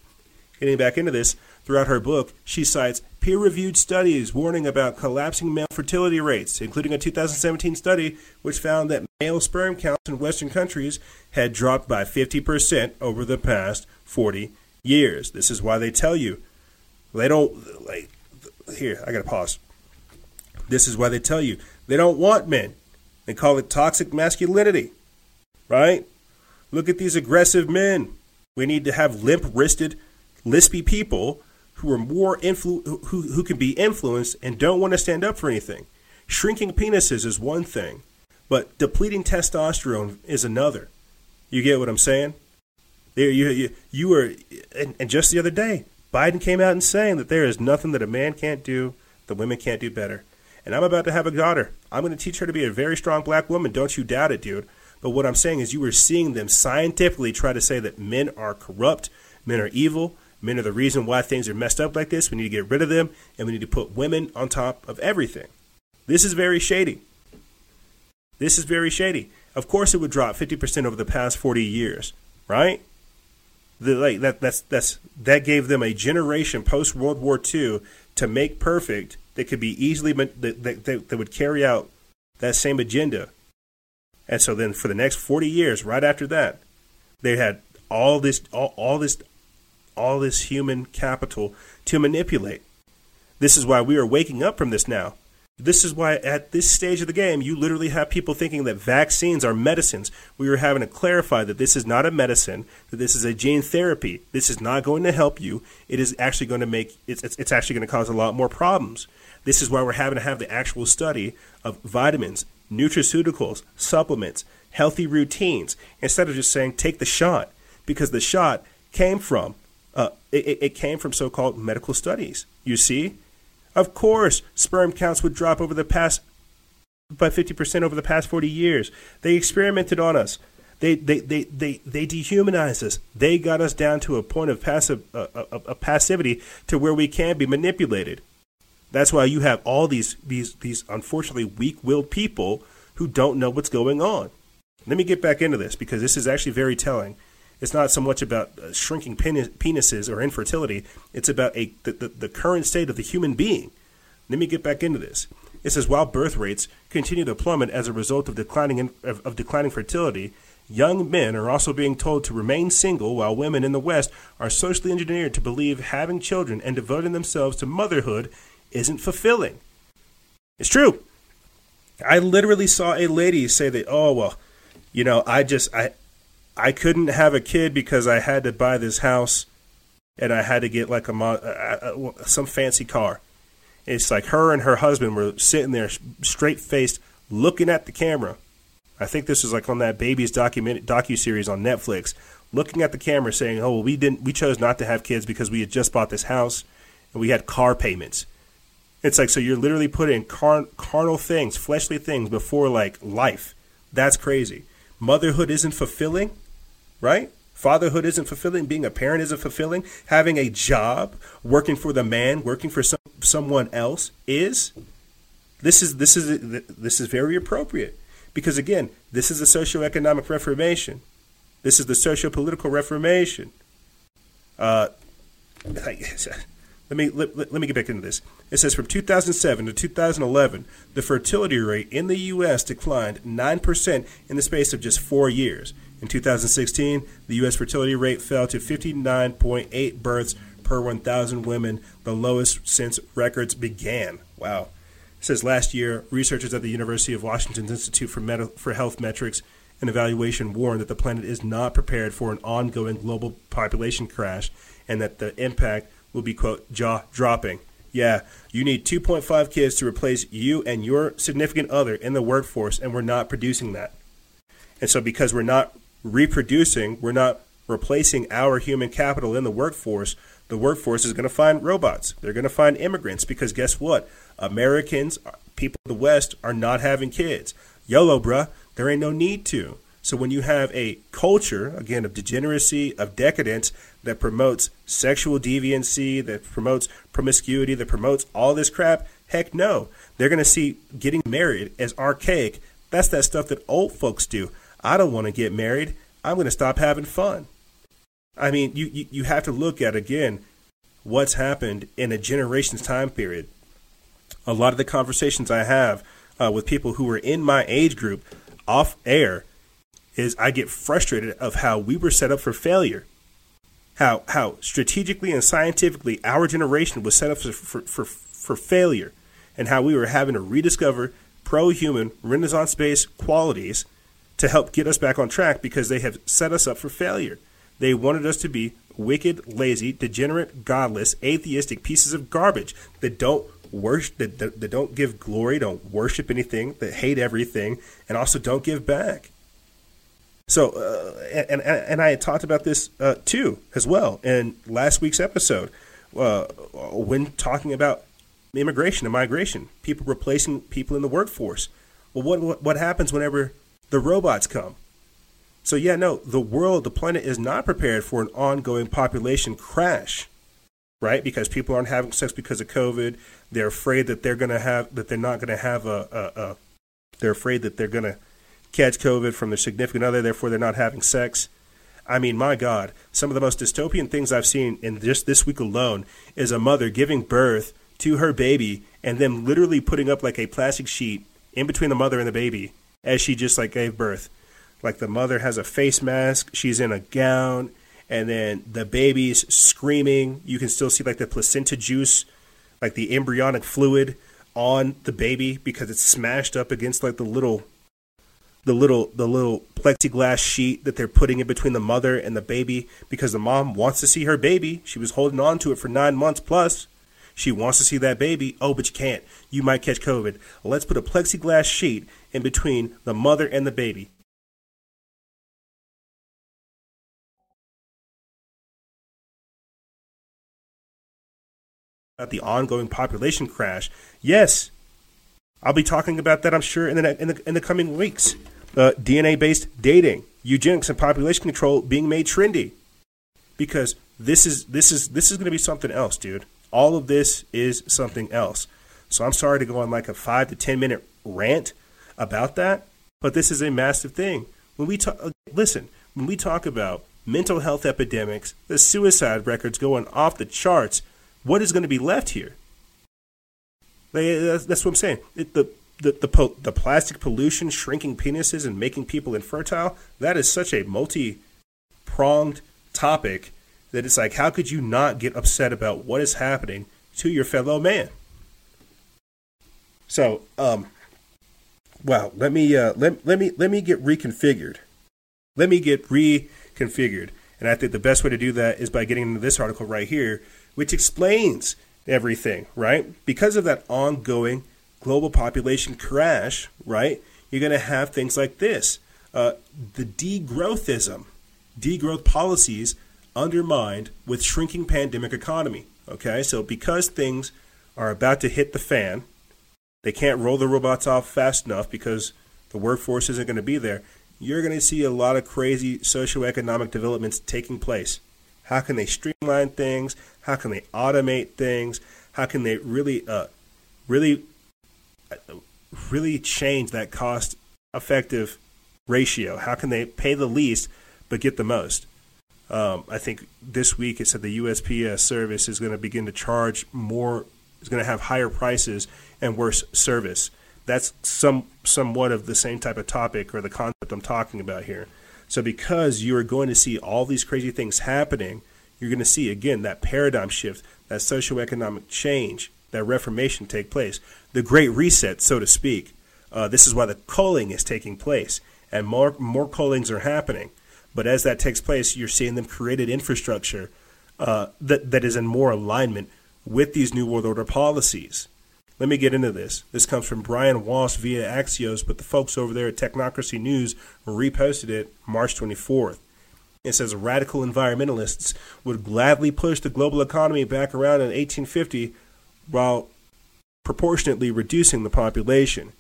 Getting back into this, throughout her book, she cites peer reviewed studies warning about collapsing male fertility rates, including a 2017 study which found that male sperm counts in Western countries had dropped by 50% over the past 40 years. This is why they tell you they don't, like, here, I gotta pause. This is why they tell you they don't want men. They call it toxic masculinity, right? Look at these aggressive men. We need to have limp wristed, lispy people who are more influ- who, who can be influenced and don't want to stand up for anything. Shrinking penises is one thing, but depleting testosterone is another. You get what I'm saying? There, you, you, you were, and, and just the other day, Biden came out and saying that there is nothing that a man can't do that women can't do better. And I'm about to have a daughter. I'm going to teach her to be a very strong black woman. Don't you doubt it, dude. But what I'm saying is, you were seeing them scientifically try to say that men are corrupt, men are evil, men are the reason why things are messed up like this. We need to get rid of them, and we need to put women on top of everything. This is very shady. This is very shady. Of course, it would drop 50% over the past 40 years, right? The, like that that's that's that gave them a generation post World War II to make perfect that could be easily that, that, that, would carry out that same agenda. And so then for the next 40 years, right after that, they had all this all, all this all this human capital to manipulate. This is why we are waking up from this now. This is why at this stage of the game, you literally have people thinking that vaccines are medicines. We are having to clarify that this is not a medicine, that this is a gene therapy. This is not going to help you. It is actually going to make, it's, it's, it's actually going to cause a lot more problems. This is why we're having to have the actual study of vitamins, nutraceuticals, supplements, healthy routines, instead of just saying take the shot, because the shot came from uh, it, it came from so-called medical studies. You see, of course, sperm counts would drop over the past by fifty percent over the past forty years. They experimented on us. They they they they, they dehumanized us. They got us down to a point of passive uh, of, of passivity to where we can be manipulated. That's why you have all these these these unfortunately weak-willed people who don't know what's going on. Let me get back into this because this is actually very telling. It's not so much about uh, shrinking penis, penises or infertility. It's about a the, the, the current state of the human being. Let me get back into this. It says while birth rates continue to plummet as a result of declining in, of, of declining fertility, young men are also being told to remain single, while women in the West are socially engineered to believe having children and devoting themselves to motherhood isn't fulfilling. It's true. I literally saw a lady say that, oh well, you know, I just I I couldn't have a kid because I had to buy this house and I had to get like a, a, a uh, uh, uh, some fancy car. It's like her and her husband were sitting there straight faced looking at the camera. I think this was like on that babies document docu series on Netflix, looking at the camera saying, "Oh, well, we didn't we chose not to have kids because we had just bought this house and we had car payments." It's like so you're literally putting car- carnal things, fleshly things before like life. That's crazy. Motherhood isn't fulfilling, right? Fatherhood isn't fulfilling. Being a parent isn't fulfilling. Having a job, working for the man, working for some, someone else is. This is this is this is very appropriate because again, this is the a socioeconomic reformation. This is the socio-political reformation. Uh, (laughs) let me let, let me get back into this. It says from 2007 to 2011, the fertility rate in the U.S. declined 9% in the space of just four years. In 2016, the U.S. fertility rate fell to 59.8 births per 1,000 women, the lowest since records began. Wow. Says last year, researchers at the University of Washington's Institute for, Medi- for Health Metrics and Evaluation warned that the planet is not prepared for an ongoing global population crash and that the impact will be, quote, jaw dropping. Yeah, you need 2.5 kids to replace you and your significant other in the workforce, and we're not producing that. And so, because we're not reproducing, we're not replacing our human capital in the workforce, the workforce is going to find robots. They're going to find immigrants because guess what? Americans, people of the West, are not having kids. YOLO, bruh. There ain't no need to. So when you have a culture, again, of degeneracy, of decadence, that promotes sexual deviancy, that promotes promiscuity, that promotes all this crap, heck no. They're going to see getting married as archaic. That's that stuff that old folks do. I don't want to get married. I'm going to stop having fun. I mean, you, you, you have to look at, again, what's happened in a generation's time period. A lot of the conversations I have uh, with people who are in my age group off air is I get frustrated of how we were set up for failure. How how strategically and scientifically our generation was set up for for, for, for failure and how we were having to rediscover pro-human renaissance-based qualities to help get us back on track because they have set us up for failure. They wanted us to be wicked, lazy, degenerate, godless, atheistic pieces of garbage that don't worship, that, that, that don't give glory, don't worship anything, that hate everything, and also don't give back. So, uh, and, and I had talked about this uh, too as well in last week's episode uh, when talking about immigration and migration, people replacing people in the workforce. Well, what what happens whenever the robots come? So yeah, no, the world, the planet is not prepared for an ongoing population crash, right? Because people aren't having sex because of COVID. They're afraid that they're gonna have that they're not gonna have a, a, a they're afraid that they're gonna catch COVID from their significant other, therefore they're not having sex. I mean, my God, some of the most dystopian things I've seen in just this week alone is a mother giving birth to her baby and then literally putting up like a plastic sheet in between the mother and the baby as she just like gave birth. Like the mother has a face mask, she's in a gown, and then the baby's screaming. You can still see like the placenta juice, like the embryonic fluid on the baby because it's smashed up against like the little the little the little plexiglass sheet that they're putting in between the mother and the baby because the mom wants to see her baby. She was holding on to it for nine months plus. She wants to see that baby. Oh, but you can't. You might catch COVID. Let's put a plexiglass sheet in between the mother and the baby. About the ongoing population crash. Yes, I'll be talking about that. I'm sure in the in the, in the coming weeks. Uh, DNA-based dating, eugenics, and population control being made trendy, because this is this is this is going to be something else, dude. All of this is something else. So I'm sorry to go on like a five to ten minute rant about that, but this is a massive thing. When we talk, listen, when we talk about mental health epidemics, the suicide records going off the charts, what is going to be left here? That's, what I'm saying. The the the, the plastic pollution, shrinking penises, and making people infertile. That is such a multi pronged topic that it's like, how could you not get upset about what is happening to your fellow man? So, um, wow. Let me uh, let let me let me get reconfigured. Let me get reconfigured, and I think the best way to do that is by getting into this article right here, which explains everything, right? Because of that ongoing global population crash, right, you're going to have things like this. Uh, the degrowthism, degrowth policies undermined with shrinking pandemic economy. Okay, so because things are about to hit the fan, they can't roll the robots off fast enough because the workforce isn't going to be there. You're going to see a lot of crazy socioeconomic developments taking place. How can they streamline things? How can they automate things? How can they really, uh, really, uh, really change that cost effective ratio? How can they pay the least but get the most? Um, I think this week it said the USPS service is going to begin to charge more, is going to have higher prices and worse service. That's some somewhat of the same type of topic or the concept I'm talking about here. So because you are going to see all these crazy things happening, you're going to see again that paradigm shift, that socioeconomic change, that reformation take place, the great reset, so to speak. Uh, this is why the culling is taking place, and more more cullings are happening. But as that takes place, you're seeing them created infrastructure uh, that that is in more alignment with these new world order policies. Let me get into this. This comes from Bryan Walsh via Axios, but the folks over there at Technocracy News reposted it March 24th. It says radical environmentalists would gladly push the global economy back around in 1850 while proportionately reducing the population.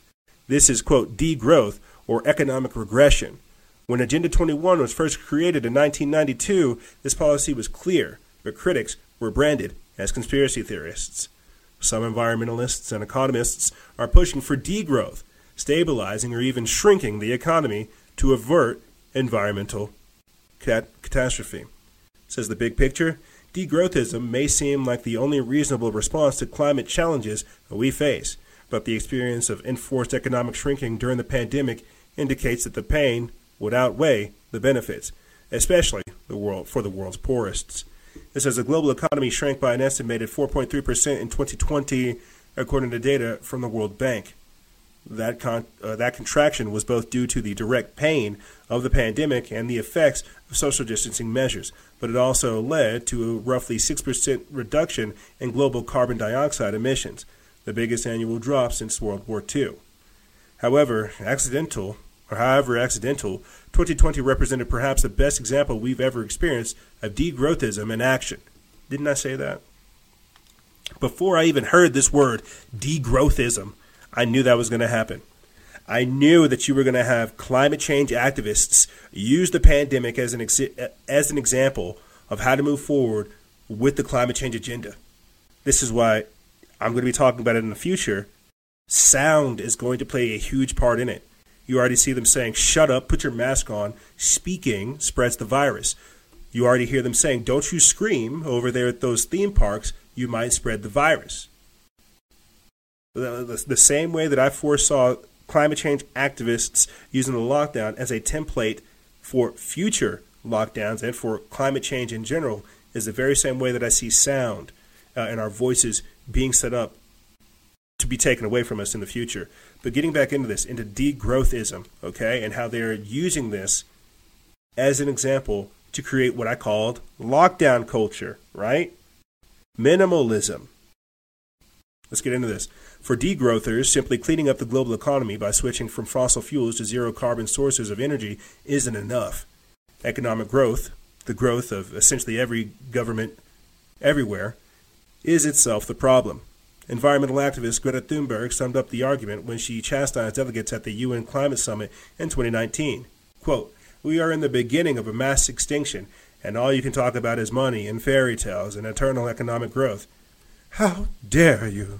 This is, quote, degrowth or economic regression. When Agenda 21 was first created in 1992, this policy was clear, but critics were branded as conspiracy theorists. Some environmentalists and economists are pushing for degrowth, stabilizing or even shrinking the economy to avert environmental cat- catastrophe. Says the big picture, degrowthism may seem like the only reasonable response to climate challenges we face, but the experience of enforced economic shrinking during the pandemic indicates that the pain would outweigh the benefits, especially the world for the world's poorest. It says the global economy shrank by an estimated 4.3% in 2020, according to data from the World Bank. That, con- uh, that contraction was both due to the direct pain of the pandemic and the effects of social distancing measures, but it also led to a roughly 6% reduction in global carbon dioxide emissions, the biggest annual drop since World War II. However, accidental or however accidental, 2020 represented perhaps the best example we've ever experienced of degrowthism in action. Didn't I say that? Before I even heard this word, degrowthism, I knew that was going to happen. I knew that you were going to have climate change activists use the pandemic as an ex- as an example of how to move forward with the climate change agenda. This is why I'm going to be talking about it in the future. Sound is going to play a huge part in it. You already see them saying, shut up, put your mask on. Speaking spreads the virus. You already hear them saying, don't you scream over there at those theme parks, you might spread the virus. The, the, the same way that I foresaw climate change activists using the lockdown as a template for future lockdowns and for climate change in general is the very same way that I see sound uh, and our voices being set up to be taken away from us in the future. But getting back into this, into degrowthism, okay, and how they're using this as an example to create what I called lockdown culture, right? Minimalism. Let's get into this. For degrowthers, simply cleaning up the global economy by switching from fossil fuels to zero carbon sources of energy isn't enough. Economic growth, the growth of essentially every government everywhere, is itself the problem. Environmental activist Greta Thunberg summed up the argument when she chastised delegates at the UN Climate Summit in 2019. Quote, We are in the beginning of a mass extinction, and all you can talk about is money and fairy tales and eternal economic growth. How dare you?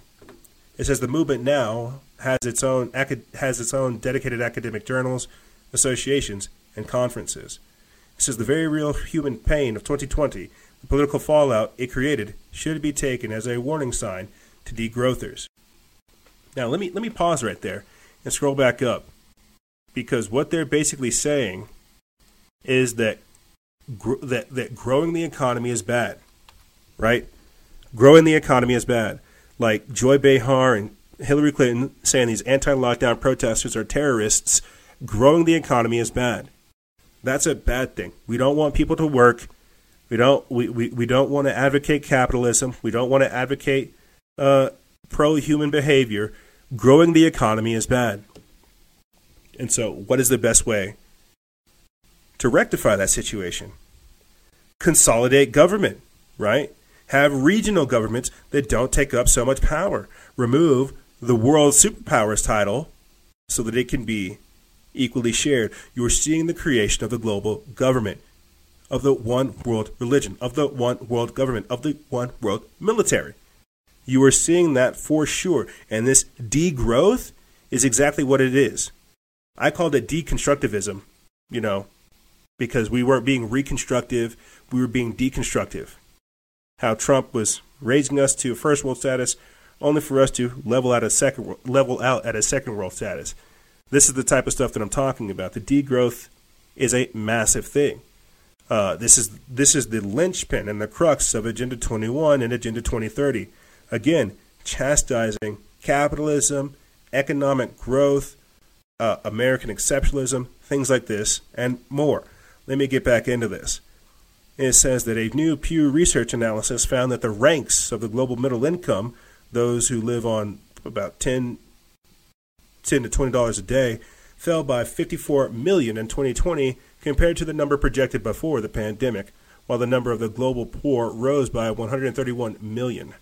It says the movement now has its own has its own dedicated academic journals, associations, and conferences. It says the very real human pain of 2020, the political fallout it created, should be taken as a warning sign to degrowthers. Now let me let me pause right there and scroll back up because what they're basically saying is that gr- that that growing the economy is bad, right? Growing the economy is bad. Like Joy Behar and Hillary Clinton saying these anti-lockdown protesters are terrorists. Growing the economy is bad. That's a bad thing. We don't want people to work. We don't we, we, we don't want to advocate capitalism. We don't want to advocate uh, pro human behavior. growing the economy is bad. And so, what is the best way to rectify that situation? Consolidate government, right? Have regional governments that don't take up so much power. Remove the world superpowers title so that it can be equally shared. You're seeing the creation of the global government, of the one world religion, of the one world government, of the one world military. You are seeing that for sure. And this degrowth is exactly what it is. I called it deconstructivism, you know, because we weren't being reconstructive, we were being deconstructive. How Trump was raising us to first world status only for us to level out a second level out at a second world status. This is the type of stuff that I'm talking about. The degrowth is a massive thing. Uh, this is this is the linchpin and the crux of Agenda 21 and Agenda 2030. Again, chastising capitalism, economic growth, uh, American exceptionalism, things like this, and more. Let me get back into this. It says that a new Pew Research analysis found that the ranks of the global middle income, those who live on about 10, 10 to $20 a day, fell by 54 million in 2020 compared to the number projected before the pandemic, while the number of the global poor rose by 131 million.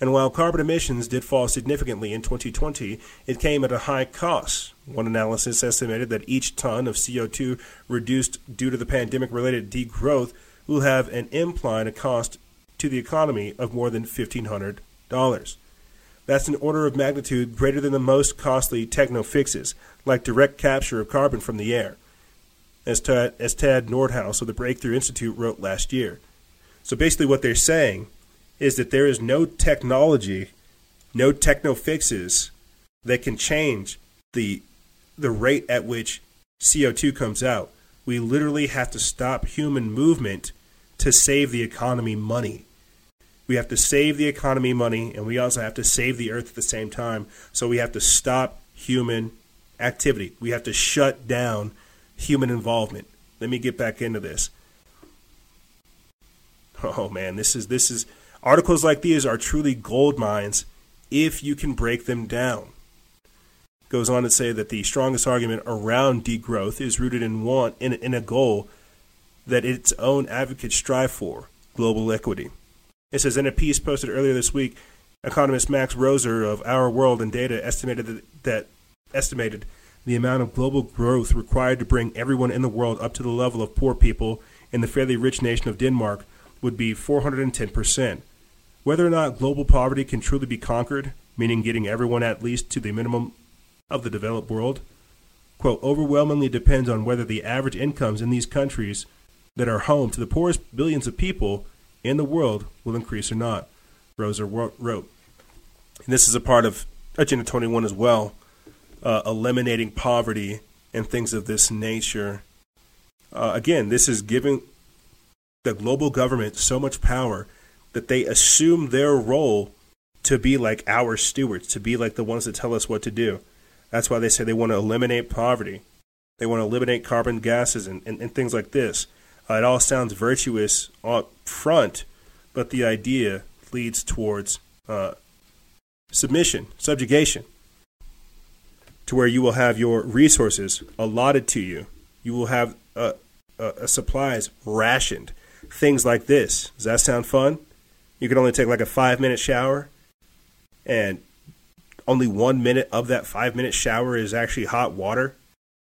And while carbon emissions did fall significantly in 2020, it came at a high cost. One analysis estimated that each ton of CO2 reduced due to the pandemic related degrowth will have an implied cost to the economy of more than $1,500. That's an order of magnitude greater than the most costly techno fixes, like direct capture of carbon from the air, as Tad, as Tad Nordhaus of the Breakthrough Institute wrote last year. So basically, what they're saying is that there is no technology, no techno fixes that can change the the rate at which CO2 comes out. We literally have to stop human movement to save the economy money. We have to save the economy money and we also have to save the earth at the same time. So we have to stop human activity. We have to shut down human involvement. Let me get back into this. Oh man, this is this is articles like these are truly gold mines if you can break them down. Goes on to say that the strongest argument around degrowth is rooted in one in, in a goal that its own advocates strive for, global equity. It says in a piece posted earlier this week, economist Max Roser of Our World in Data estimated that, that estimated the amount of global growth required to bring everyone in the world up to the level of poor people in the fairly rich nation of Denmark would be 410%. Whether or not global poverty can truly be conquered, meaning getting everyone at least to the minimum of the developed world, quote, overwhelmingly depends on whether the average incomes in these countries that are home to the poorest billions of people in the world will increase or not, Roser wrote. And this is a part of Agenda 21 as well, uh, eliminating poverty and things of this nature. Uh, again, this is giving the global government so much power that they assume their role to be like our stewards, to be like the ones that tell us what to do. That's why they say they want to eliminate poverty. They want to eliminate carbon gases and, and, and things like this. Uh, it all sounds virtuous up front, but the idea leads towards uh, submission, subjugation, to where you will have your resources allotted to you. You will have uh, uh, supplies rationed. Things like this. Does that sound fun? You can only take like a five minute shower, and only one minute of that five minute shower is actually hot water,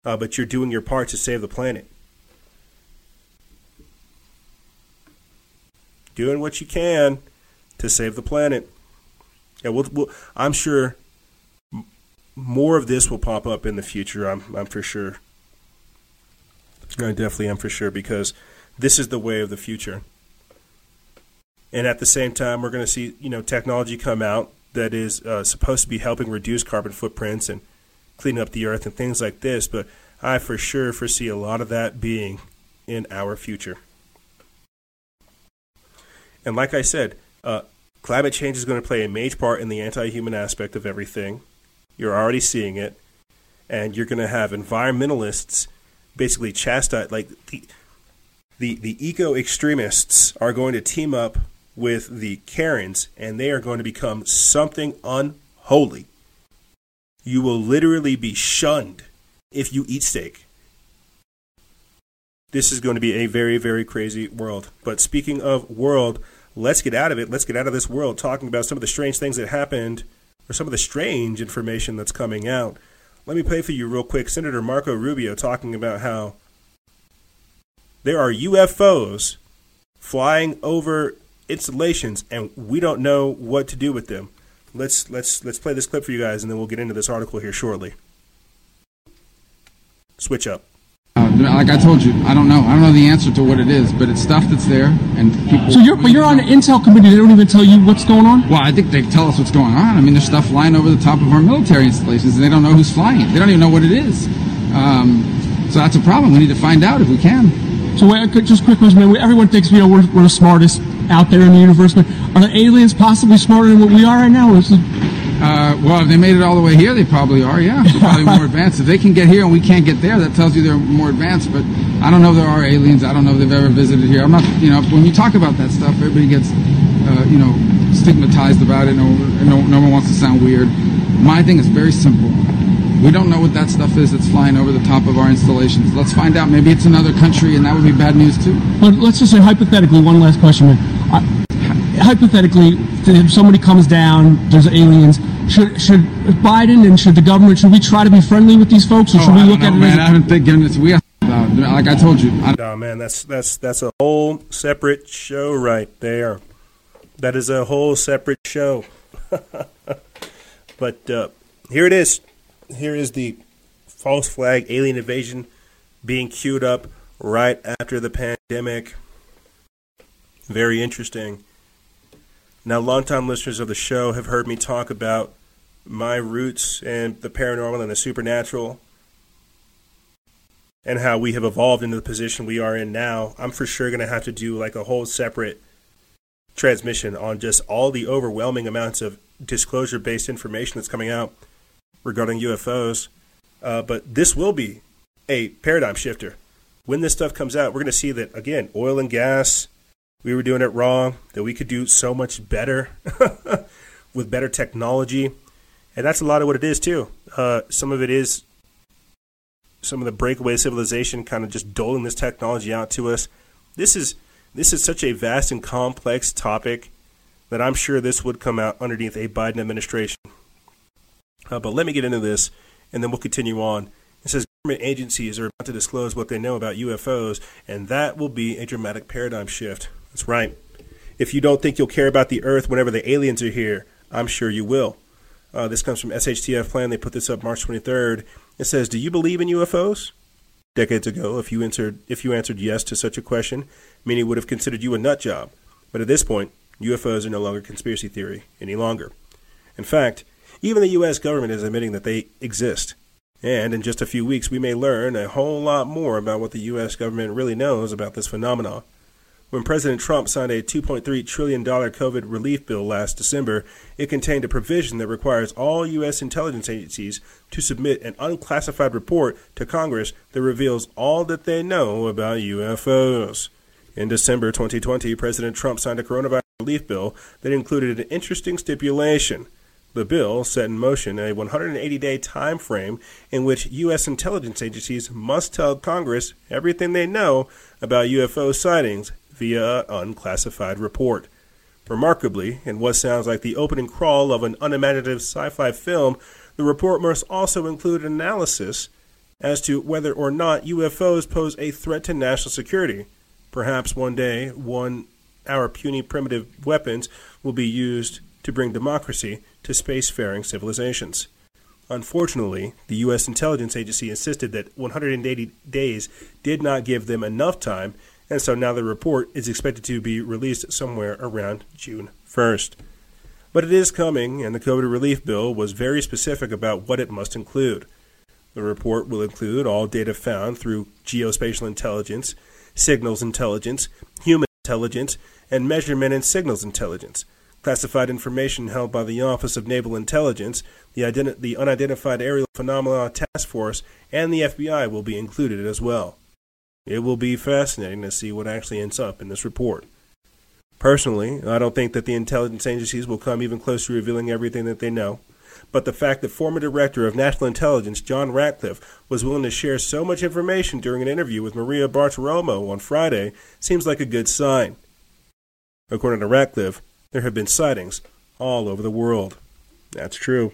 uh, but you're doing your part to save the planet. Doing what you can to save the planet. Yeah, we'll, we'll, I'm sure more of this will pop up in the future. I'm, I'm for sure. I definitely am for sure because this is the way of the future. And at the same time, we're going to see you know technology come out that is uh, supposed to be helping reduce carbon footprints and clean up the earth and things like this. But I for sure foresee a lot of that being in our future. And like I said, uh, climate change is going to play a major part in the anti-human aspect of everything. You're already seeing it, and you're going to have environmentalists basically chastise like the the the eco extremists are going to team up with the Karens, and they are going to become something unholy. You will literally be shunned if you eat steak. This is going to be a very, very crazy world. But speaking of world, let's get out of it. Let's get out of this world talking about some of the strange things that happened or some of the strange information that's coming out. Let me play for you real quick Senator Marco Rubio talking about how there are UFOs flying over installations and we don't know what to do with them. Let's let's let's play this clip for you guys and then we'll get into this article here shortly. Switch up.
Uh, like I told you, I don't know. I don't know the answer to what it is, but it's stuff that's there, and people.
So you're, but you're on an intel committee. They don't even tell you what's going on.
Well, I think they tell us what's going on. I mean, there's stuff flying over the top of our military installations, and they don't know who's flying it. They don't even know what it is. Um, so that's a problem. We need to find out if we can.
So just quick question, man. Everyone thinks you know we're, we're the smartest out there in the universe, but are the aliens possibly smarter than what we are right now? Is
Uh, well, if they made it all the way here, they probably are. Yeah, they're probably more (laughs) advanced. If they can get here and we can't get there, that tells you they're more advanced. But I don't know if there are aliens. I don't know if they've ever visited here. I'm not. You know, when you talk about that stuff, everybody gets, uh, you know, stigmatized about it. No, no, no one wants to sound weird. My thing is very simple. We don't know what that stuff is that's flying over the top of our installations. Let's find out. Maybe it's another country, and that would be bad news too.
but let's just say hypothetically, one last question, man. Uh, hypothetically, if somebody comes down, there's aliens. Should should Biden and should the government should we try to be friendly with these folks, or
Oh,
should we look
don't
at
know,
it
man.
as
I haven't been given this. We have about like I told you. I,
No, man, that's that's that's a whole separate show right there. That is a whole separate show. (laughs) but uh, here it is. Here is the false flag alien invasion being queued up right after the pandemic. Very interesting. Now, longtime listeners of the show have heard me talk about my roots and the paranormal and the supernatural and how we have evolved into the position we are in now, I'm for sure going to have to do like a whole separate transmission on just all the overwhelming amounts of disclosure based information that's coming out regarding UFOs. Uh, but this will be a paradigm shifter. When this stuff comes out, we're going to see that, again, oil and gas, we were doing it wrong, that we could do so much better (laughs) with better technology. And that's a lot of what it is, too. Uh, some of it is some of the breakaway civilization kind of just doling this technology out to us. This is this is such a vast and complex topic that I'm sure this would come out underneath a Biden administration. Uh, but let me get into this, and then we'll continue on. It says government agencies are about to disclose what they know about UFOs, and that will be a dramatic paradigm shift. That's right. If you don't think you'll care about the Earth whenever the aliens are here, I'm sure you will. Uh, this comes from SHTF Plan. They put this up March 23rd. It says, "Do you believe in UFOs?" Decades ago, if you answered if you answered yes to such a question, many would have considered you a nut job. But at this point, UFOs are no longer conspiracy theory any longer. In fact, even the U.S. government is admitting that they exist. And in just a few weeks, we may learn a whole lot more about what the U.S. government really knows about this phenomenon. When President Trump signed a $2.3 trillion COVID relief bill last December, it contained a provision that requires all U.S. intelligence agencies to submit an unclassified report to Congress that reveals all that they know about UFOs. In December 2020, President Trump signed a coronavirus relief bill that included an interesting stipulation. The bill set in motion a 180 day time frame in which U.S. intelligence agencies must tell Congress everything they know about UFO sightings via an unclassified report. Remarkably, in what sounds like the opening crawl of an unimaginative sci fi film, the report must also include an analysis as to whether or not UFOs pose a threat to national security. Perhaps one day, one our puny primitive weapons will be used to bring democracy to spacefaring civilizations. Unfortunately, the U.S. intelligence agency insisted that 180 days did not give them enough time, and so now the report is expected to be released somewhere around June 1st. But it is coming, and the COVID relief bill was very specific about what it must include. The report will include all data found through geospatial intelligence, signals intelligence, human intelligence, and measurement and signals intelligence. Classified information held by the Office of Naval Intelligence, the, the Unidentified Aerial Phenomena Task Force, and the FBI will be included as well. It will be fascinating to see what actually ends up in this report. Personally, I don't think that the intelligence agencies will come even close to revealing everything that they know, but the fact that former director of national intelligence John Ratcliffe was willing to share so much information during an interview with Maria Bartiromo on Friday seems like a good sign. According to Ratcliffe, there have been sightings all over the world. That's true.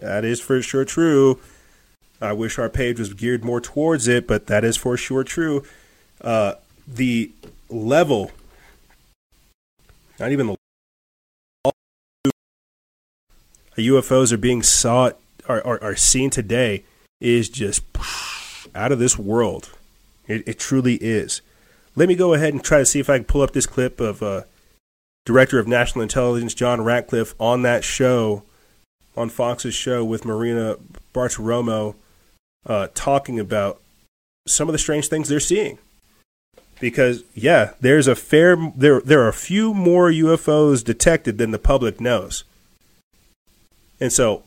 That is for sure true. I wish our page was geared more towards it, but that is for sure true. Uh, the level, not even the UFOs are being sought are, are, are seen today is just out of this world. It, it truly is. Let me go ahead and try to see if I can pull up this clip of uh, Director of National Intelligence John Ratcliffe on that show, on Fox's show with Marina Bartiromo, uh, talking about some of the strange things they're seeing. Because yeah, there's a fair there there are a few more UFOs detected than the public knows. And so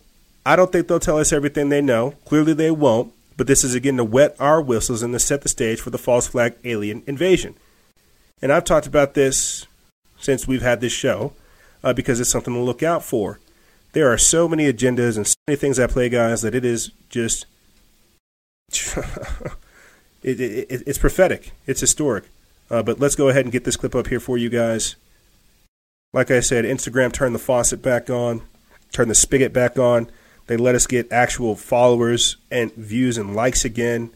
I don't think they'll tell us everything they know. Clearly they won't, but this is again to wet our whistles and to set the stage for the false flag alien invasion. And I've talked about this since we've had this show uh, because it's something to look out for. There are so many agendas and so many things at play, guys, that it is just (laughs) it, it, it's prophetic. It's historic. Uh, but let's go ahead and get this clip up here for you guys. Like I said, Instagram turned the faucet back on, turned the spigot back on. They let us get actual followers and views and likes again.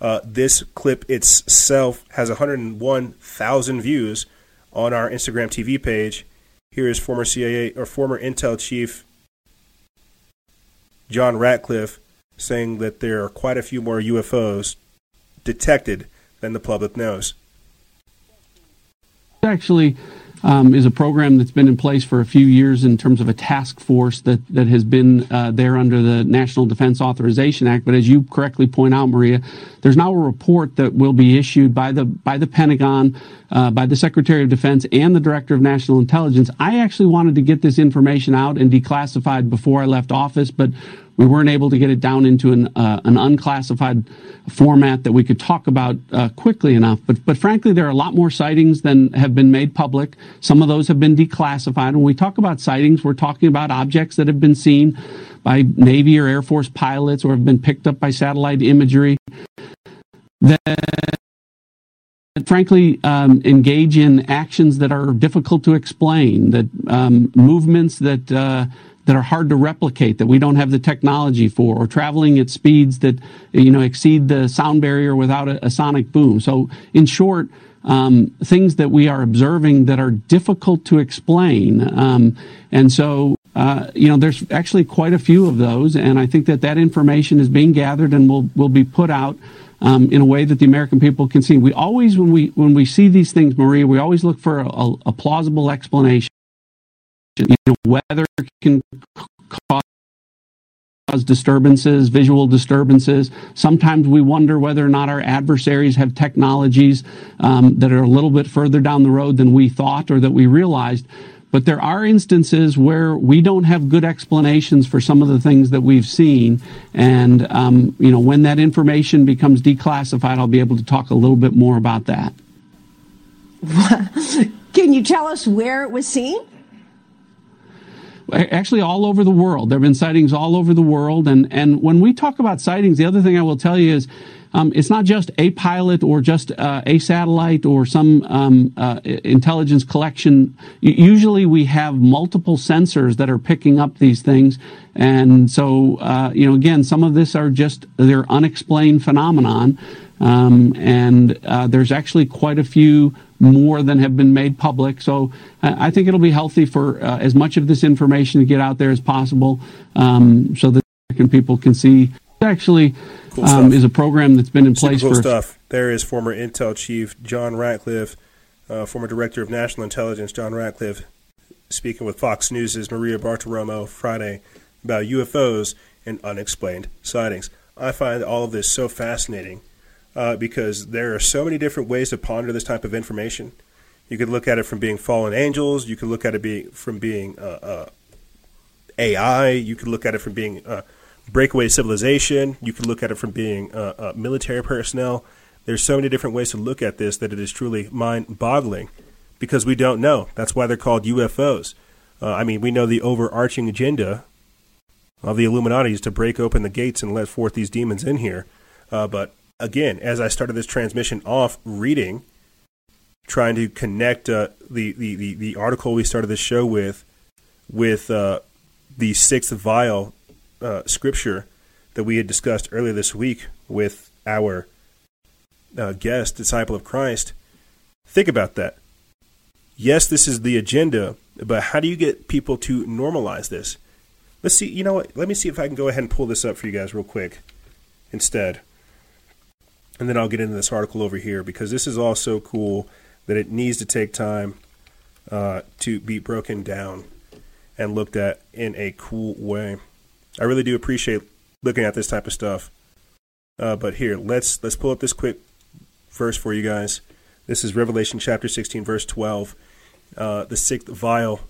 Uh, this clip itself has 101,000 views on our Instagram TV page. Here is former CIA or former Intel chief John Ratcliffe saying that there are quite a few more UFOs detected than the public knows.
Actually, um, is a program that's been in place for a few years in terms of a task force that, that has been uh, there under the National Defense Authorization Act. But as you correctly point out, Maria, there's now a report that will be issued by the by the Pentagon, uh, by the Secretary of Defense, and the Director of National Intelligence. I actually wanted to get this information out and declassified before I left office, but we weren't able to get it down into an, uh, an unclassified format that we could talk about uh, quickly enough. But, but frankly, there are a lot more sightings than have been made public. Some of those have been declassified. When we talk about sightings, we're talking about objects that have been seen by Navy or Air Force pilots or have been picked up by satellite imagery that frankly um, engage in actions that are difficult to explain, that um, movements that uh, that are hard to replicate, that we don't have the technology for, or traveling at speeds that you know exceed the sound barrier without a, a sonic boom. So, in short, um, things that we are observing that are difficult to explain, um, and so. Uh, you know, there's actually quite a few of those, and I think that that information is being gathered and will will be put out um, in a way that the American people can see. We always, when we when we see these things, Maria, we always look for a, a plausible explanation. You know, weather can cause disturbances, visual disturbances. Sometimes we wonder whether or not our adversaries have technologies um, that are a little bit further down the road than we thought or that we realized. But there are instances where we don't have good explanations for some of the things that we've seen. And, um, you know, when that information becomes declassified, I'll be able to talk a little bit more about that. (laughs)
Can you tell us where it was seen?
actually all over the world. There have been sightings all over the world. And, and when we talk about sightings, the other thing I will tell you is um, it's not just a pilot or just uh, a satellite or some um, uh, intelligence collection. Usually we have multiple sensors that are picking up these things. And so, uh, you know, again, some of this are just, they're unexplained phenomenon. Um, and uh, there's actually quite a few more than have been made public. So I think it'll be healthy for uh, as much of this information to get out there as possible um, so that American people can see. Actually, cool um, is a program that's been in
Super
place
cool
for.
stuff. There is former Intel chief John Ratcliffe, uh, former director of national intelligence John Ratcliffe, speaking with Fox News' Maria Bartiromo Friday about UFOs and unexplained sightings. I find all of this so fascinating uh, because there are so many different ways to ponder this type of information. You could look at it from being fallen angels. You could look at it being from being uh, uh, AI. You could look at it from being uh, breakaway civilization. You can look at it from being uh, uh, military personnel. There's so many different ways to look at this that it is truly mind-boggling because we don't know. That's why they're called UFOs. I mean, we know the overarching agenda of the Illuminati is to break open the gates and let forth these demons in here. Uh, but again, as I started this transmission off reading, trying to connect uh, the, the, the, the article we started this show with with uh, the sixth vial uh, scripture that we had discussed earlier this week with our uh, guest, disciple of Christ. Think about that. Yes, this is the agenda, but how do you get people to normalize this? Let's see. You know what? Let me see if I can go ahead and pull this up for you guys real quick instead. And then I'll get into this article over here because this is all so cool that it needs to take time uh, to be broken down and looked at in a cool way. I really do appreciate looking at this type of stuff. Uh, but here, let's let's pull up this quick verse for you guys. This is Revelation chapter 16, verse 12. Uh, the sixth vial.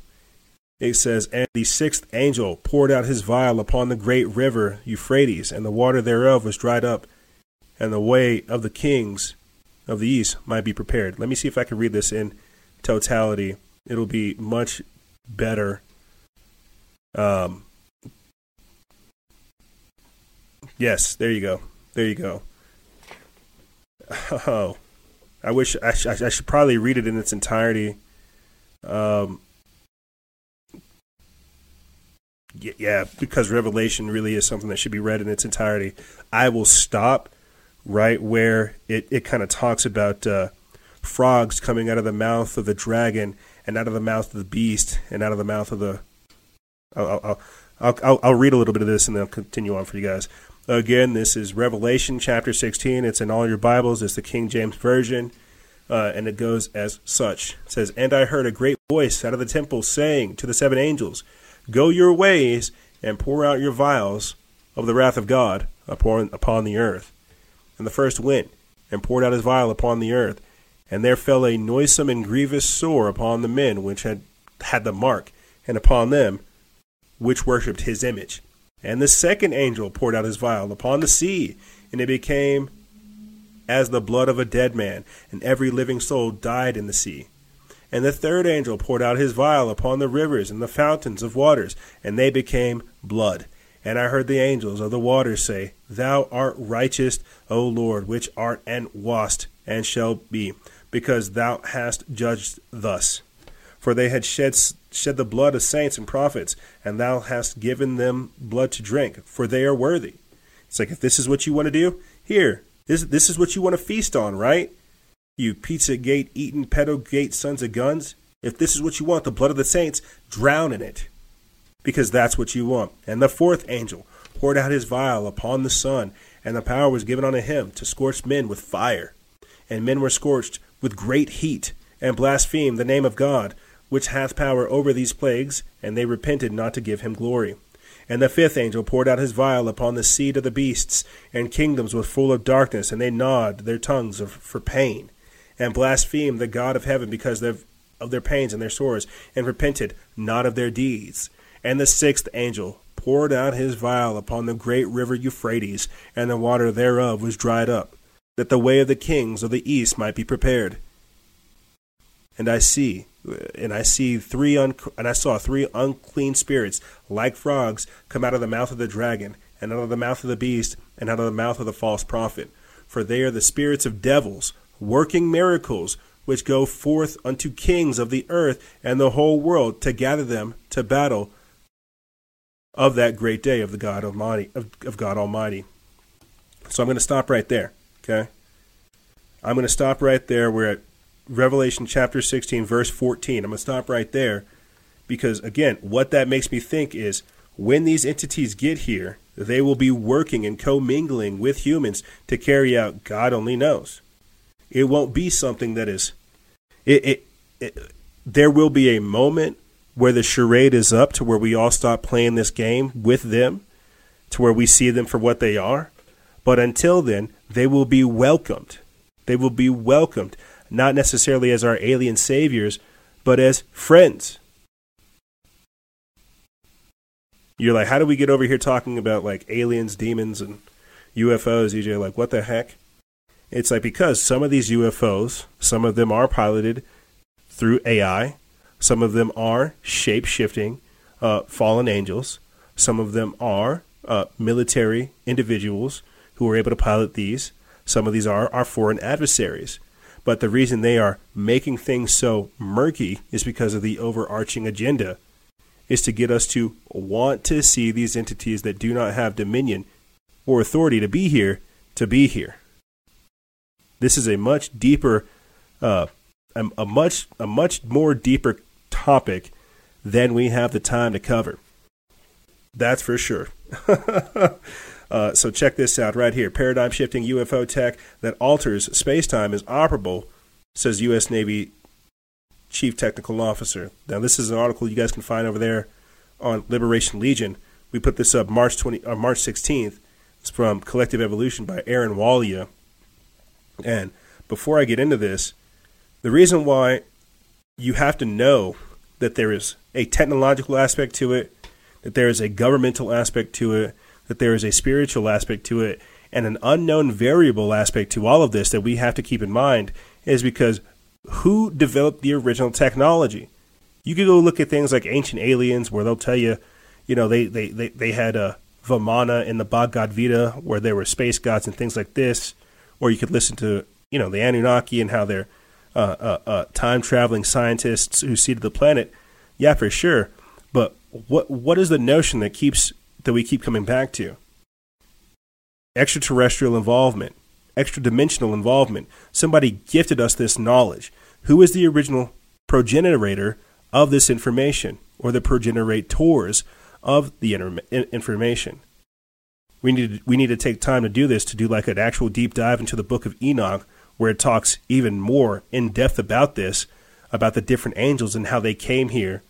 It says, And the sixth angel poured out his vial upon the great river Euphrates, and the water thereof was dried up, and the way of the kings of the east might be prepared. Let me see if I can read this in totality. It'll be much better. Um, yes, there you go. There you go. Oh, I wish I, sh- I should probably read it in its entirety. Um, yeah, because Revelation really is something that should be read in its entirety. I will stop right where it, it kind of talks about uh, frogs coming out of the mouth of the dragon and out of the mouth of the beast and out of the mouth of the. I'll, I'll, I'll, I'll, read a little bit of this and then I'll continue on for you guys. Again, this is Revelation chapter 16. It's in all your Bibles. It's the King James Version. Uh, and it goes as such. It says, And I heard a great voice out of the temple saying to the seven angels, Go your ways and pour out your vials of the wrath of God upon, upon the earth. And the first went and poured out his vial upon the earth. And there fell a noisome and grievous sore upon the men which had had the mark, and upon them which worshipped his image. And the second angel poured out his vial upon the sea, and it became as the blood of a dead man, and every living soul died in the sea. And the third angel poured out his vial upon the rivers and the fountains of waters, and they became blood. And I heard the angels of the waters say, Thou art righteous, O Lord, which art and wast, and shall be, because thou hast judged thus. For they had shed shed the blood of saints and prophets, and thou hast given them blood to drink, for they are worthy. It's like if this is what you want to do, here, this this is what you want to feast on, right? You pizza gate eating pedo gate sons of guns. If this is what you want, the blood of the saints, drown in it. Because that's what you want. And the fourth angel poured out his vial upon the sun, and the power was given unto him to scorch men with fire. And men were scorched with great heat, and blasphemed the name of God, which hath power over these plagues, and they repented not to give him glory. And the fifth angel poured out his vial upon the seed of the beasts, and kingdoms were full of darkness, and they gnawed their tongues of, for pain, and blasphemed the God of heaven because of, of their pains and their sores, and repented not of their deeds. And the sixth angel poured out his vial upon the great river Euphrates, and the water thereof was dried up, that the way of the kings of the east might be prepared. And I see, and I see three un- and I saw three unclean spirits like frogs come out of the mouth of the dragon, and out of the mouth of the beast, and out of the mouth of the false prophet. For they are the spirits of devils, working miracles, which go forth unto kings of the earth and the whole world to gather them to battle of that great day of the God Almighty of, of God Almighty. So I'm going to stop right there. Okay, I'm going to stop right there. We're at Revelation chapter 16, verse 14. I'm going to stop right there because, again, what that makes me think is when these entities get here, they will be working and commingling with humans to carry out God only knows. It won't be something that is. It, it, it there will be a moment where the charade is up to where we all stop playing this game with them, to where we see them for what they are. But until then, they will be welcomed. They will be welcomed, not necessarily as our alien saviors, but as friends. You're like, how do we get over here talking about like aliens, demons, and UFOs? EJ, like, what the heck? It's like because some of these UFOs, some of them are piloted through AI, some of them are shape shifting uh, fallen angels. Some of them are uh, military individuals who are able to pilot these. Some of these are our foreign adversaries. But the reason they are making things so murky is because of the overarching agenda is to get us to want to see these entities that do not have dominion or authority to be here to be here. This is a much deeper, uh, a, a much a much more deeper topic than we have the time to cover. That's for sure. (laughs) uh, so check this out right here: paradigm shifting UFO tech that alters space time is operable, says U.S. Navy Chief Technical Officer. Now, this is an article you guys can find over there on Liberation Legion. We put this up March twenty, uh, March sixteenth. It's from Collective Evolution by Arjun Walia. And before I get into this, the reason why you have to know that there is a technological aspect to it, that there is a governmental aspect to it, that there is a spiritual aspect to it, and an unknown variable aspect to all of this that we have to keep in mind is because who developed the original technology? You could go look at things like Ancient Aliens, where they'll tell you, you know, they, they, they, they had a Vimana in the Bhagavad Gita, where there were space gods and things like this. Or you could listen to, you know, the Anunnaki and how they're uh, uh, uh, time traveling scientists who seeded the planet. Yeah, for sure. But what what is the notion that keeps that we keep coming back to? Extraterrestrial involvement, extra dimensional involvement. Somebody gifted us this knowledge. Who is the original progenitor of this information, or the progenitors of the information? We need we need to take time to do this to do like an actual deep dive into the book of Enoch, where it talks even more in depth about this, about the different angels and how they came here,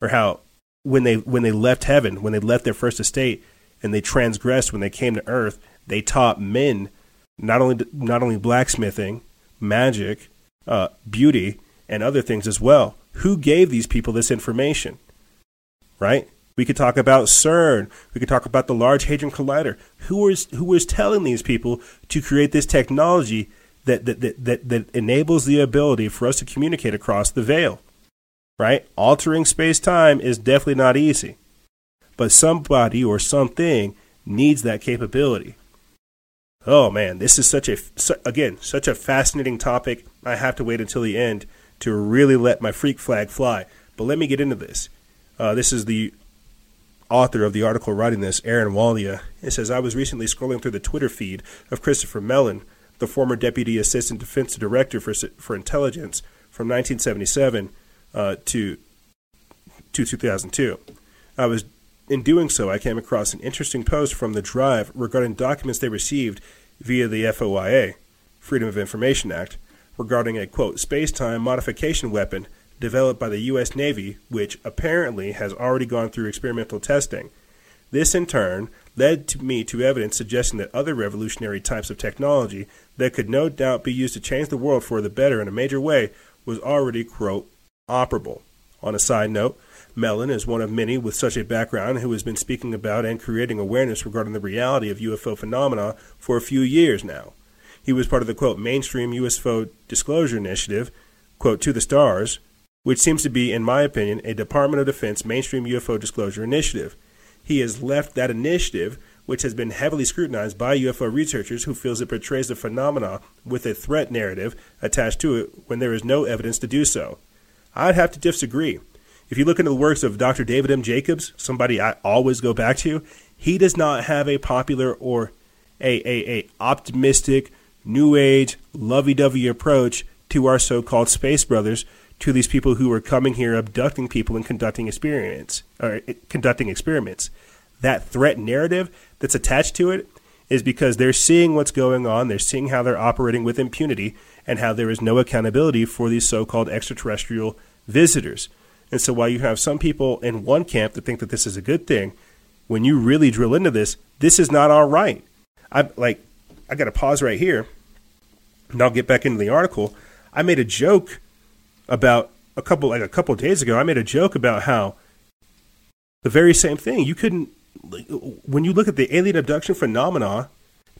or how when they when they left heaven, when they left their first estate, and they transgressed when they came to earth, they taught men not only not only blacksmithing, magic, uh, beauty, and other things as well. Who gave these people this information? Right? We could talk about CERN. We could talk about the Large Hadron Collider. Who is who is telling these people to create this technology that that, that, that, that enables the ability for us to communicate across the veil? Right? Altering space time is definitely not easy. But somebody or something needs that capability. Oh man, this is such a again such a fascinating topic. I have to wait until the end to really let my freak flag fly. But let me get into this. Uh, this is the author of the article writing this, Arjun Walia. It says I was recently scrolling through the Twitter feed of Christopher Mellon, the former Deputy Assistant Defense Director for for Intelligence from 1977 uh, to to 2002. I was in doing so, I came across an interesting post from the Drive regarding documents they received via the FOIA, Freedom of Information Act, regarding a quote space-time modification weapon developed by the U.S. Navy, which apparently has already gone through experimental testing. This, in turn, led to me to evidence suggesting that other revolutionary types of technology that could no doubt be used to change the world for the better in a major way was already, quote, operable. On a side note, Mellon is one of many with such a background who has been speaking about and creating awareness regarding the reality of UFO phenomena for a few years now. He was part of the quote mainstream UFO disclosure initiative, quote to the stars, which seems to be, in my opinion, a Department of Defense mainstream UFO disclosure initiative. He has left that initiative, which has been heavily scrutinized by UFO researchers who feels it portrays the phenomena with a threat narrative attached to it when there is no evidence to do so. I'd have to disagree. If you look into the works of Dr. David M. Jacobs, somebody I always go back to, he does not have a popular or a, a, a optimistic, new age, lovey dovey approach to our so called space brothers, to these people who are coming here abducting people and conducting experiments or eh, conducting experiments. That threat narrative that's attached to it is because they're seeing what's going on, they're seeing how they're operating with impunity, and how there is no accountability for these so called extraterrestrial visitors. And so while you have some people in one camp that think that this is a good thing, when you really drill into this, this is not all right. I like I got to pause right here. And I'll get back into the article. I made a joke about a couple like a couple days ago. I made a joke about how the very same thing. You couldn't when you look at the alien abduction phenomena,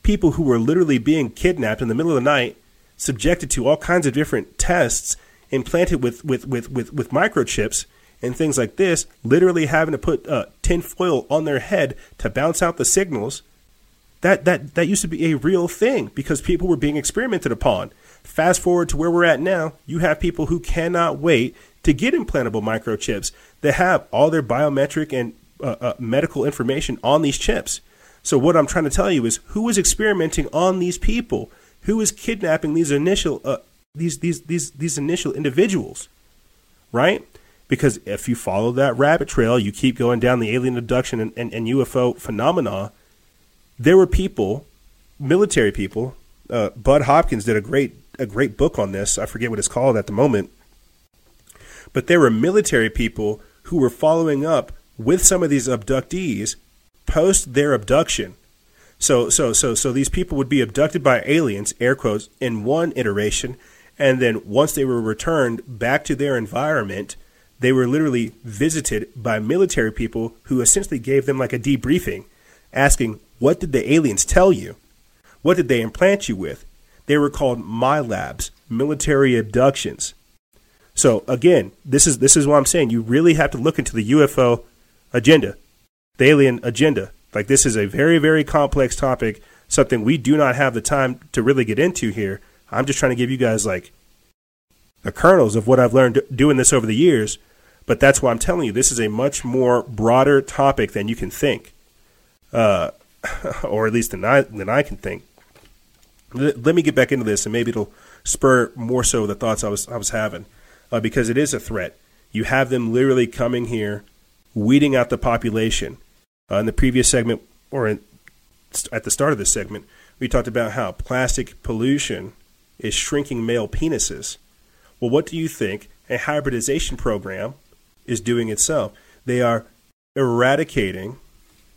people who were literally being kidnapped in the middle of the night, subjected to all kinds of different tests implanted with, with, with, with, with microchips and things like this, literally having to put uh, tin foil on their head to bounce out the signals, that, that, that used to be a real thing because people were being experimented upon. Fast forward to where we're at now, you have people who cannot wait to get implantable microchips that have all their biometric and uh, uh, medical information on these chips. So what I'm trying to tell you is who was experimenting on these people? Who is kidnapping these initial uh, these these these these initial individuals? Right? Because if you follow that rabbit trail, you keep going down the alien abduction and, and, and UFO phenomena. There were people, military people. Uh, Bud Hopkins did a great a great book on this. I forget what it's called at the moment. But there were military people who were following up with some of these abductees post their abduction. So so so so these people would be abducted by aliens, air quotes, in one iteration, and then once they were returned back to their environment, they were literally visited by military people who essentially gave them like a debriefing, asking, "What did the aliens tell you? What did they implant you with?" They were called MILABs, military abductions. So again, this is this is what I'm saying. You really have to look into the UFO agenda, the alien agenda. Like this is a very very complex topic, something we do not have the time to really get into here. I'm just trying to give you guys like the kernels of what I've learned doing this over the years. But that's why I'm telling you this is a much more broader topic than you can think, uh, (laughs) or at least than I than I can think. Let, let me get back into this, and maybe it'll spur more so the thoughts I was I was having, uh, because it is a threat. You have them literally coming here, weeding out the population. Uh, in the previous segment, or in, at the start of this segment, we talked about how plastic pollution is shrinking male penises. Well, what do you think a hybridization program is doing itself? They are eradicating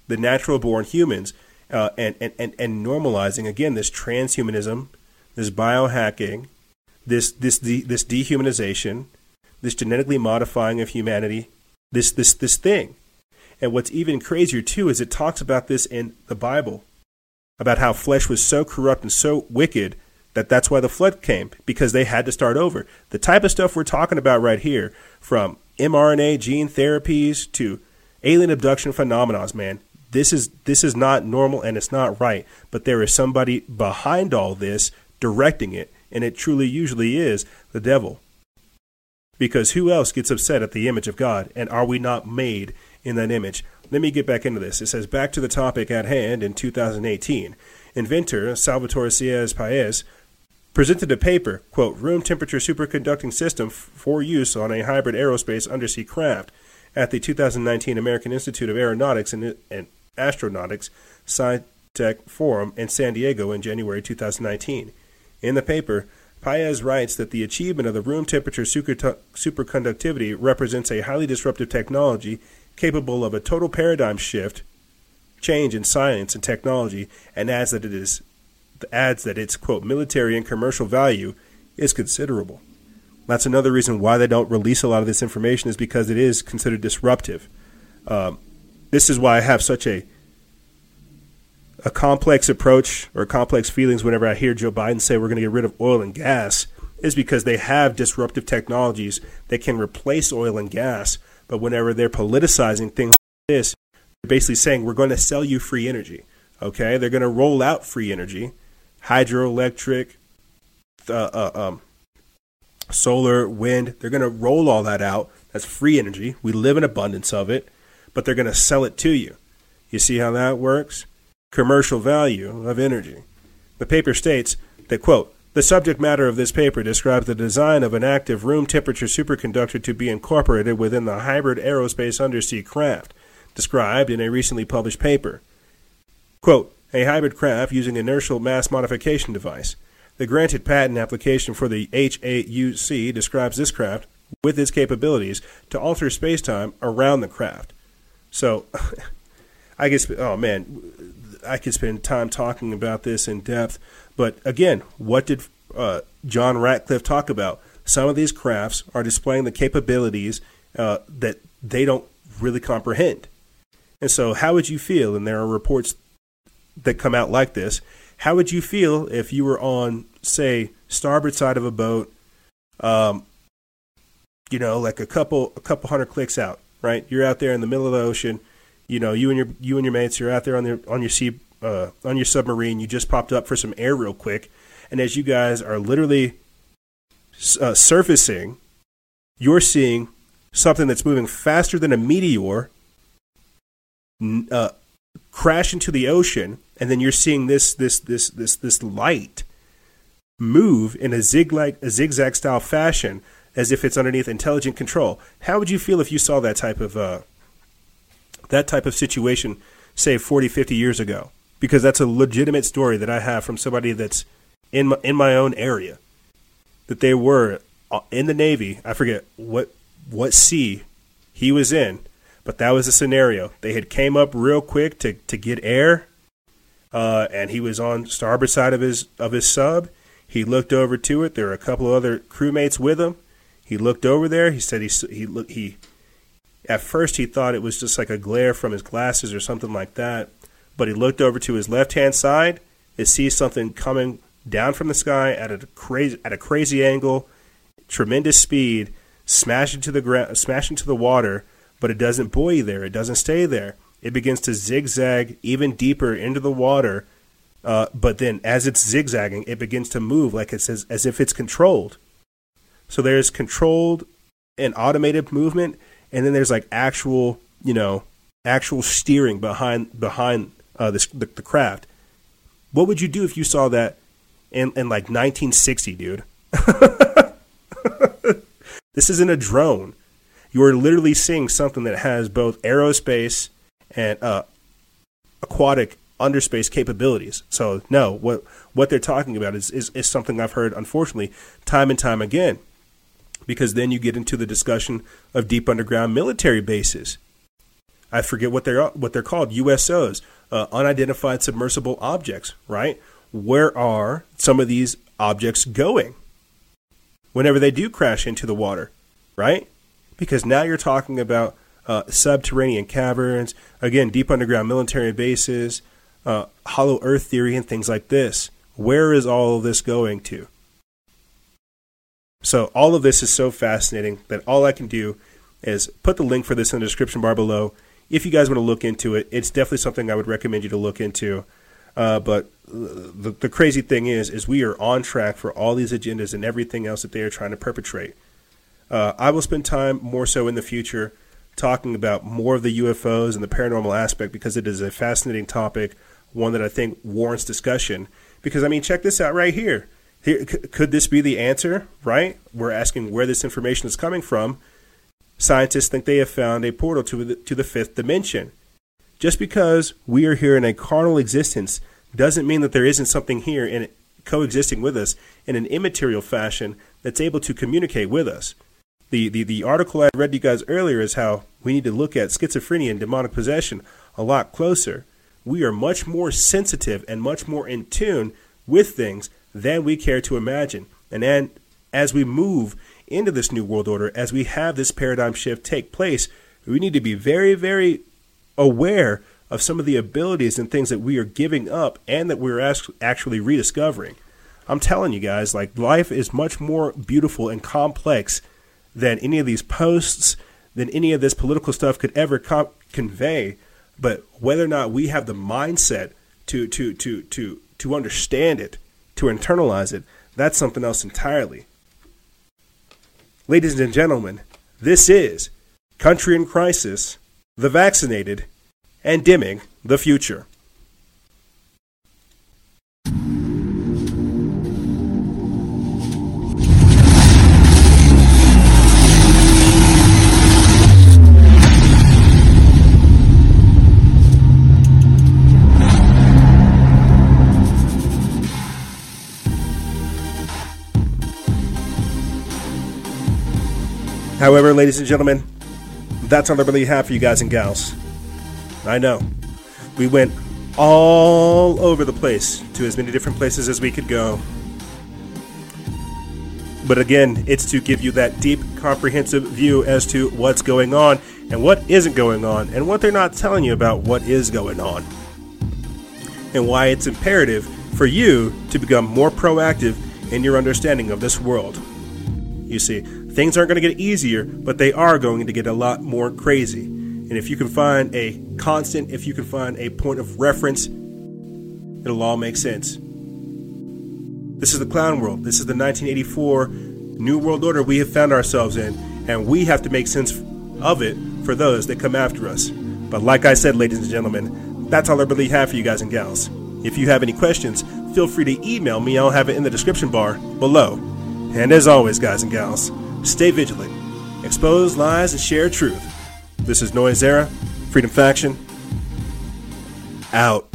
the natural born humans uh, and, and, and, and normalizing, again, this transhumanism, this biohacking, this, this, de- this dehumanization, this genetically modifying of humanity, this, this, this thing. And what's even crazier, too, is it talks about this in the Bible about how flesh was so corrupt and so wicked that that's why the flood came because they had to start over. The type of stuff we're talking about right here, from mRNA gene therapies to alien abduction phenomena, man, this is this is not normal and it's not right. But there is somebody behind all this directing it, and it truly usually is the devil. Because who else gets upset at the image of God? And are we not made in that image? Let me get back into this. It says back to the topic at hand in 2018. Inventor Salvatore Cezar Pais presented a paper, quote, room temperature superconducting system for use on a hybrid aerospace undersea craft at the 2019 American Institute of Aeronautics and, and Astronautics SciTech Forum in San Diego in January 2019. In the paper, Pais writes that the achievement of the room temperature superconductivity represents a highly disruptive technology capable of a total paradigm shift, change in science and technology, and adds that it is adds that its quote military and commercial value is considerable. That's another reason why they don't release a lot of this information is because it is considered disruptive. Um, this is why I have such a a complex approach or complex feelings whenever I hear Joe Biden say we're going to get rid of oil and gas is because they have disruptive technologies that can replace oil and gas. But whenever they're politicizing things like this, they're basically saying we're going to sell you free energy. Okay, they're going to roll out free energy, hydroelectric, uh, uh, um, solar, wind. They're going to roll all that out. That's free energy. We live in abundance of it, but they're going to sell it to you. You see how that works? Commercial value of energy. The paper states that, quote, the subject matter of this paper describes the design of an active room temperature superconductor to be incorporated within the hybrid aerospace undersea craft, described in a recently published paper. Quote, a hybrid craft using inertial mass modification device. The granted patent application for the HAUC describes this craft with its capabilities to alter spacetime around the craft. So, (laughs) I guess, oh man, I could spend time talking about this in depth. But again, what did uh, John Ratcliffe talk about? Some of these crafts are displaying the capabilities uh, that they don't really comprehend. And so, how would you feel? And there are reports that come out like this. How would you feel if you were on, say, starboard side of a boat, um, you know, like a couple a couple hundred clicks out, right? You're out there in the middle of the ocean, you know, you and your you and your mates, you're out there on the on your sea uh, on your submarine. You just popped up for some air real quick, and as you guys are literally uh, surfacing, you're seeing something that's moving faster than a meteor uh, crash into the ocean, and then you're seeing this this this this this light move in a zigzag a zigzag style fashion as if it's underneath intelligent control. How would you feel if you saw that type of uh, that type of situation, say 40, 50 years ago? Because that's a legitimate story that I have from somebody that's in my, in my own area. That they were uh, in the Navy. I forget what what sea he was in, but that was a scenario. They had came up real quick to, to get air, uh, and he was on starboard side of his of his sub. He looked over to it. There were a couple of other crewmates with him. He looked over there. He said he he look he. At first, he thought it was just like a glare from his glasses or something like that. But he looked over to his left hand side and sees something coming down from the sky at a crazy at a crazy angle, tremendous speed, smash into the ground, smash into the water. But it doesn't buoy there. It doesn't stay there. It begins to zigzag even deeper into the water. Uh, but then, as it's zigzagging, it begins to move like it says, as if it's controlled. So there's controlled and automated movement, and then there's like actual, you know, actual steering behind behind uh, the, the craft. What would you do if you saw that in, in like 1960, dude? (laughs) this isn't a drone. You are literally seeing something that has both aerospace and uh, aquatic underspace capabilities. So no, what what they're talking about is, is, is something I've heard, unfortunately, time and time again. Because then you get into the discussion of deep underground military bases. I forget what they're what they're called, USOs, uh, unidentified submersible objects. Right? Where are some of these objects going? Whenever they do crash into the water, right? Because now you're talking about uh, subterranean caverns, again, deep underground military bases, uh, hollow earth theory, and things like this. Where is all of this going to? So, all of this is so fascinating that all I can do is put the link for this in the description bar below. If you guys want to look into it, it's definitely something I would recommend you to look into. Uh, but the, the crazy thing is, is we are on track for all these agendas and everything else that they are trying to perpetrate. Uh, I will spend time more so in the future talking about more of the UFOs and the paranormal aspect because it is a fascinating topic, one that I think warrants discussion. Because, I mean, check this out right here. here c- could this be the answer, right? We're asking where this information is coming from. Scientists think they have found a portal to the, to the fifth dimension. Just because we are here in a carnal existence doesn't mean that there isn't something here in coexisting with us in an immaterial fashion that's able to communicate with us the, the, the article I read to you guys earlier is how we need to look at schizophrenia and demonic possession a lot closer. We are much more sensitive and much more in tune with things than we care to imagine. And as we move into this new world order, as we have this paradigm shift take place, we need to be very, very aware of some of the abilities and things that we are giving up and that we're actually rediscovering. I'm telling you guys, like life is much more beautiful and complex than any of these posts, than any of this political stuff could ever com- convey. But whether or not we have the mindset to to to to to understand it, to internalize it, that's something else entirely. Ladies and gentlemen, this is Country in Crisis, the Vaccinated, and Dimming the Future. However, ladies and gentlemen, that's all I really have for you guys and gals. I know. We went all over the place to as many different places as we could go. But again, it's to give you that deep, comprehensive view as to what's going on and what isn't going on, and what they're not telling you about what is going on. And why it's imperative for you to become more proactive in your understanding of this world. You see, things aren't going to get easier, but they are going to get a lot more crazy. And if you can find a constant, if you can find a point of reference, it'll all make sense. This is the clown world. This is the 1984 New World Order we have found ourselves in, and we have to make sense of it for those that come after us. But like I said, ladies and gentlemen, that's all I really have for you guys and gals. If you have any questions, feel free to email me. I'll have it in the description bar below. And as always, guys and gals, stay vigilant, expose lies, and share truth. This is Noise Era, Freedom Faction, out.